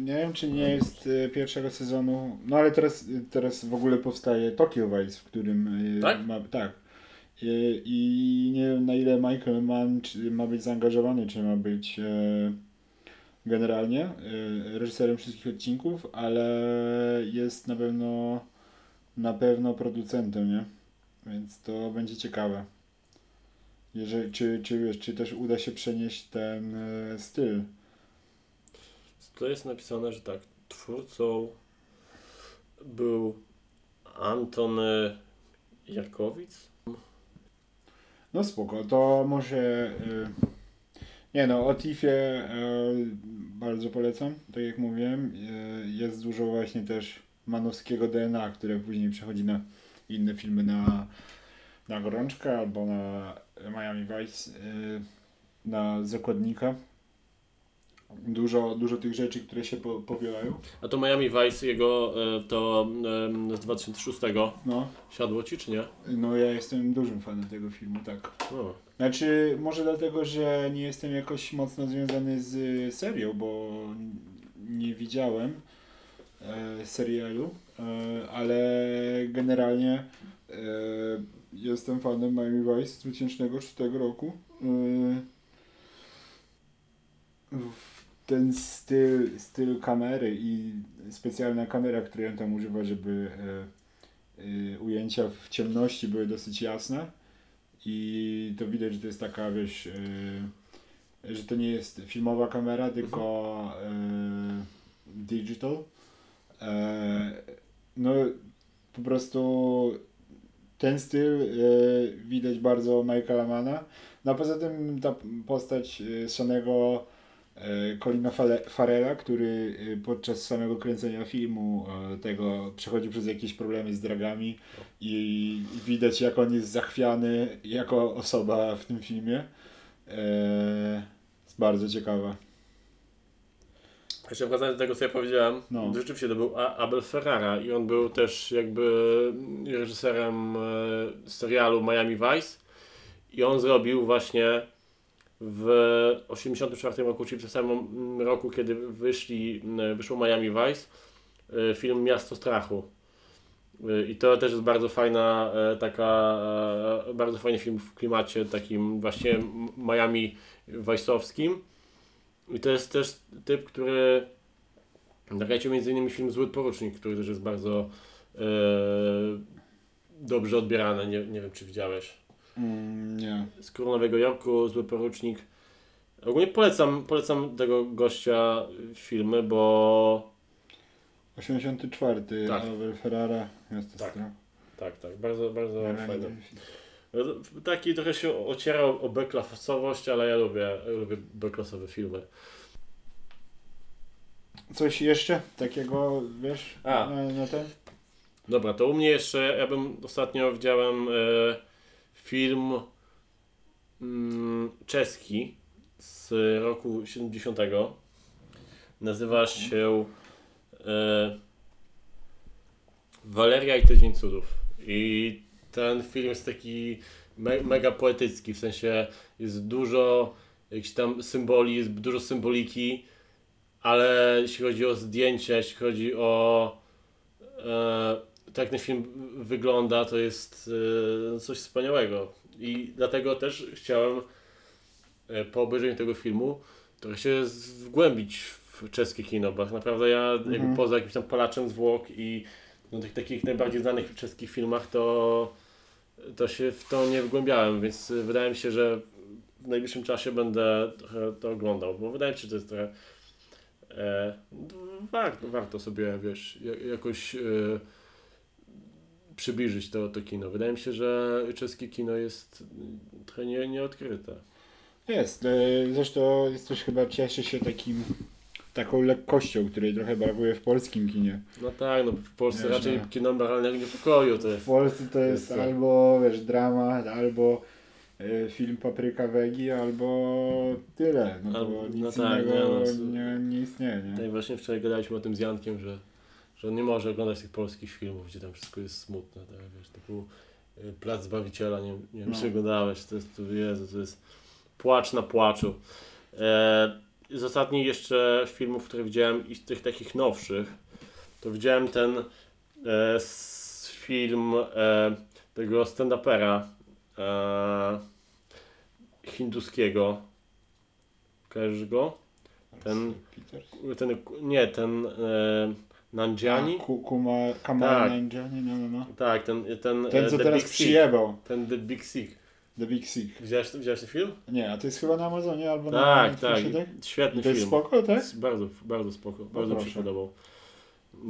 Nie wiem, czy nie jest y, pierwszego sezonu. No ale teraz, y, teraz w ogóle powstaje Tokyo Vice, w którym. y, Tak? Ma, tak. Y, I nie wiem na ile Michael Mann czy ma być zaangażowany, czy ma być e, generalnie e, reżyserem wszystkich odcinków, ale jest na pewno na pewno producentem, nie? Więc to będzie ciekawe. Jeżeli, czy, czy, wiesz, czy też uda się przenieść ten e, styl To jest napisane, że tak, twórcą był Antony Jakowic. No spoko, to może... Y, nie no, o Tifie y, bardzo polecam, tak jak mówiłem. Jest dużo właśnie też manowskiego DNA, które później przechodzi na inne filmy, na, na Gorączkę albo na Miami Vice, y, na Zakładnika. Dużo, dużo tych rzeczy, które się po, powielają. A to Miami Vice, jego e, to e, z 2006 No, siadło ci, czy nie? no ja jestem dużym fanem tego filmu, tak. O. Znaczy, może dlatego, że nie jestem jakoś mocno związany z serią, bo nie widziałem e, serialu, e, ale generalnie e, jestem fanem Miami Vice z 2006 roku. E, w- ten styl, styl kamery i specjalna kamera, której on tam używa, żeby e, e, ujęcia w ciemności były dosyć jasne. I to widać, że to jest taka, wiesz, yy, że to nie jest filmowa kamera, tylko yy, digital. E, no, po prostu ten styl yy, widać bardzo Michaela Mana. No a poza tym ta postać yy, Sonego e, Colina Farela, który e, podczas samego kręcenia filmu e, tego przechodził przez jakieś problemy z dragami i, i widać jak on jest zachwiany jako osoba w tym filmie. E, jest bardzo ciekawa. Jeszcze wracając do tego, co ja powiedziałem, No. rzeczywiście to był Abel Ferrara i on był też jakby reżyserem e, serialu Miami Vice i on zrobił właśnie w 84 roku, czyli w tym samym roku, kiedy wyszli, wyszło Miami Vice, e, film Miasto Strachu. E, I to też jest bardzo fajna, taka, bardzo fajny film w klimacie takim właśnie Miami Vice'owskim. I to jest też typ, który nakręcił między innymi film Zły Porucznik, który też jest bardzo e, dobrze odbierany. Nie, nie wiem, czy widziałeś. Mm, nie. Z Król Nowego Jorku, Zły Porucznik. Ogólnie polecam, polecam tego gościa filmy, bo 84. Tak. Abel Ferrara. Miasto Tak. Tak, tak, bardzo, bardzo No, Taki trochę się ocierał o B-klasowość, ale ja lubię, lubię B-klasowe filmy. Coś jeszcze takiego, wiesz, A. na, na ten? Dobra, to u mnie jeszcze, ja bym ostatnio widziałem e, film mm, czeski z roku 70. Nazywa się e, Waleria i Tydzień Cudów. I ten film jest taki me, mega poetycki, w sensie jest dużo jakichś tam symboli, jest dużo symboliki, ale jeśli chodzi o zdjęcia, jeśli chodzi o e, tak jak ten film wygląda, to jest e, coś wspaniałego. I dlatego też chciałem e, po obejrzeniu tego filmu trochę się wgłębić w czeskie kino, bo tak naprawdę ja jakby Mhm. poza jakimś tam palaczem zwłok i no, tych takich najbardziej znanych czeskich filmach, to, to się w to nie wgłębiałem, więc wydaje mi się, że w najbliższym czasie będę to oglądał, bo wydaje mi się, że to jest trochę e, warto, warto sobie, wiesz, ja- jakoś e, przybliżyć to, to kino. Wydaje mi się, że czeskie kino jest trochę nie, nieodkryte. Jest. e, Zresztą jest chyba cieszy się takim taką lekkością, której trochę brakuje w polskim kinie. No tak, no w Polsce Wiesz, raczej no. kino moralnego niepokoju to W jest. Polsce to jest jest- albo wiesz, dramat, albo e, film Papryka Wegi, albo tyle. No Albo- bo no nic tak, innego nie, no, nie, nie istnieje, nie? No i właśnie wczoraj gadaliśmy o tym z Jankiem, że, że on nie może oglądać tych polskich filmów, gdzie tam wszystko jest smutne, tak, wiesz, typu y, Plac Zbawiciela, nie, nie wiem No. czy oglądałeś, to jest, to, Jezu, to jest płacz na płaczu. E, z ostatnich jeszcze filmów, które widziałem i z tych takich nowszych, to widziałem ten e, film e, tego stand-upera e, hinduskiego. Kojarzysz go? Ten-? Ten, nie, ten e, Nanjiani? A, Ku- Kuma, Kamal Tak. Nanjiani, no, no, no. Tak, ten, ten, Ten, e, co teraz Big przyjebał. Ten The Big Sick. The Big Sick. Widziałeś, widziałeś ten film? Nie, a to jest chyba na Amazonie albo Tak, na tak. Netflixie, Świetny I to jest film. spoko, tak? Jest Bardzo, bardzo spoko. Bardzo mi się proszę. podobał.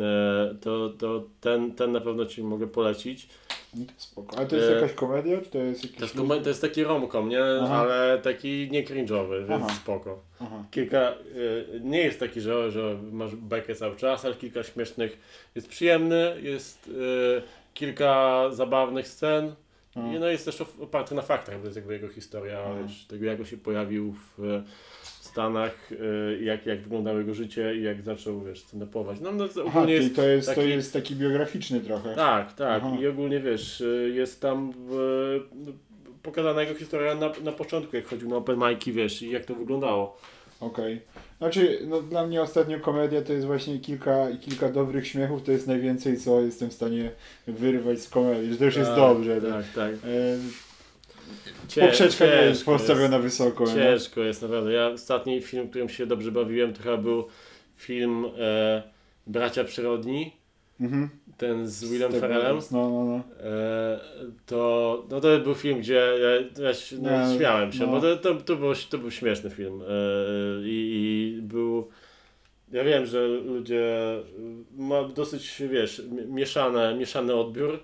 E, to to ten, ten na pewno Ci mogę polecić. No spoko. Ale to jest E, jakaś komedia, czy to jest jakiś... To jest, kome- to jest taki romcom, nie? Aha. Ale taki nie cringe'owy, więc Aha. spoko. Aha. Kilka, e, nie jest taki, że, że masz bekę cały czas, ale kilka śmiesznych jest przyjemny, jest e, kilka zabawnych scen. A. I no jest też op- oparty na faktach, bo to jest jakby jego historia, wiesz, tego jak on się pojawił w Stanach, y, jak, jak wyglądało jego życie i jak zaczął, wiesz, stand-upować. No, no to Aha, ogólnie jest... to jest, to taki- jest taki biograficzny trochę. Tak, tak. Aha. I ogólnie, wiesz, y, jest tam y, pokazana jego historia na, na początku, jak chodził na open mic'i, wiesz, i jak to wyglądało. Okej. Znaczy, no dla mnie ostatnio komedia to jest właśnie kilka, kilka dobrych śmiechów, to jest najwięcej, co jestem w stanie wyrwać z komedii, że to już jest Tak, dobrze. Tak. Tak, tak. E, Cie- poprzeczka nie jest postawiona wysoko. Ciężko jest naprawdę. Ja ostatni film, którym się dobrze bawiłem, to chyba był film e, Bracia Przyrodni, Mhm. ten z Willem Step Ferrellem. No, no, no. E, to, no to był film, gdzie ja, ja się, no, Nie, śmiałem się, no. bo to, to, to, był, to był śmieszny film. E, i, I był. Ja wiem, że ludzie ma dosyć, wiesz, mi- mieszane, mieszany odbiór,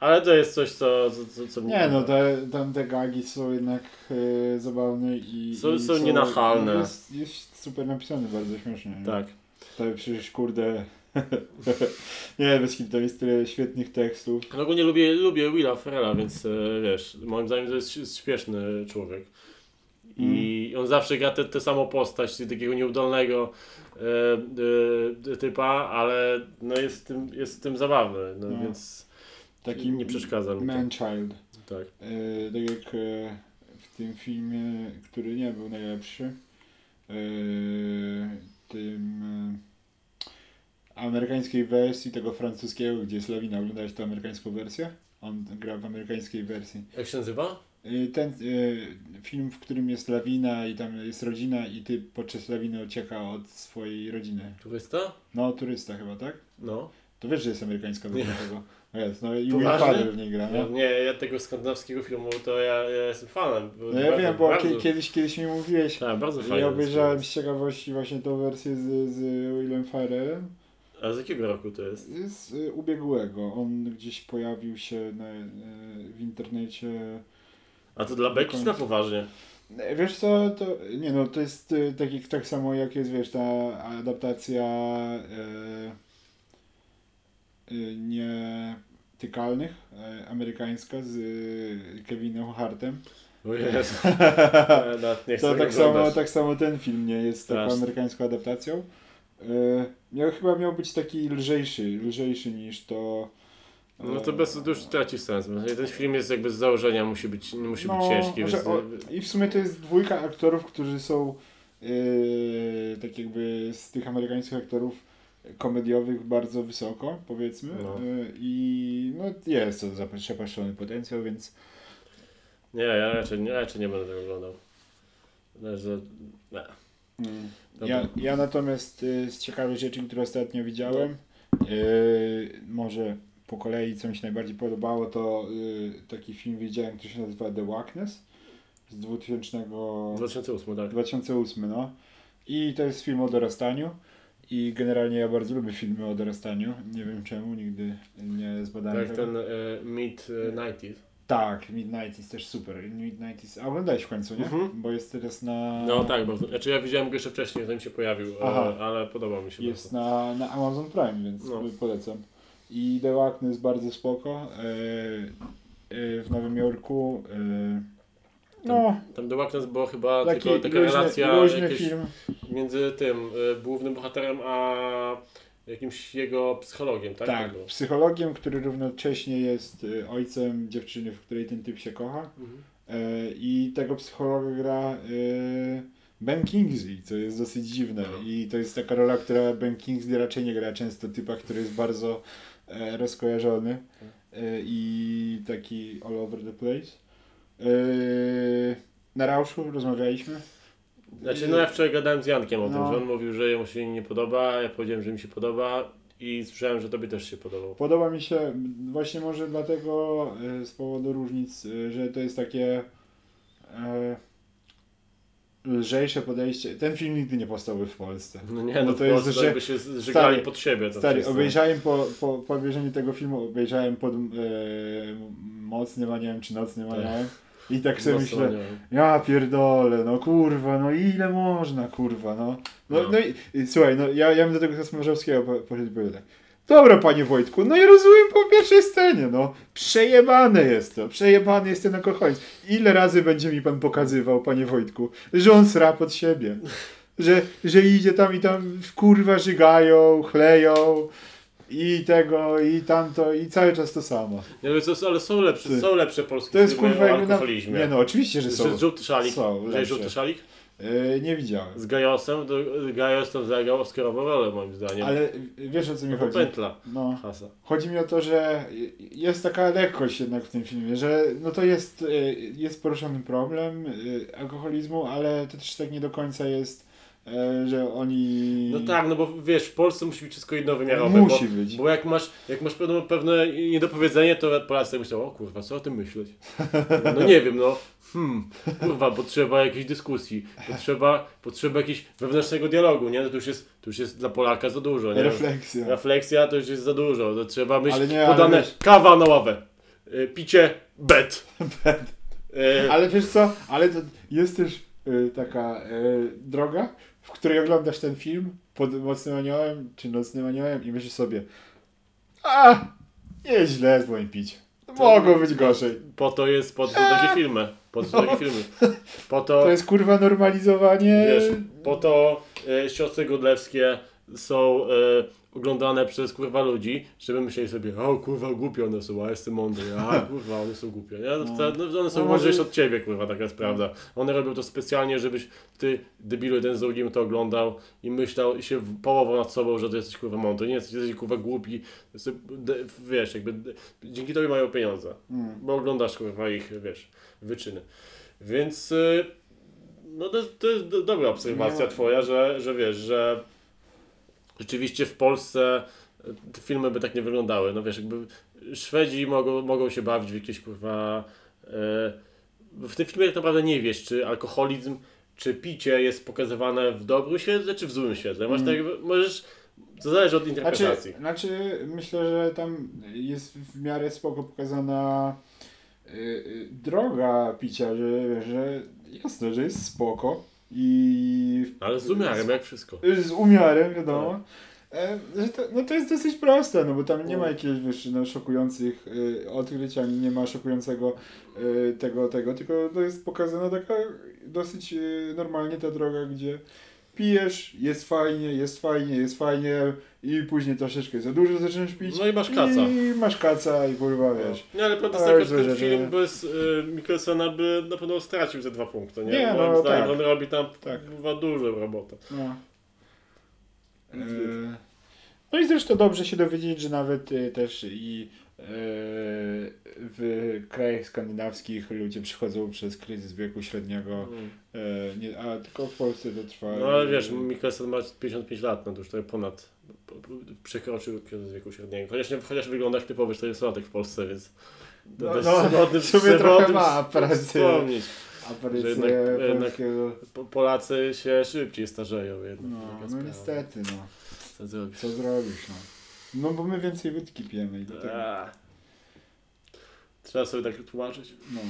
Ale to jest coś, co, co, co, co Nie no, te, tam te gagi są jednak e, zabawne i... Są- i są nienachalne. Jest, jest super napisane, bardzo śmiesznie. nie? Tak. To przecież kurde... [laughs] nie, bez kitu, to jest tyle świetnych tekstów. No ogólnie lubię, lubię Willa Ferrella, więc e, wiesz, moim zdaniem to jest, jest śpieszny człowiek. I on zawsze gra tę samą postać, takiego nieudolnego e, e, typa, ale no jest tym, jest tym zabawny, no, No. więc Taki nie przeszkadza mi man-child. Tak. E, tak jak w tym filmie, który nie był najlepszy, e, tym amerykańskiej wersji tego francuskiego, gdzie jest lawina, oglądałeś tę amerykańską wersję? On gra w amerykańskiej wersji. Jak się nazywa? E, Ten e, film, w którym jest lawina i tam jest rodzina i ty podczas lawiny ucieka od swojej rodziny. Turysta? No, turysta chyba, tak? No. To wiesz, że jest amerykańska wersja tego. No jest, no i Will? Ferrell w niej gra, no. nie, ja tego skandynawskiego filmu to ja, ja jestem fanem. No ja wiem, bo bardzo, kie- kiedyś, kiedyś mi mówiłeś, Tak, bardzo fajny. Ja obejrzałem z ciekawości właśnie tą wersję z, z Willem Ferrellem film. A z jakiego roku to jest? z y, ubiegłego. On gdzieś pojawił się na, y, w internecie. A to dla Beki czy na poważnie? E, Wiesz co, to nie no, to jest y, tak, jak- tak samo jak jest, wiesz, ta adaptacja y, nietykalnych y, amerykańska z Kevinem Hartem. O Jezu. [laughs] Chcę To tak samo, tak samo ten film nie jest taką amerykańską adaptacją. E, miał, chyba miał być taki lżejszy, lżejszy niż to. e, No to bez to już traci sens. Ten film jest jakby z założenia musi być, musi być No, ciężki. że Więc... o- I w sumie to jest dwójka aktorów, którzy są e, tak jakby z tych amerykańskich aktorów komediowych bardzo wysoko, powiedzmy. No. E, I no jest to zapaszczony potencjał, więc Nie, ja raczej, nie, raczej nie będę tego oglądał. Że... Nie. Mm. Ja, ja natomiast y, z ciekawych rzeczy, które ostatnio widziałem, y, może po kolei co mi się najbardziej podobało, to y, taki film widziałem, który się nazywa The Wackness z 2000, 2008, tak. 2008, no. I to jest film o dorastaniu. I generalnie ja bardzo lubię filmy o dorastaniu. Nie wiem czemu, nigdy nie zbadałem Tak, tego. ten e, Mid e, 90s. Tak, Midnight jest też super. Midnight is... A oglądałeś w końcu, nie? Mhm. Bo jest teraz na... No tak, bo znaczy ja widziałem go jeszcze wcześniej, zanim się pojawił, Aha. e, ale podobał mi się Jest bardzo. na, na Amazon Prime, więc No. polecam. I The Wackness jest bardzo spoko. E, e, w Nowym Jorku. No, Tam The Wackness była chyba taki tylko taka luźny, relacja luźny między tym e, głównym bohaterem a jakimś jego psychologiem, tak? Tak, było. psychologiem, który równocześnie jest e, ojcem dziewczyny, w której ten typ się kocha. Mhm. E, I tego psychologa gra e, Ben Kingsley, co jest dosyć dziwne. No. I to jest taka rola, która Ben Kingsley raczej nie gra. Często typa, który jest bardzo e, rozkojarzony e, i taki all over the place. E, na Rauszu rozmawialiśmy. Znaczy, no ja wczoraj gadałem z Jankiem o No. tym, że on mówił, że jemu się nie podoba, ja powiedziałem, że mi się podoba i słyszałem, że tobie też się podobał. Podoba mi się właśnie może dlatego e, z powodu różnic, e, że to jest takie e, lżejsze podejście. Ten film nigdy nie powstałby w Polsce. No nie, No no to jest, jest, że- jakby się stary, pod siebie. To Stary, obejrzałem po, po, po obejrzeniu tego filmu, obejrzałem pod e, mocnym aniołem czy nocnym Tak. I tak sobie myślę, ja pierdolę, no kurwa, no ile można, kurwa, no. No, No. no i, i słuchaj, no ja, ja bym do tego Kosmarzowskiego po- poszedł i powiedział tak, dobra panie Wojtku, no i rozumiem po pierwszej scenie, no, przejebane jest to, przejebany jest ten alkoholizm. Ile razy będzie mi pan pokazywał, panie Wojtku, że on sra pod siebie, że, że idzie tam i tam kurwa żygają, chleją i tego, i tamto, i cały czas to samo. Nie, ale, to, ale są lepsze, Ty. są lepsze polskie To jest kurwa o jakby na... alkoholizmie. Nie no, oczywiście, że są. Żółty szalik. Są Widziałeś żółty szalik? Yy, nie widziałem. Z Gajosem, to Gajos tam zagrał Oscarową rolę moim zdaniem. Ale wiesz o co mi No, chodzi? pętla No. hasa. Chodzi mi o to, że jest taka lekkość jednak w tym filmie, że no to jest, y, jest poruszony problem y, alkoholizmu, ale to też tak nie do końca jest, że oni... No tak, no bo wiesz, w Polsce musi być wszystko jednowymiarowe. Musi bo, być. Bo jak masz, jak masz pewne, pewne niedopowiedzenie, to Polacy tak myślą, o kurwa, co o tym myśleć? [laughs] No nie wiem, no. Hmm, kurwa, potrzeba jakiejś dyskusji, potrzeba, potrzeba jakiegoś wewnętrznego dialogu, nie? No to już jest, to już jest dla Polaka za dużo, nie? Refleksja. Refleksja to już jest za dużo, to trzeba mieć Ale nie, ale podane kawa na ławę. y, picie bet. Y, Ale wiesz co, ale to jest też y, taka y, droga, w której oglądasz ten film pod mocnym aniołem czy nocnym aniołem i myślisz sobie a, nieźle z moim pić. Mogło być gorzej. Po to jest, po to są takie filmy. Po to są takie filmy. Po to, To jest kurwa normalizowanie. wiesz, po to e, siostry Godlewskie są e, oglądane przez kurwa ludzi, żeby myśleli sobie, o kurwa głupie one są, a jestem mądry, a [laughs] kurwa one są głupie. Nie? No, no, one są No, mądrzejsze może- od ciebie, kurwa, taka jest prawda. One robią to specjalnie, żebyś ty, debilu, jeden z drugim to oglądał i myślał i się połował nad sobą, że ty jesteś kurwa mądry. Nie jesteś, jesteś kurwa głupi. Jesteś, wiesz, jakby dzięki tobie mają pieniądze. Mm. Bo oglądasz kurwa ich, wiesz, wyczyny. Więc y, no to, jest- to jest do- dobra obserwacja Nie. twoja, że, że wiesz, że rzeczywiście w Polsce y, te filmy by tak nie wyglądały. No wiesz, jakby Szwedzi mogą, mogą się bawić w jakieś kurwa... y, w tym filmie tak naprawdę nie wiesz, czy alkoholizm, czy picie jest pokazywane w dobrym świetle, czy w złym świetle. Masz tak jakby, możesz... To zależy od Znaczy, interpretacji. znaczy, myślę, że tam jest w miarę spoko pokazana y, y, droga picia, że, że jasne, że jest spoko i Ale z umiarem, jak wszystko. z umiarem, wiadomo. E, że to, no to jest dosyć proste, no bo tam nie ma jakichś wiesz, no, szokujących y, odkryć, ani nie ma szokującego y, tego, tego, tylko to jest pokazana taka dosyć y, normalnie ta droga, gdzie pijesz, jest fajnie, jest fajnie, jest fajnie i później troszeczkę za dużo zaczynasz pić No i masz kaca. i masz kaca i kurwa, wiesz. Nie, ale prawda jest taka, że ten film bez y, Mikkelsena by na pewno stracił ze dwa punkty, nie? Nie, Moim no zdaniem tak. on robi tam Tak. chyba dużą robotę. No. E, No i zresztą dobrze się dowiedzieć, że nawet e, też i w krajach skandynawskich ludzie przychodzą przez kryzys wieku średniego, e, nie, a tylko w Polsce to trwa. No ale wiesz, Mikkelsen ma 55 lat, no to już trochę ponad przekroczył kryzys wieku średniego. Chociaż, nie, chociaż wygląda jak typowy 40-latek w Polsce, więc No, też no, tym- w sumie trochę ma. Aparycję że jednak- jednak- Polacy się szybciej starzeją jednak. No, no niestety, no. Co zrobisz? Co zrobisz, no. No bo my więcej wódki pijemy i dlatego. Trzeba sobie tak tłumaczyć. No.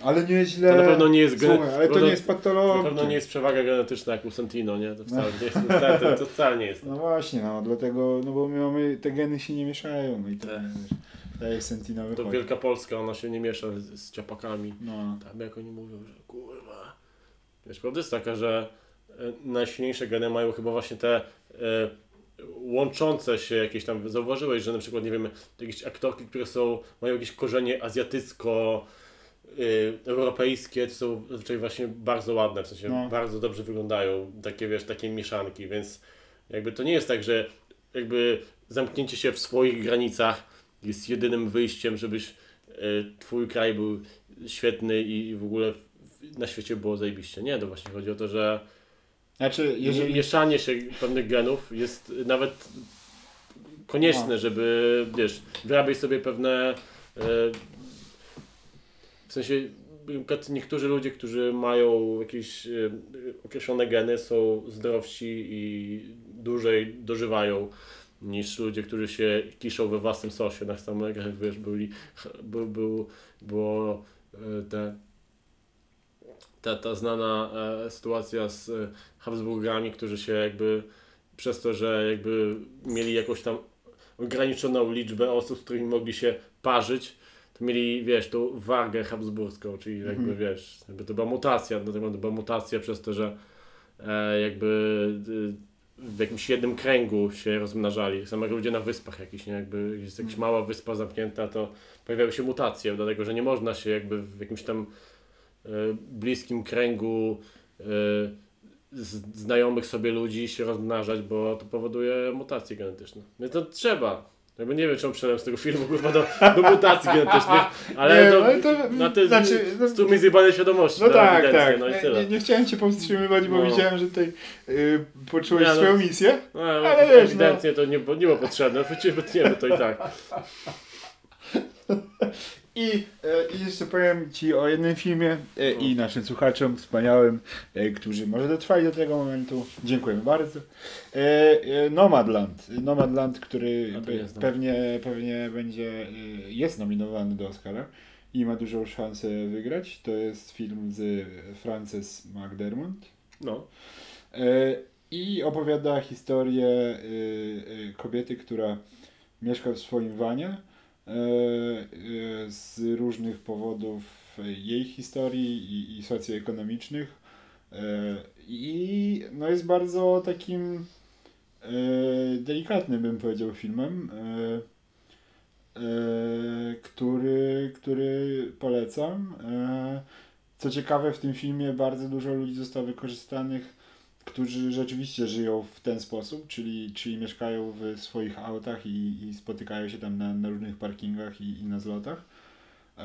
Ale nieźle. To na pewno nie jest gen- Słuchaj, ale to to- nie jest patologia. Na pewno nie jest przewaga genetyczna jak u Santino, nie? To wcale nie jest. Wcale, to, to wcale nie jest. No właśnie, no dlatego, no bo my mamy, te geny się nie mieszają, no i to Tak. tak jak Sentino To wychodzi. Wielka Polska, ona się nie miesza z, z ciapakami. No, Tam jak oni mówią, że kurwa. Wiesz, prawda jest taka, że e, najsilniejsze geny mają chyba właśnie te e, łączące się jakieś tam, zauważyłeś, że na przykład, nie wiem, jakieś aktorki, które są, mają jakieś korzenie azjatycko y, europejskie, to są zazwyczaj właśnie bardzo ładne, w sensie No. bardzo dobrze wyglądają, takie wiesz, takie mieszanki, więc jakby to nie jest tak, że jakby zamknięcie się w swoich granicach jest jedynym wyjściem, żebyś y, twój kraj był świetny i, i w ogóle na świecie było zajebiście. Nie, to właśnie chodzi o to, że Znaczy, jeżeli... mieszanie się pewnych genów jest nawet konieczne, No. żeby, wiesz, wyrabiać sobie pewne e, w sensie niektórzy ludzie, którzy mają jakieś e, określone geny są zdrowsi i dłużej dożywają niż ludzie, którzy się kiszą we własnym sosie. Na wiesz, byli, był, był, było e, te ta, ta znana e, sytuacja z e, Habsburgami, którzy się jakby przez to, że jakby mieli jakąś tam ograniczoną liczbę osób, z którymi mogli się parzyć, to mieli, wiesz, tą wagę habsburską, czyli jakby, Mhm. wiesz, jakby to była mutacja, dlatego to była mutacja przez to, że e, jakby y, w jakimś jednym kręgu się rozmnażali. Tak samo jak ludzie na wyspach jakiś, nie? Jakby jest jakaś mała wyspa zamknięta, to pojawiały się mutacje, dlatego że nie można się jakby w jakimś tam e, bliskim kręgu e, znajomych sobie ludzi się rozmnażać, bo to powoduje mutacje genetyczne. Więc to trzeba. Jakby nie wiem, czemu przyszedłem z tego filmu kurwa, do, do mutacji genetycznych, [laughs] ale Nie, to, ale to- na to znaczy, znaczy, no- strumień zjebanej świadomości. No tak, tak. No i Nie, nie, chciałem cię powstrzymywać, bo No. widziałem, że tutaj y, poczułeś no. swoją misję. No, Ale wiesz, ewidentnie to nie, było- nie było potrzebne, [laughs] wytniemy to i tak. [laughs] I, e, I jeszcze powiem Ci o jednym filmie e, i naszym słuchaczom wspaniałym, e, którzy może dotrwali do tego momentu. Dziękujemy bardzo. Nomadland. Nomadland, który pewnie, pewnie będzie, jest nominowany do Oscara i ma dużą szansę wygrać. To jest film z Frances McDermott. No. I opowiada historię kobiety, która mieszka w swoim wanie. E, e, Z różnych powodów jej historii i, i socjoekonomicznych. E, I no jest bardzo takim delikatnym, bym powiedział, filmem, który, który polecam. Co ciekawe, w tym filmie bardzo dużo ludzi zostało wykorzystanych, którzy rzeczywiście żyją w ten sposób, czyli, czyli mieszkają w swoich autach i, i spotykają się tam na, na różnych parkingach i, i na zlotach. E,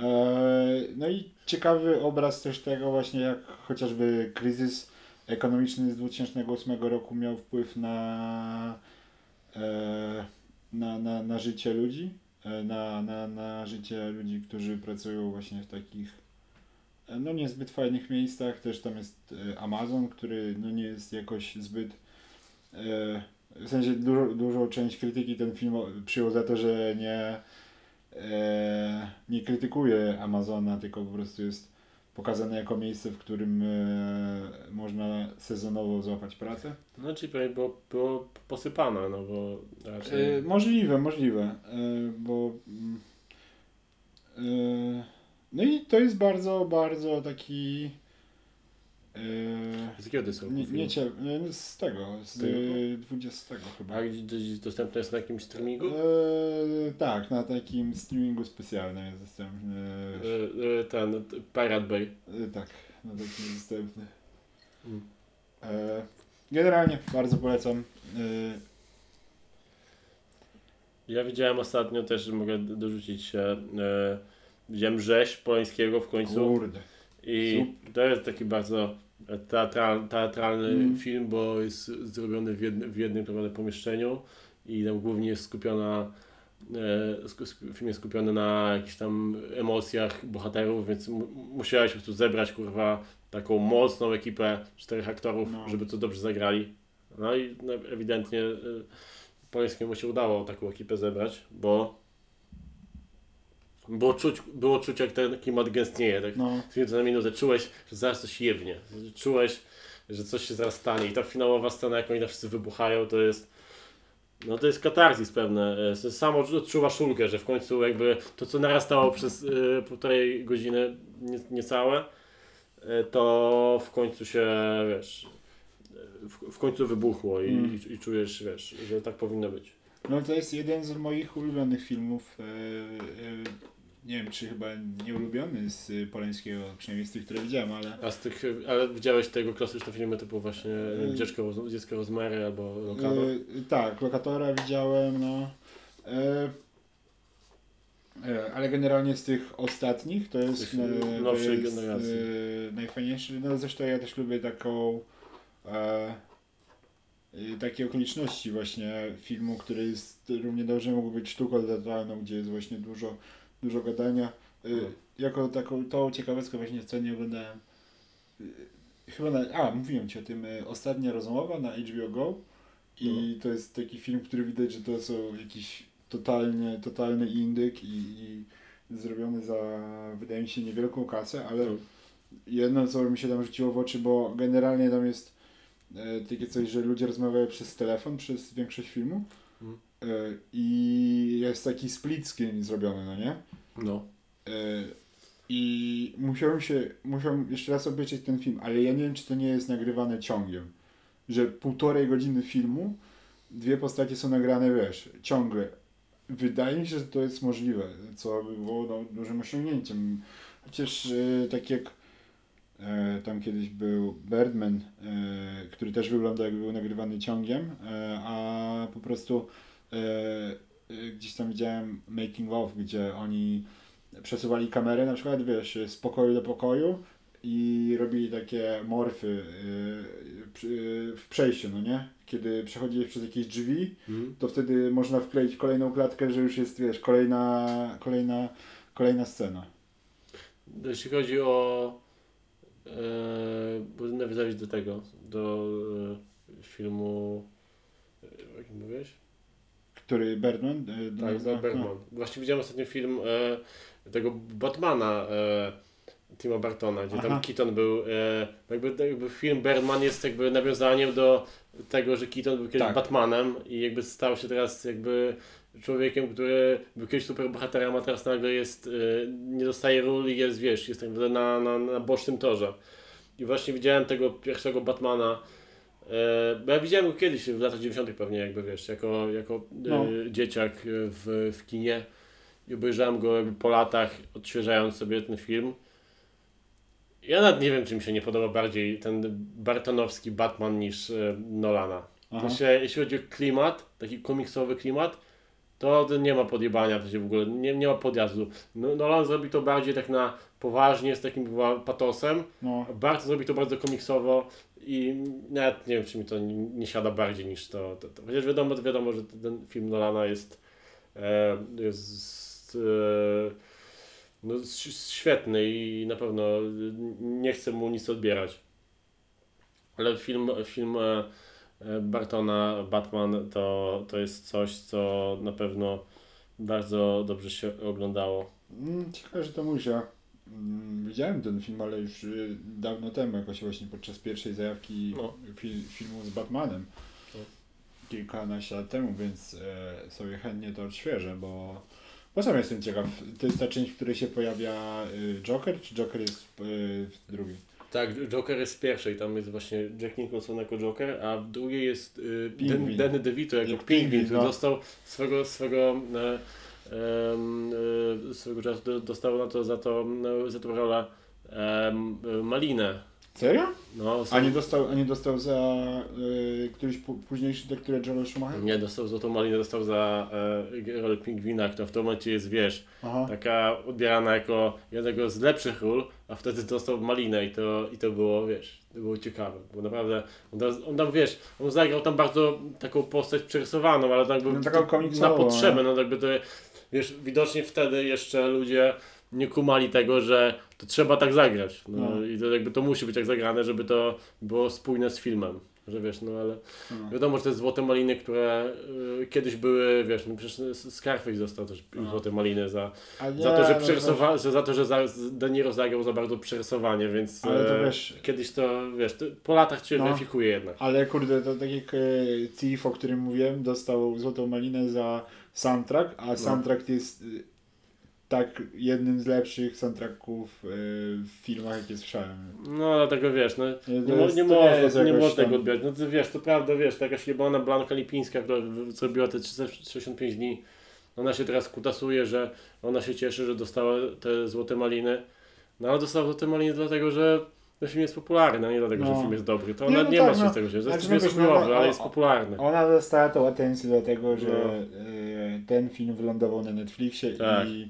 No i ciekawy obraz też tego właśnie, jak chociażby kryzys ekonomiczny z 2008 roku miał wpływ na, e, na, na, na życie ludzi, e, na, na, na życie ludzi, którzy pracują właśnie w takich no niezbyt fajnych miejscach. Też tam jest e, Amazon, który no nie jest jakoś zbyt e, w sensie dużo, dużą część krytyki ten film przyjął za to, że nie e, nie krytykuje Amazona, tylko po prostu jest pokazane jako miejsce, w którym e, można sezonowo złapać pracę. No czyli pewnie było, było posypane, no bo raczej... E, możliwe, możliwe, e, bo mm, no i to jest bardzo, bardzo taki e, Z jakiego to jest nie, nie cie, nie, z tego, z e, 20 chyba. A gdzie gdzieś dostępne jest na jakimś streamingu? E, tak, na takim streamingu specjalnym jest dostępny. E, e, Ten, t- Pirate Bay. E, tak, na takim jest dostępny. Mm. E, generalnie bardzo polecam. E, Ja widziałem ostatnio też, że mogę dorzucić się, widziałem Rzeź Polańskiego w końcu kurde. i to jest taki bardzo teatral, teatralny Mm. film, bo jest zrobiony w, jednym w jednym naprawdę pomieszczeniu i tam głównie jest skupiona e, film jest skupiony na jakichś tam emocjach bohaterów, więc mu, musiałeś po prostu zebrać kurwa taką mocną ekipę czterech aktorów, No. żeby to dobrze zagrali. No i no, ewidentnie e, Polańskiemu się udało taką ekipę zebrać, bo było czuć, było czuć jak ten klimat gęstnieje, tak No, na minutę czułeś, że zaraz coś jebnie. Czułeś, że coś się zaraz stanie. I ta finałowa scena, jak oni tam wszyscy wybuchają, to jest. No to jest katarzis pewne. E, to Samo odczuwasz ulgę, że w końcu jakby to, co narastało przez y, półtorej godziny nie, niecałe, y, to w końcu się, wiesz, w, w końcu wybuchło i, Mm. i, i czujesz, wiesz, że tak powinno być. no to jest jeden z moich ulubionych filmów. Nie wiem, czy chyba nie ulubiony z y, Polańskiego, przynajmniej z tych, które widziałem, ale A z tych, ale widziałeś tego klasyczne filmy typu właśnie Y. Dziecko, Dziecko Rozmary albo Lokator? E, tak, lokatora widziałem, no. E, e, ale generalnie z tych ostatnich to jest, to nowszej jest generacji. najfajniejszy. No zresztą ja też lubię taką e, takie okoliczności właśnie filmu, który jest równie dobrze mógł być sztuką teatralną, gdzie jest właśnie dużo, dużo gadania. E, Mhm. Jako taką tą ciekawostkę właśnie co nie oglądałem. e, Chyba na, a, mówiłem Ci o tym, e, ostatnia rozmowa na HBO Go i to jest taki film, który widać, że to są jakiś totalnie, totalny indyk i, i zrobiony za, wydaje mi się, niewielką kasę, ale Mhm. jedno, co mi się tam rzuciło w oczy, bo generalnie tam jest takie coś, że ludzie rozmawiają przez telefon przez większość filmu Mhm. I jest taki split screen zrobiony, no nie? No. E, I musiałem się, musiałem jeszcze raz obejrzeć ten film, ale ja nie wiem, czy to nie jest nagrywane ciągiem. Że półtorej godziny filmu, dwie postacie są nagrane, wiesz, ciągle. Wydaje mi się, że to jest możliwe, co by było no, dużym osiągnięciem. Chociaż e, tak jak e, tam kiedyś był Birdman, e, który też wygląda jakby był nagrywany ciągiem, e, a po prostu e, e, gdzieś tam widziałem making of, gdzie oni przesuwali kamerę na przykład, wiesz, z pokoju do pokoju i robili takie morfy yy, yy, w przejściu, no nie? Kiedy przechodzili przez jakieś drzwi, Mhm. to wtedy można wkleić kolejną klatkę, że już jest, wiesz, kolejna, kolejna, kolejna scena. Jeśli chodzi o. E, bo nawiązałeś do tego, do e, filmu. E, jak mówiłeś? Który Bergman? e, Tak, nazywa? Bergman. Właśnie widziałem ostatnio film e, tego Batmana e, Tima Bartona, gdzie Aha. tam Keaton był. E, jakby, jakby film Bergman jest jakby nawiązaniem do tego, że Keaton był kiedyś Tak. Batmanem i jakby stał się teraz jakby człowiekiem, który był kiedyś superbohaterem, a teraz nagle jest, e, nie dostaje ról i jest, wiesz, jest tak na, na, na bocznym torze. I właśnie widziałem tego pierwszego Batmana. E, bo ja widziałem go kiedyś, w latach 90. pewnie, jakby wiesz, jako, jako e, No. dzieciak w, w kinie. I obejrzałem go po latach, odświeżając sobie ten film. Ja nawet nie wiem, czy mi się nie podoba bardziej ten Bartonowski Batman niż e, Nolana. Aha. Się, jeśli chodzi o klimat, taki komiksowy klimat, to nie ma podjebania to się w ogóle, nie, nie ma podjazdu. No- Nolan zrobi to bardziej tak na poważnie, z takim patosem. No, Bardzo zrobi to bardzo komiksowo i nawet nie wiem, czy mi to nie, nie siada bardziej niż to, to, to. Chociaż wiadomo, wiadomo, że ten film Nolana jest, e, jest e, no, świetny i na pewno nie chcę mu nic odbierać. Ale film, film e, Bartona, Batman, to, to jest coś, co na pewno bardzo dobrze się oglądało. Mm, Ciekawe, że to. Ja mm, widziałem ten film, ale już y, dawno temu, jakoś właśnie podczas pierwszej zajawki No. fil, filmu z Batmanem. No. Kilkanaście lat temu, więc e, sobie chętnie to odświeżę, bo, bo sam jestem ciekaw. To jest ta część, w której się pojawia y, Joker, czy Joker jest y, w drugiej? Tak, Joker jest w pierwszej, tam jest właśnie Jack Nicholson jako Joker, a w drugiej jest y. Danny DeVito jako Jak Pingwin, pingwin, który no. dostał swego, swego, e, e, swego czasu do- dostał na to, za, to, e, za tą rolę e, Malinę. Serio? No, A nie dostał, a nie dostał za y, któryś pu- późniejszy tekturę Joela Schumachera? nie, dostał złotą Malinę, dostał za e, rolę Pingwina, która w tym momencie jest, wiesz, Aha. taka odbierana jako jednego z lepszych ról, a wtedy dostał Malinę i to, i to było, wiesz, to było ciekawe, bo naprawdę on tam, on tam, wiesz, on zagrał tam bardzo taką postać przerysowaną, ale tak jakby No, taką na komiksową, potrzebę, no jakby to, wiesz, widocznie wtedy jeszcze ludzie nie kumali tego, że to trzeba tak zagrać, no, No. i to jakby to musi być tak zagrane, żeby to było spójne z filmem. Że wiesz, no ale No. wiadomo, że te złote maliny, które y, kiedyś były, wiesz, no przecież Scarface dostał też No. złote maliny za, nie, za to, że no przerysowa- że za to, że za, z- De Niro zagrał za bardzo przerysowanie, więc Ale to e, wiesz- kiedyś to, wiesz, to po latach cię No. weryfikuje jednak. Ale kurde, to tak jak e, Thief, o którym mówiłem, dostał Złotą Malinę za soundtrack, a soundtrack jest e, tak jednym z lepszych soundtracków e, w filmach, jakie słyszałem. No dlatego wiesz, no, nie, mo- jest- nie, nie można, nie można tego odbierać. No to wiesz, to prawda, wiesz, taka jebana Blanka Lipińska, która zrobiła te 365 dni, ona się teraz kutasuje, że ona się cieszy, że dostała te złote maliny. No ale dostała złote maliny dlatego, że ten film jest popularny, a nie dlatego, że No. film jest dobry. To Nie, ona no nie tak, ma się no. z tego się. Znaczy, jest wiesz, no, chujowy, no, ale jest popularny. Ona dostała tą atencję dlatego, że No. e, ten film wylądował na Netflixie Tak. i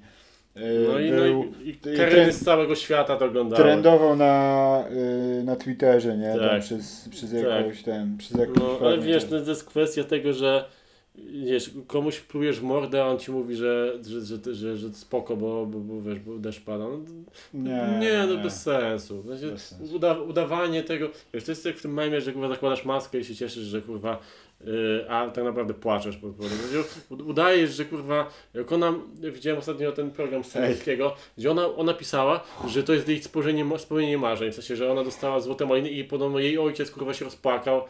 No i, no był, i, i i z całego świata to oglądały. trendował na, e, na Twitterze, nie? Tam Tak. przez, przez Tak. jakąś ten, przez jakiś No, ale wiesz, to, to jest kwestia tego, że wiesz, komuś plujesz mordę, a on ci mówi, że, że, że, że, że spoko, bo, bo, bo wiesz, bo deszcz pada. No, Nie, nie, no nie. bez sensu. Bez sensu. Uda, udawanie tego, wiesz, to jest jak w tym memie, że kurwa zakładasz maskę i się cieszysz, że kurwa, a tak naprawdę płaczesz po prostu. U- Udajesz, że kurwa, jak ona, widziałem ostatnio ten program scenarskiego, gdzie ona, ona pisała, że to jest jej spełnienie, spełnienie marzeń, w sensie, że ona dostała złote maliny i podobno jej ojciec kurwa się rozpłakał,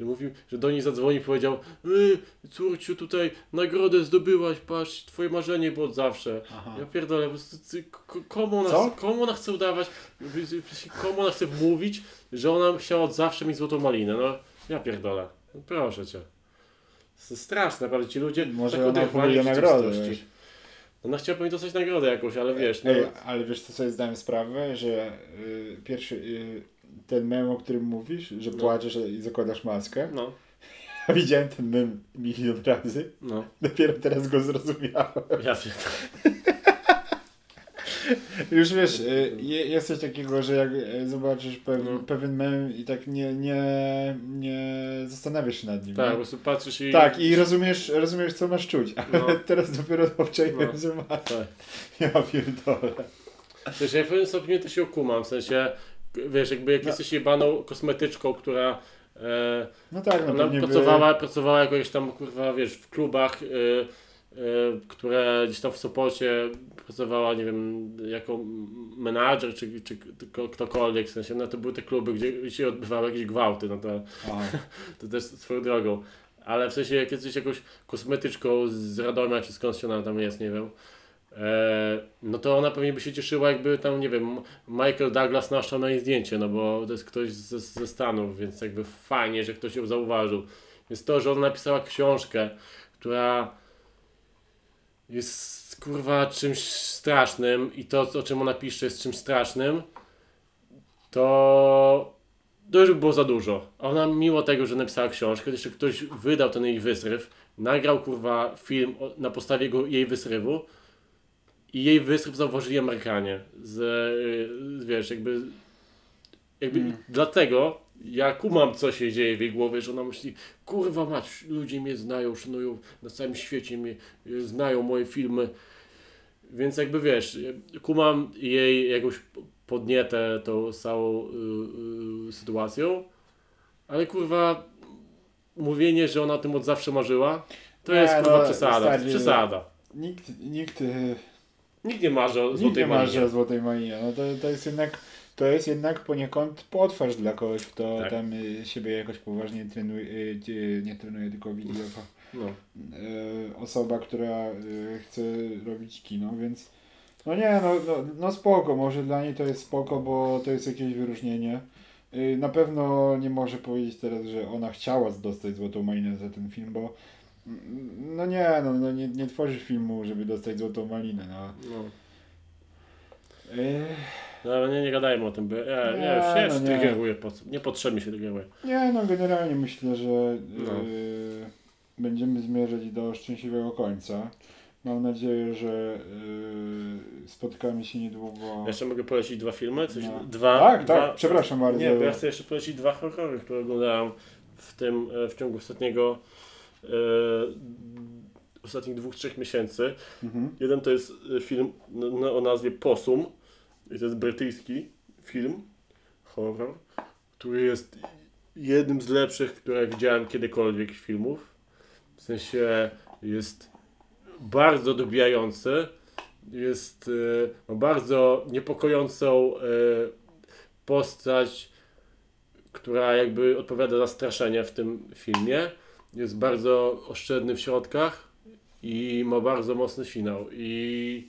że mówił, że do niej zadzwonił i powiedział, yy, córciu, tutaj nagrodę zdobyłaś, patrz, twoje marzenie było od zawsze. Aha. Ja pierdolę, po prostu, komu ona, Co? komu ona chce udawać, komu ona chce wmówić, że ona chciała od zawsze mieć złotą malinę, no ja pierdolę, no, proszę cię. To jest straszne, naprawdę, ci ludzie Może tak ona nagrodę, wiesz. Ona chciałaby dostać nagrodę jakąś, ale wiesz, no, Ej, ale wiesz co sobie zdałem sprawę, że y, pierwszy y, ten mem, o którym mówisz, że No. płaczesz i zakładasz maskę. no, Ja [laughs] widziałem ten mem milion razy. no, Dopiero teraz go zrozumiałem. ja pierdolę. [laughs] Już wiesz, y, je- jest coś takiego, że jak y, zobaczysz pew, No. pewien mem i tak nie, nie, nie zastanawiasz się nad nim. Tak, po nie? prostu patrzysz i... tak i rozumiesz, rozumiesz co masz czuć, ale No. [laughs] teraz dopiero obczaiłem, No. że ma. Tak. [laughs] Ja pierdolę. Wiesz, ja w pewnym stopniu to się okumam, w sensie, wiesz, jakby jak No. jesteś jebaną kosmetyczką, która e, No tak, no ona pewnie pracowała, pracowała jakoś tam, kurwa, wiesz, w klubach, e, e, które gdzieś tam w Sopocie pracowała, nie wiem, jako menadżer, czy, czy ktokolwiek, w sensie, no to były te kluby, gdzie się odbywały jakieś gwałty, no to, [laughs] to też swoją drogą. Ale w sensie, jak jesteś jakąś kosmetyczką z Radomia, czy skąd się ona tam jest, nie wiem, e, no to ona pewnie by się cieszyła, jakby tam, nie wiem, Michael Douglas naszczał na jej zdjęcie, no bo to jest ktoś ze, ze Stanów, więc jakby fajnie, że ktoś ją zauważył. Więc to, że ona napisała książkę, która jest kurwa czymś strasznym i to, o czym ona pisze, jest czymś strasznym, to to już by było za dużo. A ona mimo tego, że napisała książkę, jeszcze ktoś wydał ten jej wysryw, nagrał kurwa film na podstawie jego, jej wysrywu i jej wysryw zauważyli Amerykanie. Z, y, wiesz, jakby, jakby Mm. dlatego ja kumam, co się dzieje w jej głowie, że ona myśli, kurwa mać, ludzie mnie znają, szanują, na całym świecie mnie y, znają, moje filmy. Więc jakby wiesz, y, kumam jej jakąś podnietę tą całą y, y, sytuacją, ale kurwa mówienie, że ona o tym od zawsze marzyła, to Nie, jest kurwa no, przesada, to jest przesada. nikt, nikt, Nikt nie marzy o nikt złotej nie marzy o Złotej Malinie. No to, to jest jednak to jest jednak poniekąd potwarz dla kogoś, kto Tak. tam y, siebie jakoś poważnie trenuje, y, nie trenuje, tylko widzi jako No. y, osoba, która y, chce robić kino, więc no nie, no, no, no spoko, może dla niej to jest spoko, bo to jest jakieś wyróżnienie. Y, Na pewno nie może powiedzieć teraz, że ona chciała dostać Złotą Malinę za ten film, bo mm, no nie, no, no nie, nie tworzysz filmu, żeby dostać Złotą Malinę, no. no. Y, No ale nie, nie gadajmy o tym, bo ja, ja Nie, już się no nie. po? Niepotrzebnie się. Nie, no generalnie myślę, że No. y, będziemy zmierzać do szczęśliwego końca. Mam nadzieję, że y, spotkamy się niedługo. Jeszcze mogę polecić dwa filmy? Coś, No. dwa, tak, dwa, tak, przepraszam bardzo. Nie, bo ja chcę jeszcze polecić dwa horrory, które oglądałem w tym, e, w ciągu ostatniego e, ostatnich dwóch, trzech miesięcy. Mhm. Jeden to jest e, film n- n- o nazwie Possum. To jest brytyjski film, horror, który jest jednym z lepszych, które widziałem kiedykolwiek filmów. W sensie jest bardzo dobijający. Jest e, bardzo niepokojącą e, postać, która jakby odpowiada za straszenie w tym filmie. Jest bardzo oszczędny w środkach i ma bardzo mocny finał. I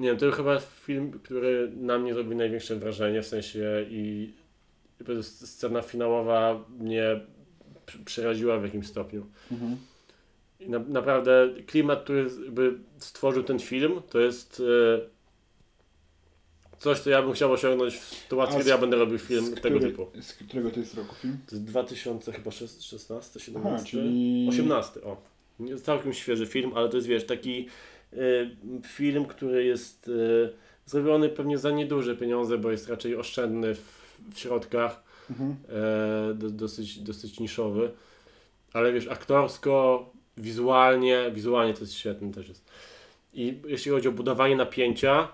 nie wiem, to chyba film, który na mnie zrobił największe wrażenie, w sensie i scena finałowa mnie pr- przeraziła w jakimś stopniu. Mhm. I na, naprawdę klimat, który jakby stworzył ten film, to jest e, coś, co ja bym chciał osiągnąć w sytuacji, A kiedy z- ja będę robił film Z tego który- typu. Z którego to jest roku film? To jest 2000 chyba 16, 17, Aha, czyli... 18, o. Całkiem świeży film, ale to jest wiesz, taki film, który jest y, zrobiony pewnie za nieduże pieniądze, bo jest raczej oszczędny w, w środkach, Mhm. e, do, dosyć, dosyć niszowy, ale wiesz, aktorsko, wizualnie, wizualnie to jest świetny też jest. I jeśli chodzi o budowanie napięcia,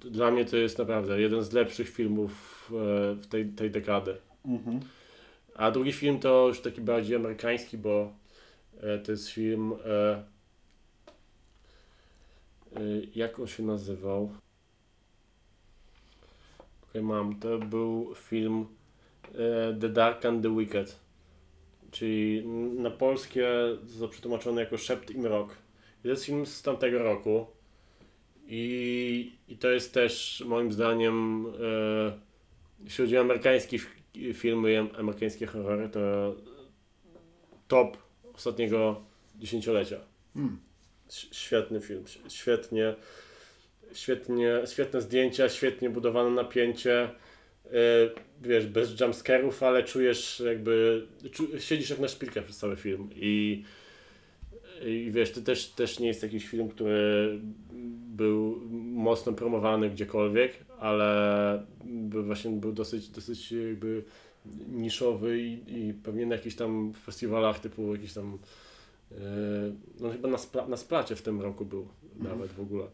dla mnie to jest naprawdę jeden z lepszych filmów e, w tej, tej dekady. Mhm. A drugi film to już taki bardziej amerykański, bo e, to jest film. E, jak on się nazywał? Okej, mam. To był film e, The Dark and the Wicked. Czyli na polskie został przetłumaczony jako Szept i Mrok. To jest film z tamtego roku. I, i to jest też moim zdaniem, e, jeśli chodzi o amerykański f- filmy, amerykańskie horrory, to top ostatniego dziesięciolecia. Mm. Świetny film, świetnie, świetnie, świetne zdjęcia, świetnie budowane napięcie. Yy, wiesz, bez jumpscarów, ale czujesz jakby, czu, siedzisz jak na szpilkach przez cały film i I wiesz, to też, też nie jest jakiś film, który był mocno promowany gdziekolwiek, ale był właśnie był dosyć, dosyć jakby niszowy i, i pewnie na jakichś tam festiwalach typu jakiś tam no chyba na, spla, na splacie w tym roku był nawet w ogóle.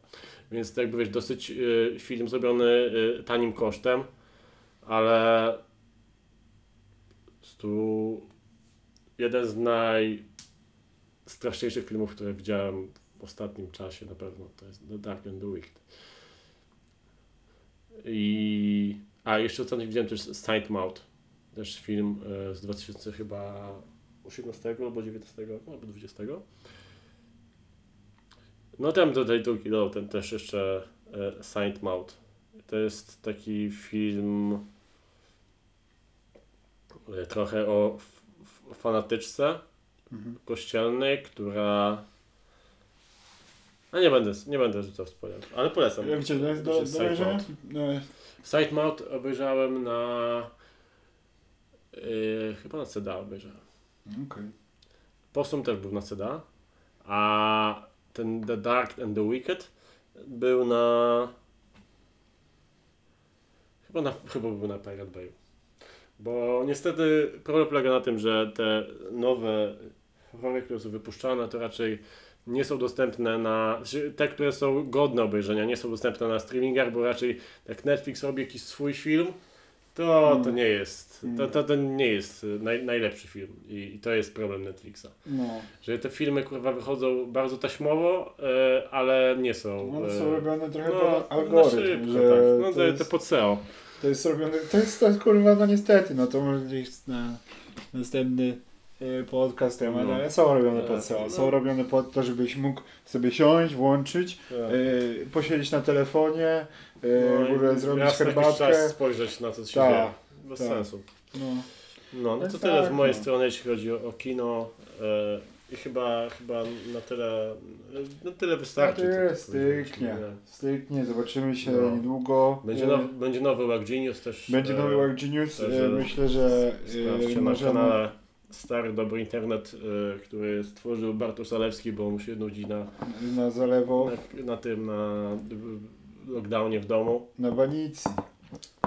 Więc to jakby wiesz, dosyć e, film zrobiony e, tanim kosztem, ale tu jeden z najstraszniejszych filmów, które widziałem w ostatnim czasie na pewno, to jest The Dark and the Wicked. I... A jeszcze ostatnio widziałem też Saint Maud, też film e, z 2000 chyba 18 albo 19, no, albo 20. No tam do tej drugi, no ten też jeszcze e, Saint Maud. To jest taki film e, trochę o f- f- fanatyczce Mhm. kościelnej, która... A nie będę, nie będę rzucał spoilerów, ale polecam. Jak jest do, do. No, Sight Mount obejrzałem na... Yy, chyba na CDA obejrzałem. Okej. Posum też był na CDA, a ten The Dark and the Wicked był na... Chyba, na, chyba był na Pirate Bay. Bo niestety problem polega na tym, że te nowe horrory, które są wypuszczane, to raczej nie są dostępne na... znaczy Te, które są godne obejrzenia, nie są dostępne na streamingach, bo raczej jak Netflix robi jakiś swój film, to, to Mm. nie jest. To, to, to nie jest naj, najlepszy film. I, I to jest problem Netflixa. No. Że te filmy kurwa wychodzą bardzo taśmowo, e, ale nie są. One e, są robione trochę no, pod na algorytm, szybko, że tak. No to, to, jest, to pod SEO. to jest robione, to jest, to jest kurwa, no niestety, no to może gdzieś na następny e, podcast temat, No. ale są robione pod SEO, no. są robione pod to, żebyś mógł sobie siąść, włączyć, Tak. e, posiedzieć na telefonie, No w ogóle zrobić raz na herbatkę. czas spojrzeć na co się Tak, dzieje. Bez tak. sensu. No. No, no Więc to tyle tak, z mojej no. strony, jeśli chodzi o, o kino. E, I chyba, chyba na tyle, no tyle Tak wystarczy. co jest, powiedzieliśmy, styknie, nie? styknie, zobaczymy się No. niedługo. Będzie, E, now, będzie nowy Wack Genius też. Będzie e, nowy Work Genius, e, myślę, że Sprawdźcie e, na możemy... kanale Stary Dobry Internet, który stworzył Bartosz Zalewski, bo mu się nudzi na, na zalewo, na, na tym, na lockdownie w domu, na Banicji,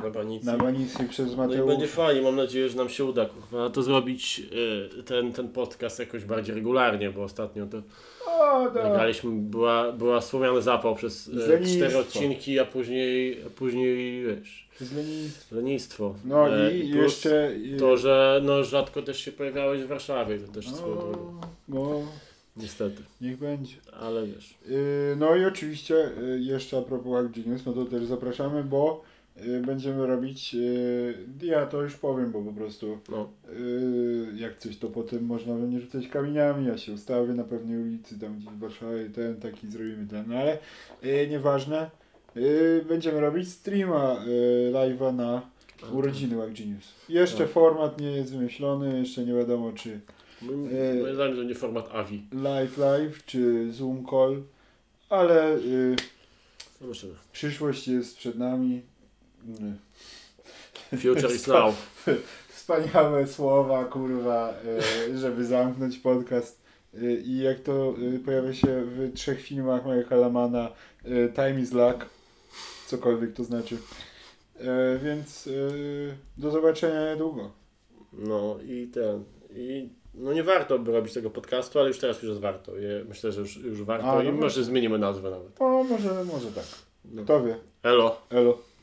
na banicy. na Banicji przez No i będzie Mateusz. fajnie, mam nadzieję, że nam się uda kurwa, to zrobić y, ten, ten podcast jakoś bardziej regularnie, bo ostatnio to O, da. nagraliśmy, była, była słomiany zapał przez y, Lenistwo. cztery odcinki, a później, a później wiesz, Z lenistwa. lenistwo. No E, i jeszcze... To, że no, rzadko też się pojawiałeś w Warszawie, to też swoją drogą. o, no, Niestety, niech będzie. ale wiesz. Yy, No i oczywiście yy, jeszcze a propos Hack Genius, no to też zapraszamy, bo yy, będziemy robić, ja to już powiem, bo po prostu No, jak coś to potem można będzie rzucać kamieniami, ja się ustawię na pewnej ulicy tam gdzieś w Warszawie, ten taki zrobimy ten, no ale nieważne, będziemy robić streama live'a na urodziny Hack Genius. Jeszcze Tak. format nie jest wymyślony, jeszcze nie wiadomo czy Moim E, moim zdaniem to nie format AVI. live live czy Zoom call, ale... Zobaczymy. Przyszłość jest przed nami. Future is now. [laughs] Wspaniałe słowa, kurwa, e, żeby zamknąć podcast. E, I jak to pojawia się w trzech filmach Michaela Lamana, Time is Luck, cokolwiek to znaczy. Więc do zobaczenia niedługo. No i ten. I no nie warto by robić tego podcastu, ale już teraz już jest warto. Je, myślę, że już, już warto A, no i może zmienimy nazwę nawet. O, może, może tak. No. Kto wie. Elo. Elo.